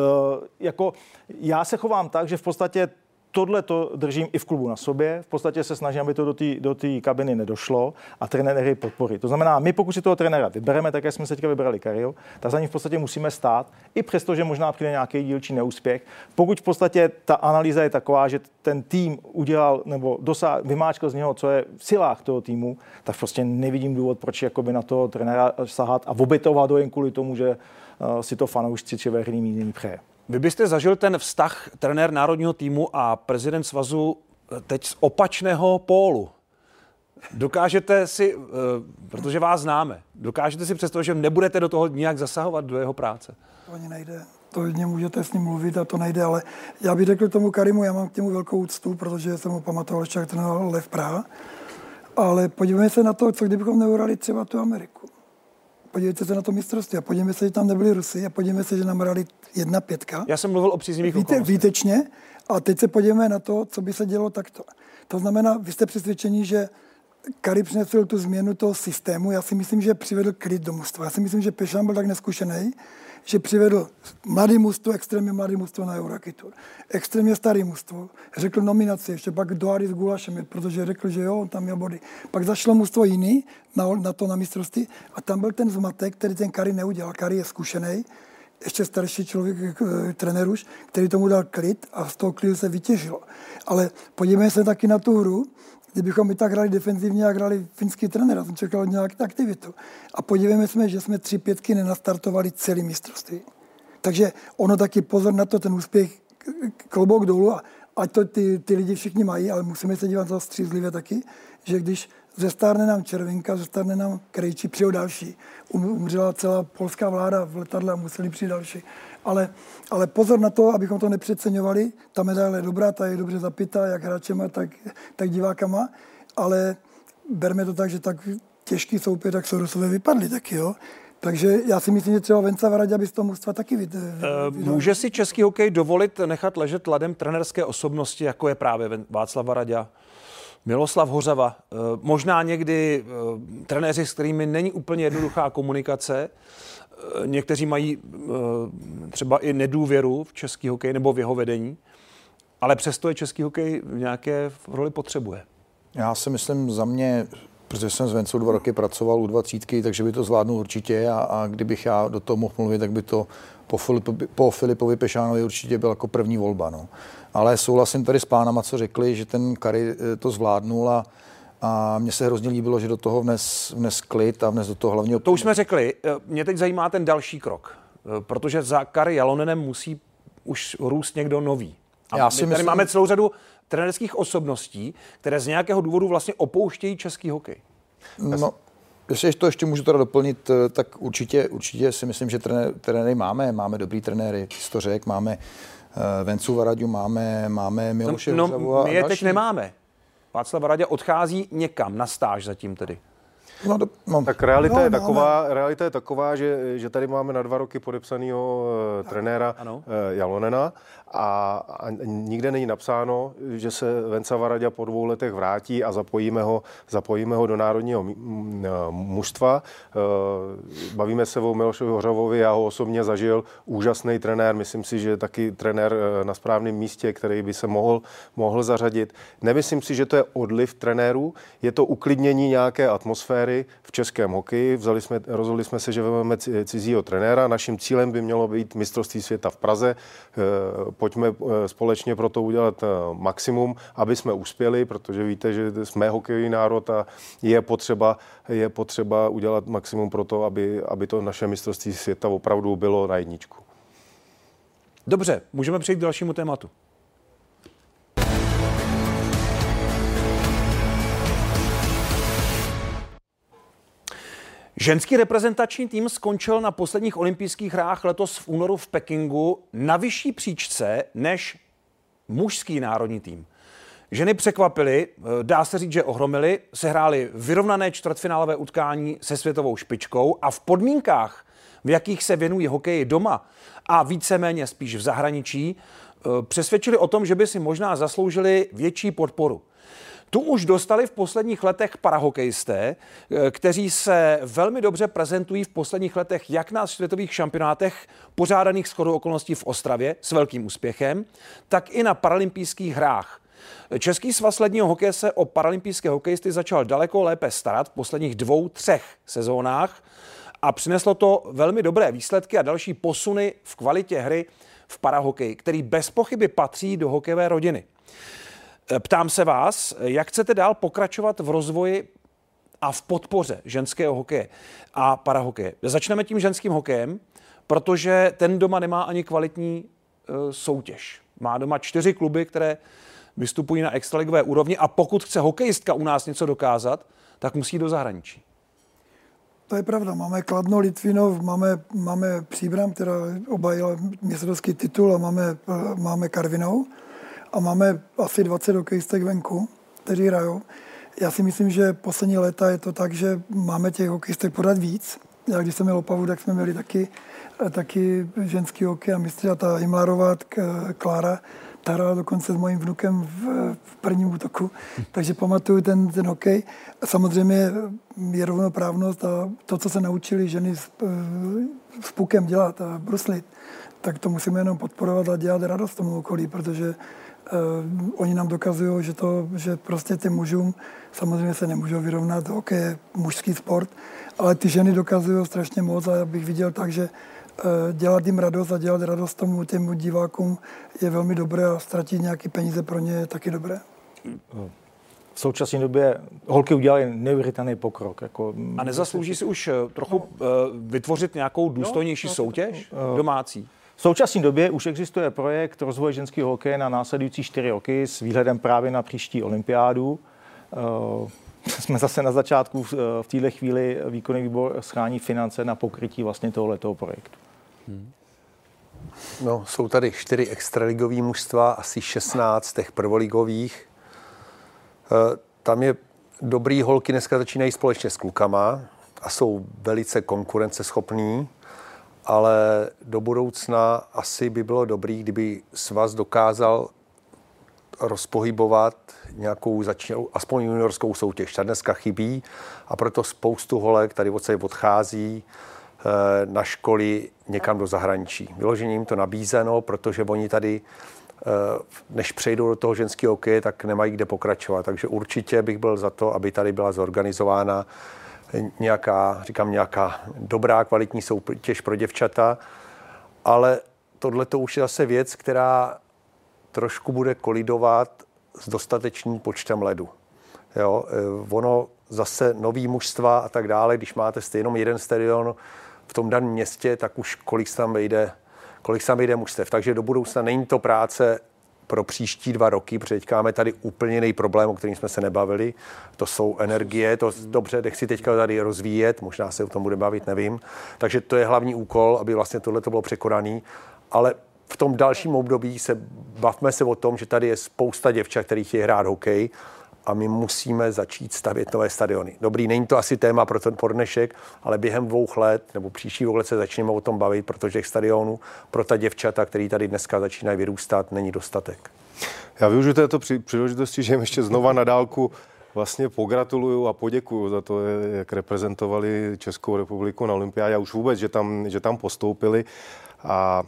jako já se chovám tak, že v podstatě tohle to držím i v klubu na sobě. V podstatě se snažím, aby to do té do kabiny nedošlo a trenéry podpory. To znamená, my pokud si toho trenéra vybereme, tak jak jsme se teďka vybrali Karil, tak za ním v podstatě musíme stát, i přesto, že možná přijde nějaký dílčí neúspěch. Pokud v podstatě ta analýza je taková, že ten tým udělal nebo dosá, vymáčkal z něho, co je v silách toho týmu, tak prostě nevidím důvod, proč na toho trenéra sahat a obětovat ho jen kvůli tomu, že si to fanoušci či veřejný mínění přeje. Vy byste zažil ten vztah trenér národního týmu a prezident svazu eh, teď z opačného pólu. Dokážete si, eh, protože vás známe, dokážete si představit, že nebudete do toho nijak zasahovat do jeho práce? To ani nejde. To jedně můžete s ním mluvit a to nejde, ale já bych řekl tomu Karimu, já mám k němu velkou úctu, protože jsem ho pamatoval ještě, jak trénoval Lev Praha. Ale podívejme se na to, co kdybychom neurali třeba tu Ameriku. Podívejte se na to mistrovství a podívejme se, že tam nebyli Rusy a podívejme se, že nám hrali jedna pětka. Já jsem mluvil o příznivých Víte, Výtečně. A teď se podívejme na to, co by se dělo takto. To znamená, vy jste přesvědčení, že Kari přinesl tu změnu toho systému. Já si myslím, že přivedl klid do mužstva. Já si myslím, že Pešan byl tak neskušený, že přivedl mladý mužstvo, extrémně mladý mužstvo na Eurokitur. Extrémně starý mužstvo. Řekl nominaci, ještě pak Doary s Gulašem, protože řekl, že jo, on tam měl body. Pak zašlo mužstvo jiný na, na to na mistrovství a tam byl ten zmatek, který ten Kari neudělal. Kari je zkušený, ještě starší člověk, eh, trenér už, který tomu dal klid a z toho klidu se vytěžilo. Ale podívejme se taky na tu hru, kdybychom i tak hrali defenzivně a hrali finský trenér, jsem čekal nějakou aktivitu. A podívejme se, že jsme tři pětky nenastartovali celý mistrovství. Takže ono taky pozor na to, ten úspěch klobouk dolů a ať to ty, ty lidi všichni mají, ale musíme se dívat za střízlivě taky, že když zestárne nám Červinka, zestárne nám Krejčí, přijou další. Um, umřela celá polská vláda v letadle a museli přijít další. Ale, ale pozor na to, abychom to nepřeceňovali. Ta medaile je dobrá, ta je dobře zapitá, jak hráčema, tak, tak divákama, ale berme to tak, že tak těžký soupeř, jak Sorosové vypadli taky, jo. Takže já si myslím, že třeba Venca Varadě by z toho mužstva taky vyd, uh, Může si český hokej dovolit nechat ležet ladem trenerské osobnosti, jako je právě Václav Varadě? Miloslav Hořava. Eh, možná někdy eh, trenéři, s kterými není úplně jednoduchá komunikace, eh, někteří mají třeba i nedůvěru v český hokej nebo v jeho vedení, ale přesto je český hokej v nějaké roli potřebuje. Já si myslím za mě, protože jsem s Vencou dva roky pracoval u dvacítky, takže by to zvládnul určitě a, a kdybych já do toho mohl mluvit, tak by to po, Filipovi, po Filipovi Pešánovi určitě byl jako první volba. No. Ale souhlasím tady s pánama, co řekli, že ten Kary eh, to zvládnul a, a mně se hrozně líbilo, že do toho vnes, vnes klid a vnes do toho hlavně... To už jsme řekli. Eh, mě teď zajímá ten další krok, eh, protože za Kary Jalonenem musí už růst někdo nový. A Já si my tady myslím... máme celou řadu trenerských osobností, které z nějakého důvodu vlastně opouštějí český hokej. No, Jestli to ještě můžu teda doplnit, tak určitě, určitě si myslím, že trenéry máme. Máme dobrý trenéry, to řek, máme Eh, Vencu Varadu máme, máme Miloše no, no, my je další. teď nemáme. Václav Varadě odchází někam na stáž zatím tedy. No, do, no. Tak realita, no, je taková, no, realita je taková, že, že tady máme na dva roky podepsaného uh, trenéra uh, Jalonena a, a nikde není napsáno, že se Venca Varadě po dvou letech vrátí a zapojíme ho, zapojíme ho do národního mužstva. Uh, bavíme se o Milošovi Hořavovi, já ho osobně zažil, úžasný trenér, myslím si, že taky trenér na správném místě, který by se mohl, mohl zařadit. Nemyslím si, že to je odliv trenérů, je to uklidnění nějaké atmosféry, v českém hokeji. Vzali jsme, rozhodli jsme se, že vezmeme cizího trenéra. Naším cílem by mělo být mistrovství světa v Praze. Pojďme eh, společně pro to udělat eh, maximum, aby jsme uspěli, protože víte, že jsme hokejový národ a je potřeba, je potřeba udělat maximum pro to, aby, aby to naše mistrovství světa opravdu bylo na jedničku. Dobře, můžeme přejít k dalšímu tématu. Ženský reprezentační tým skončil na posledních olympijských hrách letos v únoru v Pekingu na vyšší příčce než mužský národní tým. Ženy překvapily, dá se říct, že ohromily, sehrály vyrovnané čtvrtfinálové utkání se světovou špičkou a v podmínkách, v jakých se věnují hokeji doma a víceméně spíš v zahraničí, eh, přesvědčili o tom, že by si možná zasloužili větší podporu. Tu už dostali v posledních letech parahokejisté, eh, kteří se velmi dobře prezentují v posledních letech jak na světových šampionátech pořádaných shodou okolností v Ostravě s velkým úspěchem, tak i na paralympijských hrách. Český svaz ledního hokeje se o paralympijské hokejisty začal daleko lépe starat v posledních dvou, třech sezónách a přineslo to velmi dobré výsledky a další posuny v kvalitě hry v parahokeji, který bez pochyby patří do hokejové rodiny. Ptám se vás, jak chcete dál pokračovat v rozvoji a v podpoře ženského hokeje a parahokeje. Začneme tím ženským hokejem, protože ten doma nemá ani kvalitní uh, soutěž. Má doma čtyři kluby, které vystupují na extraligové úrovni a pokud chce hokejistka u nás něco dokázat, tak musí do zahraničí. To je pravda. Máme Kladno, Litvinov, máme, máme Příbram, která obajila mistrovský titul a máme, máme Karvinou a máme asi 20 hokejistek venku, kteří hrajou. Já si myslím, že poslední léta je to tak, že máme těch hokejistek podat víc. Já když jsem měl Opavu, tak jsme měli taky, taky ženský hokej a mistři a ta Imlarová, Klára, ta hrála dokonce s mojím vnukem v, v prvním útoku, takže pamatuju ten, ten hokej. Samozřejmě je rovnoprávnost a to, co se naučili ženy s, s pukem dělat a bruslit, tak to musíme jenom podporovat a dělat radost tomu okolí, protože uh, oni nám dokazují, že, to, že prostě ty mužům samozřejmě se nemůžou vyrovnat, hokej je mužský sport, ale ty ženy dokazují strašně moc a já bych viděl tak, že uh, dělat jim radost a dělat radost tomu těm divákům je velmi dobré a ztratit nějaké peníze pro ně je taky dobré. V současné době holky udělali neuvěřitelný pokrok. Jako, a nezaslouží si už trochu no. vytvořit nějakou důstojnější no, soutěž domácí? V současné době už existuje projekt rozvoje ženského hokeje na následující čtyři roky s výhledem právě na příští olympiádu. Eh, [LAUGHS] jsme zase na začátku v této chvíli výkonný výbor schání finance na pokrytí vlastně tohoto projektu. No, jsou tady čtyři extraligové mužstva, asi 16 těch prvoligových. Eh, tam je dobrý holky dneska začínají společně s klukama a jsou velice konkurenceschopní ale do budoucna asi by bylo dobrý, kdyby svaz dokázal rozpohybovat nějakou začnou, aspoň juniorskou soutěž. Ta dneska chybí a proto spoustu holek tady od odchází eh, na školy někam do zahraničí. Vyloženě jim to nabízeno, protože oni tady, eh, než přejdou do toho ženského hokeje, tak nemají kde pokračovat. Takže určitě bych byl za to, aby tady byla zorganizována nějaká, říkám, nějaká dobrá, kvalitní soutěž pro děvčata, ale tohle to už je zase věc, která trošku bude kolidovat s dostatečným počtem ledu. Jo, eh, ono zase nový mužstva a tak dále, když máte jenom jeden stadion v tom daném městě, tak už kolik se tam vejde, kolik se tam vejde mužstev. Takže do budoucna není to práce pro příští dva roky, protože teďka máme tady úplně jiný problém, o kterým jsme se nebavili. To jsou energie, to dobře, nechci teďka tady rozvíjet, možná se o tom bude bavit, nevím. Takže to je hlavní úkol, aby vlastně tohle to bylo překonané. Ale v tom dalším období se bavme se o tom, že tady je spousta děvčat, který chtějí hrát hokej a my musíme začít stavět nové stadiony. Dobrý, není to asi téma pro ten podnešek, ale během dvou let nebo příští dvou let se začneme o tom bavit, protože těch stadionů pro ta děvčata, který tady dneska začínají vyrůstat, není dostatek. Já využiju této příležitosti, že jim ještě znova na dálku vlastně pogratuluju a poděkuju za to, jak reprezentovali Českou republiku na olympiádě a už vůbec, že tam, že tam postoupili. A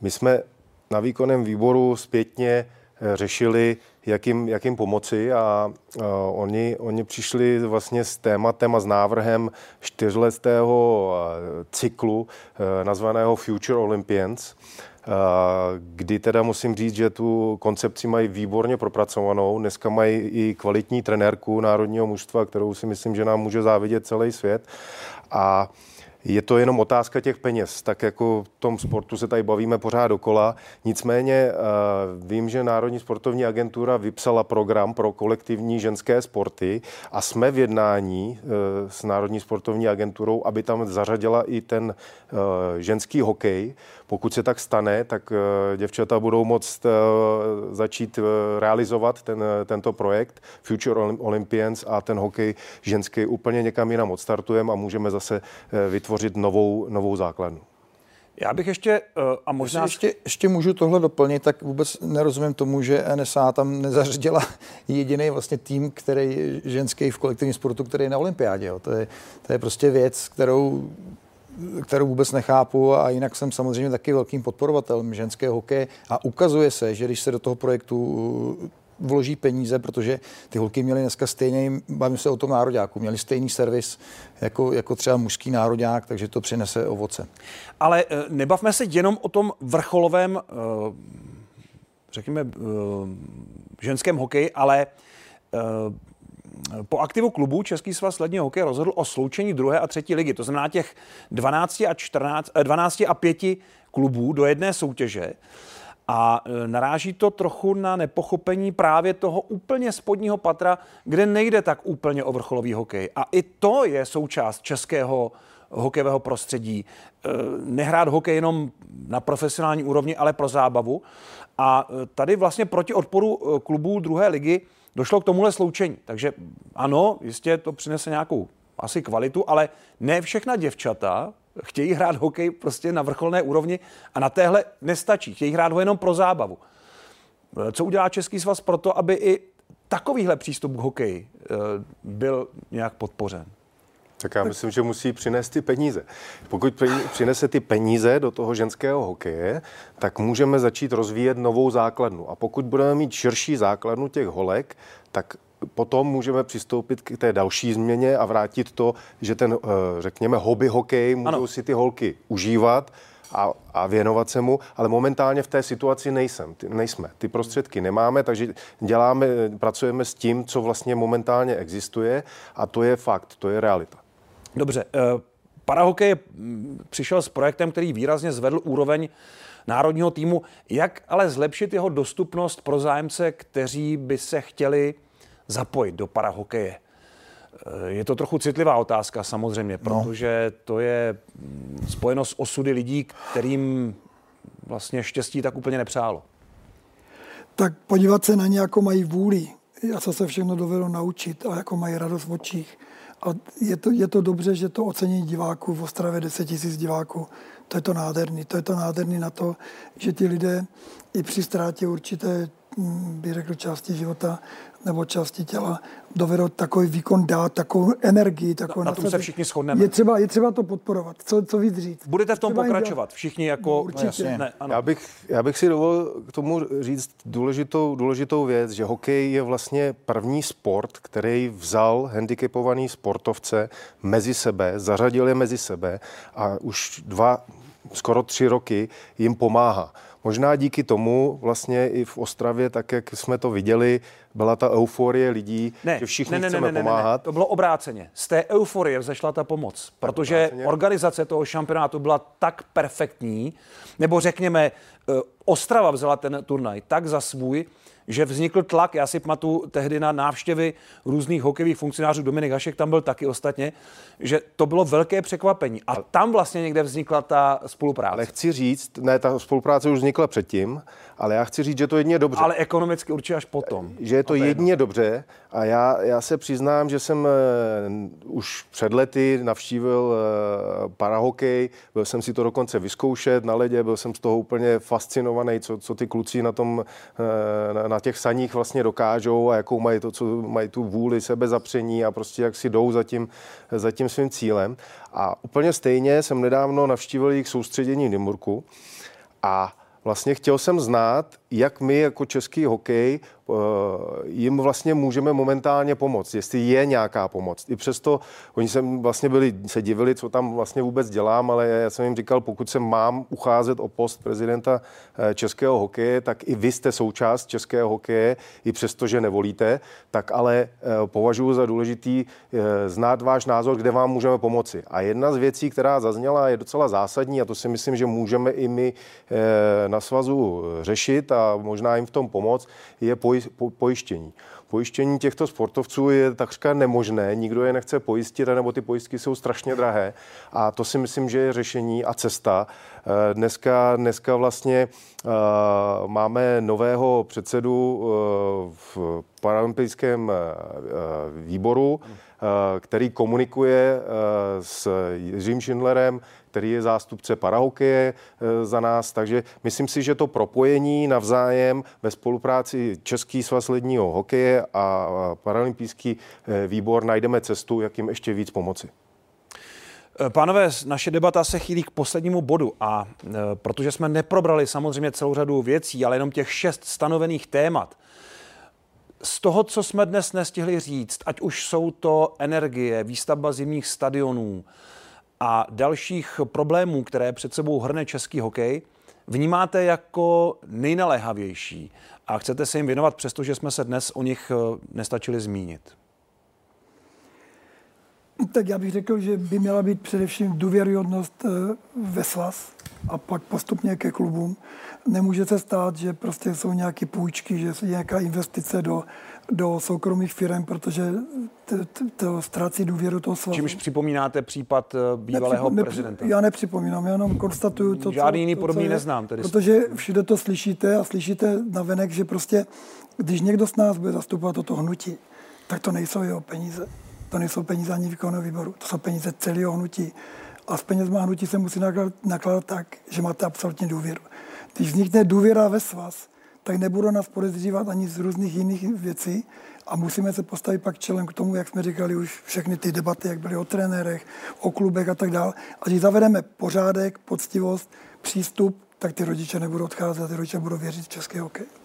my jsme na výkonném výboru zpětně řešili, jak jim, jak jim pomoci a uh, oni, oni přišli vlastně s tématem a s návrhem čtyřletého uh, cyklu uh, nazvaného Future Olympians, uh, kdy teda musím říct, že tu koncepci mají výborně propracovanou. Dneska mají i kvalitní trenérku národního mužstva, kterou si myslím, že nám může závidět celý svět. A uh, je to jenom otázka těch peněz, tak jako v tom sportu se tady bavíme pořád dokola. Nicméně uh, vím, že Národní sportovní agentura vypsala program pro kolektivní ženské sporty a jsme v jednání uh, s Národní sportovní agenturou, aby tam zařadila i ten uh, ženský hokej. Pokud se tak stane, tak děvčata budou moct začít realizovat ten, tento projekt Future Olympians a ten hokej ženský úplně někam jinam odstartujeme a můžeme zase vytvořit novou, novou základnu. Já bych ještě, eh, a možná... Ještě, ještě můžu tohle doplnit, tak vůbec nerozumím tomu, že NSA tam nezařadila [LAUGHS] jediný vlastně tým, který ženský v kolektivním sportu, který je na olympiádě. Jo. To, je, to je prostě věc, kterou kterou vůbec nechápu a jinak jsem samozřejmě taky velkým podporovatelem ženského hokeje a ukazuje se, že když se do toho projektu vloží peníze, protože ty holky měly dneska stejný, bavím se o tom nároďáku, měli stejný servis jako, jako třeba mužský nároďák, takže to přinese ovoce. Ale eh, nebavme se jenom o tom vrcholovém, eh, řekněme, eh, ženském hokeji, ale po aktivu klubu Český svaz ledního hokeje rozhodl o sloučení druhé a třetí ligy. To znamená těch 12 a, 14, 12 a 5 klubů do jedné soutěže. A e, naráží to trochu na nepochopení právě toho úplně spodního patra, kde nejde tak úplně o vrcholový hokej. A i to je součást českého hokejového prostředí. E, nehrát hokej jenom na profesionální úrovni, ale pro zábavu. A tady vlastně proti odporu klubů druhé ligy došlo k tomuhle sloučení. Takže ano, jistě to přinese nějakou asi kvalitu, ale ne všechna děvčata chtějí hrát hokej prostě na vrcholné úrovni a na téhle nestačí. Chtějí hrát ho jenom pro zábavu. Co udělá Český svaz pro to, aby i takovýhle přístup k hokeji eh, byl nějak podpořen? Tak já myslím, že musí přinést ty peníze. Pokud přinese ty peníze do toho ženského hokeje, tak můžeme začít rozvíjet novou základnu. A pokud budeme mít širší základnu těch holek, tak potom můžeme přistoupit k té další změně a vrátit to, že ten, eh, řekněme, hobby hokej můžou ano. si ty holky užívat a, a věnovat se mu, ale momentálně v té situaci nejsem, ty, nejsme. Ty prostředky nemáme, takže děláme, pracujeme s tím, co vlastně momentálně existuje a to je fakt, to je realita. Dobře, eh, Parahokej přišel s projektem, který výrazně zvedl úroveň národního týmu. Jak ale zlepšit jeho dostupnost pro zájemce, kteří by se chtěli zapojit do parahokeje? Eh, je to trochu citlivá otázka samozřejmě, no. protože to je mm, spojeno s osudy lidí, kterým vlastně štěstí tak úplně nepřálo. Tak podívat se na ně, jako mají vůli a co se všechno dovedou naučit a jako mají radost v očích. A je to, je to dobře, že to ocení diváků v Ostravě 10 tisíc diváků. To je to nádherný. To je to nádherný na to, že ti lidé i při ztrátě určité, mm, bych řekl, části života nebo části těla dovedou takový výkon dát, takovou energii. Takovou na, na tom se všichni shodneme. Je třeba, je třeba to podporovat. Co, co víc říct? Budete v tom třeba pokračovat všichni jako... No, určitě. Ne, ano. Já, bych, já bych si dovolil k tomu říct důležitou, důležitou věc, že hokej je vlastně první sport, který vzal handicapovaný sportovce mezi sebe, zařadil je mezi sebe a už dva, skoro tři roky jim pomáhá. Možná díky tomu vlastně i v Ostravě, tak jak jsme to viděli, byla ta euforie lidí, ne, že všichni ne, ne, chceme ne, ne, pomáhat. Ne, to bylo obráceně. Z té euforie vzešla ta pomoc, protože obráceně. organizace toho šampionátu byla tak perfektní, nebo řekněme, eh, Ostrava vzala ten turnaj tak za svůj, že vznikl tlak. Já si pamatuju tehdy na návštěvy různých hokejových funkcionářů, Dominik Hašek tam byl taky ostatně, že to bylo velké překvapení. A tam vlastně někde vznikla ta spolupráce. Ale chci říct, ne, ta spolupráce už vznikla předtím, ale já chci říct, že to jedině dobře. Ale ekonomicky určitě až potom. Že je to jedině dobře a já, já se přiznám, že jsem uh, už před lety navštívil uh, parahokej, byl jsem si to dokonce vyzkoušet na ledě, byl jsem z toho úplně fascinovaný, co, co ty kluci na tom, uh, na, na těch saních vlastně dokážou a jakou mají to, co mají tu vůli, sebezapření a prostě jak si jdou za tím, za tím svým cílem. A úplně stejně jsem nedávno navštívil jejich soustředění v Nymburku a vlastně chtěl jsem znát, jak my jako český hokej eh, jim vlastně můžeme momentálně pomoct, jestli je nějaká pomoc. I přesto oni se vlastně byli, se divili, co tam vlastně vůbec dělám, ale já jsem jim říkal, pokud se mám ucházet o post prezidenta eh, českého hokeje, tak i vy jste součást českého hokeje, i přesto, že nevolíte, tak ale eh, považuji za důležitý znát váš názor, kde vám můžeme pomoci. A jedna z věcí, která zazněla, je docela zásadní a to si myslím, že můžeme i my na svazu řešit a možná jim v tom pomoct, je poj, po, pojištění. Pojištění těchto sportovců je takřka nemožné, nikdo je nechce pojistit, nebo ty pojistky jsou strašně drahé. A to si myslím, že je řešení a cesta. Eh, dneska, dneska vlastně uh, máme nového předsedu uh, v paralympijském výboru, který komunikuje s Jiřím Schindlerem, který je zástupce parahokeje eh, za nás, takže myslím si, že to propojení navzájem ve spolupráci Český svaz ledního hokeje a paralympijský eh, výbor najdeme cestu, jak jim ještě víc pomoci. Eh, pánové, naše debata se chýlí k poslednímu bodu a protože jsme neprobrali samozřejmě celou řadu věcí, ale jenom těch šest stanovených témat, z toho, co jsme dnes nestihli říct, ať už jsou to energie, výstavba zimních stadionů, a dalších problémů, které před sebou hrne český hokej, vnímáte jako nejnaléhavější a chcete se jim věnovat, přestože jsme se dnes o nich eh, nestačili zmínit? Tak já bych řekl, že by měla být především důvěryhodnost eh, ve svaz a pak postupně ke klubům. Nemůže se stát, že prostě jsou nějaké půjčky, že je nějaká investice do, do soukromých firm, protože to, to, to ztrácí důvěru toho svazu. Čímž připomínáte případ eh, bývalého Nepřipo- prezidenta? Já nepřipomínám, já jenom konstatuju to, Žádný co, jiný to, podobný je, neznám, tedy. Protože všude to slyšíte a slyšíte navenek, že prostě, když někdo z nás bude zastupovat toto hnutí, tak to nejsou jeho peníze. To nejsou peníze ani výkonného výboru, to jsou peníze celého hnutí. A s penězma hnutí se musí nakládat, nakládat tak, že máte absolutní důvěru. Když vznikne důvěra ve svaz, tak nebudou nás podezřívat ani z různých jiných věcí a musíme se postavit pak čelem k tomu, jak jsme říkali už všechny ty debaty, jak byly o trenérech, o klubech a tak dále. A když zavedeme pořádek, poctivost, přístup, tak ty rodiče nebudou odcházet, ty rodiče budou věřit v český hokej.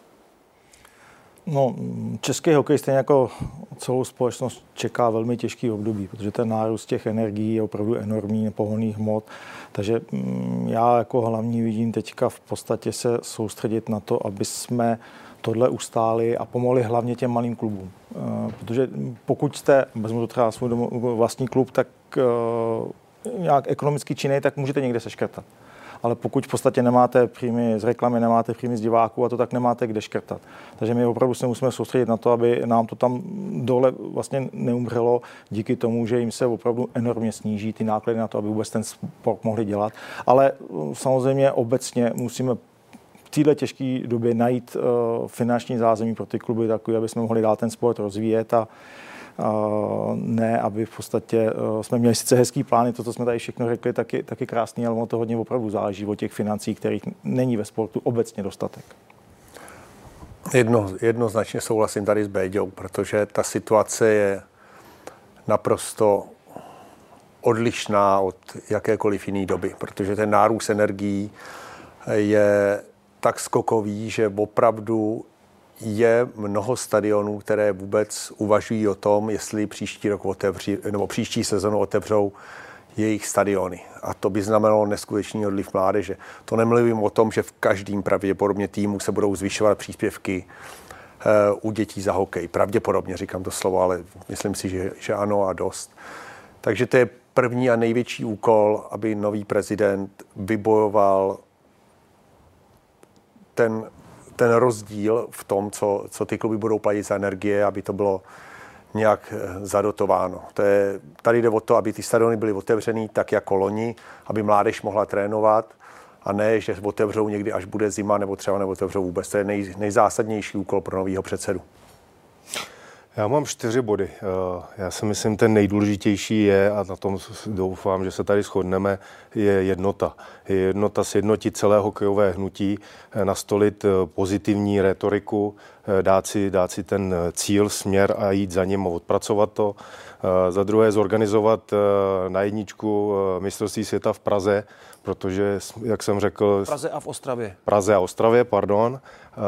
No, český hokej stejně jako celou společnost čeká velmi těžký období, protože ten nárůst těch energií je opravdu enormní, pohonných hmot. Takže mm, já jako hlavní vidím teďka v podstatě se soustředit na to, aby jsme tohle ustáli a pomohli hlavně těm malým klubům. Eh, Protože pokud jste, vezmu to třeba svůj vlastní klub, tak eh, nějak ekonomicky činný, tak můžete někde seškrtat ale pokud v podstatě nemáte příjmy z reklamy, nemáte příjmy z diváků a to tak nemáte kde škrtat. Takže my opravdu se musíme soustředit na to, aby nám to tam dole vlastně neumřelo díky tomu, že jim se opravdu enormně sníží ty náklady na to, aby vůbec ten sport mohli dělat. Ale uh, samozřejmě obecně musíme v této těžké době najít uh, finanční zázemí pro ty kluby takové, aby jsme mohli dál ten sport rozvíjet a ne, aby v podstatě jsme měli sice hezký plány, to, co jsme tady všechno řekli, taky, taky krásný, ale ono to hodně opravdu záleží o těch financí, kterých není ve sportu obecně dostatek. Jedno, jednoznačně souhlasím tady s Béďou, protože ta situace je naprosto odlišná od jakékoliv jiné doby, protože ten nárůst energií je tak skokový, že opravdu je mnoho stadionů, které vůbec uvažují o tom, jestli příští rok otevří, nebo příští sezonu otevřou jejich stadiony. A to by znamenalo neskutečný odliv mládeže. To nemluvím o tom, že v každém pravděpodobně týmu se budou zvyšovat příspěvky uh, u dětí za hokej. Pravděpodobně říkám to slovo, ale myslím si, že, že ano a dost. Takže to je první a největší úkol, aby nový prezident vybojoval ten ten rozdíl v tom, co, co ty kluby budou platit za energie, aby to bylo nějak zadotováno. To je, tady jde o to, aby ty stadiony byly otevřený tak jako loni, aby mládež mohla trénovat a ne, že otevřou někdy, až bude zima, nebo třeba neotevřou vůbec. To je nej, nejzásadnější úkol pro nového předsedu. Já mám čtyři body. Já si myslím, ten nejdůležitější je, a na tom doufám, že se tady shodneme, je jednota. Je jednota sjednotit celé hokejové hnutí, nastolit pozitivní retoriku, dát si, dát si ten cíl, směr a jít za ním a odpracovat to. Za druhé zorganizovat na jedničku mistrovství světa v Praze, protože, jak jsem řekl... V Praze a v Ostravě. Praze a Ostravě, pardon. Uh,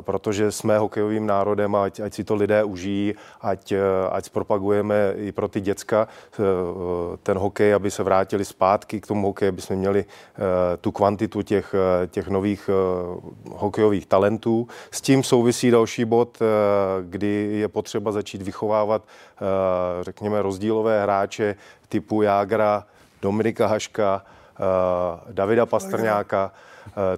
protože jsme hokejovým národem a ať, ať si to lidé užijí, ať, ať zpropagujeme i pro ty děcka uh, ten hokej, aby se vrátili zpátky k tomu hokeji, aby jsme měli uh, tu kvantitu těch, těch nových hokejových talentů. S tím souvisí další bod, kdy je potřeba začít vychovávat, řekněme, rozdílové hráče typu Jágra, Dominika Haška, Davida Pastrňáka.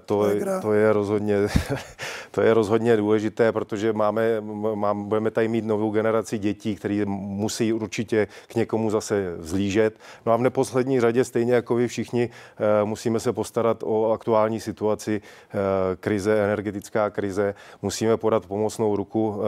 To, to, je rozhodně, [LAUGHS] to je rozhodně důležité, protože máme, mám, budeme tady mít novou generaci dětí, které musí určitě k někomu zase vzlížet. No a v neposlední řadě, stejně jako vy všichni, musíme se postarat o aktuální situaci krize, energetická krize. Musíme podat pomocnou ruku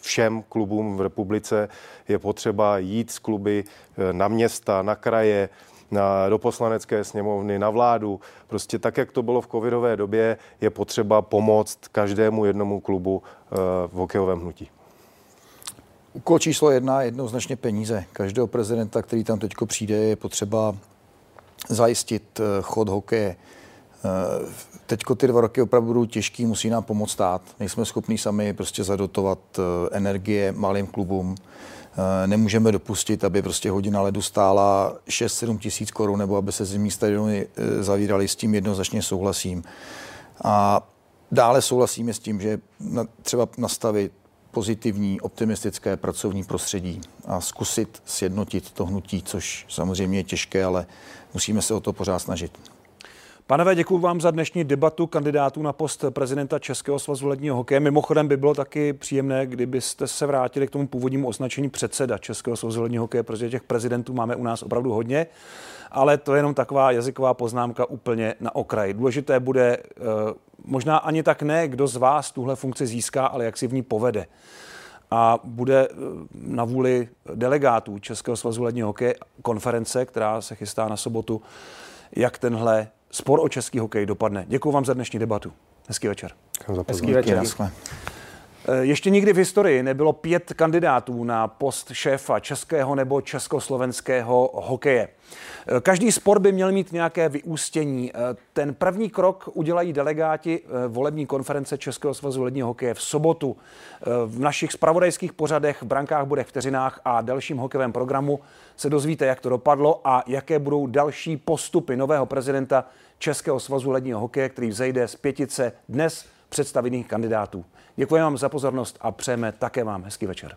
všem klubům v republice. Je potřeba jít z kluby na města, na kraje, na, do poslanecké sněmovny, na vládu. Prostě tak, jak to bylo v covidové době, je potřeba pomoct každému jednomu klubu uh, v hokejovém hnutí. Úkol číslo jedna jednoznačně peníze. Každého prezidenta, který tam teď přijde, je potřeba zajistit chod hokeje. Teď ty dva roky opravdu budou těžký, musí nám pomoct stát. Nejsme schopni sami prostě zadotovat energie malým klubům. Nemůžeme dopustit, aby prostě hodina ledu stála 6-7 tisíc korun, nebo aby se zimní stadiony zavíraly. S tím jednoznačně souhlasím. A dále souhlasíme s tím, že třeba nastavit pozitivní, optimistické pracovní prostředí a zkusit sjednotit to hnutí, což samozřejmě je těžké, ale musíme se o to pořád snažit. Panové, děkuji vám za dnešní debatu kandidátů na post prezidenta Českého svazu ledního hokeje. Mimochodem by bylo taky příjemné, kdybyste se vrátili k tomu původnímu označení předseda Českého svazu ledního hokeje, protože těch prezidentů máme u nás opravdu hodně, ale to je jenom taková jazyková poznámka úplně na okraji. Důležité bude eh, možná ani tak ne, kdo z vás tuhle funkci získá, ale jak si v ní povede a bude eh, na vůli delegátů Českého svazu ledního hokeje konference, která se chystá na sobotu, jak tenhle spor o český hokej dopadne. Děkuji vám za dnešní debatu. Hezký večer. Hezký večer. Eh, ještě nikdy v historii nebylo pět kandidátů na post šéfa českého nebo československého hokeje. Eh, každý spor by měl mít nějaké vyústění. Eh, ten první krok udělají delegáti volební konference Českého svazu ledního hokeje v sobotu. V našich spravodajských pořadech, v brankách, budech, vteřinách a dalším hokejovém programu se dozvíte, jak to dopadlo a jaké budou další postupy nového prezidenta Českého svazu ledního hokeje, který vzejde z pětice dnes představených kandidátů. Děkuji vám za pozornost a přejeme také vám hezký večer.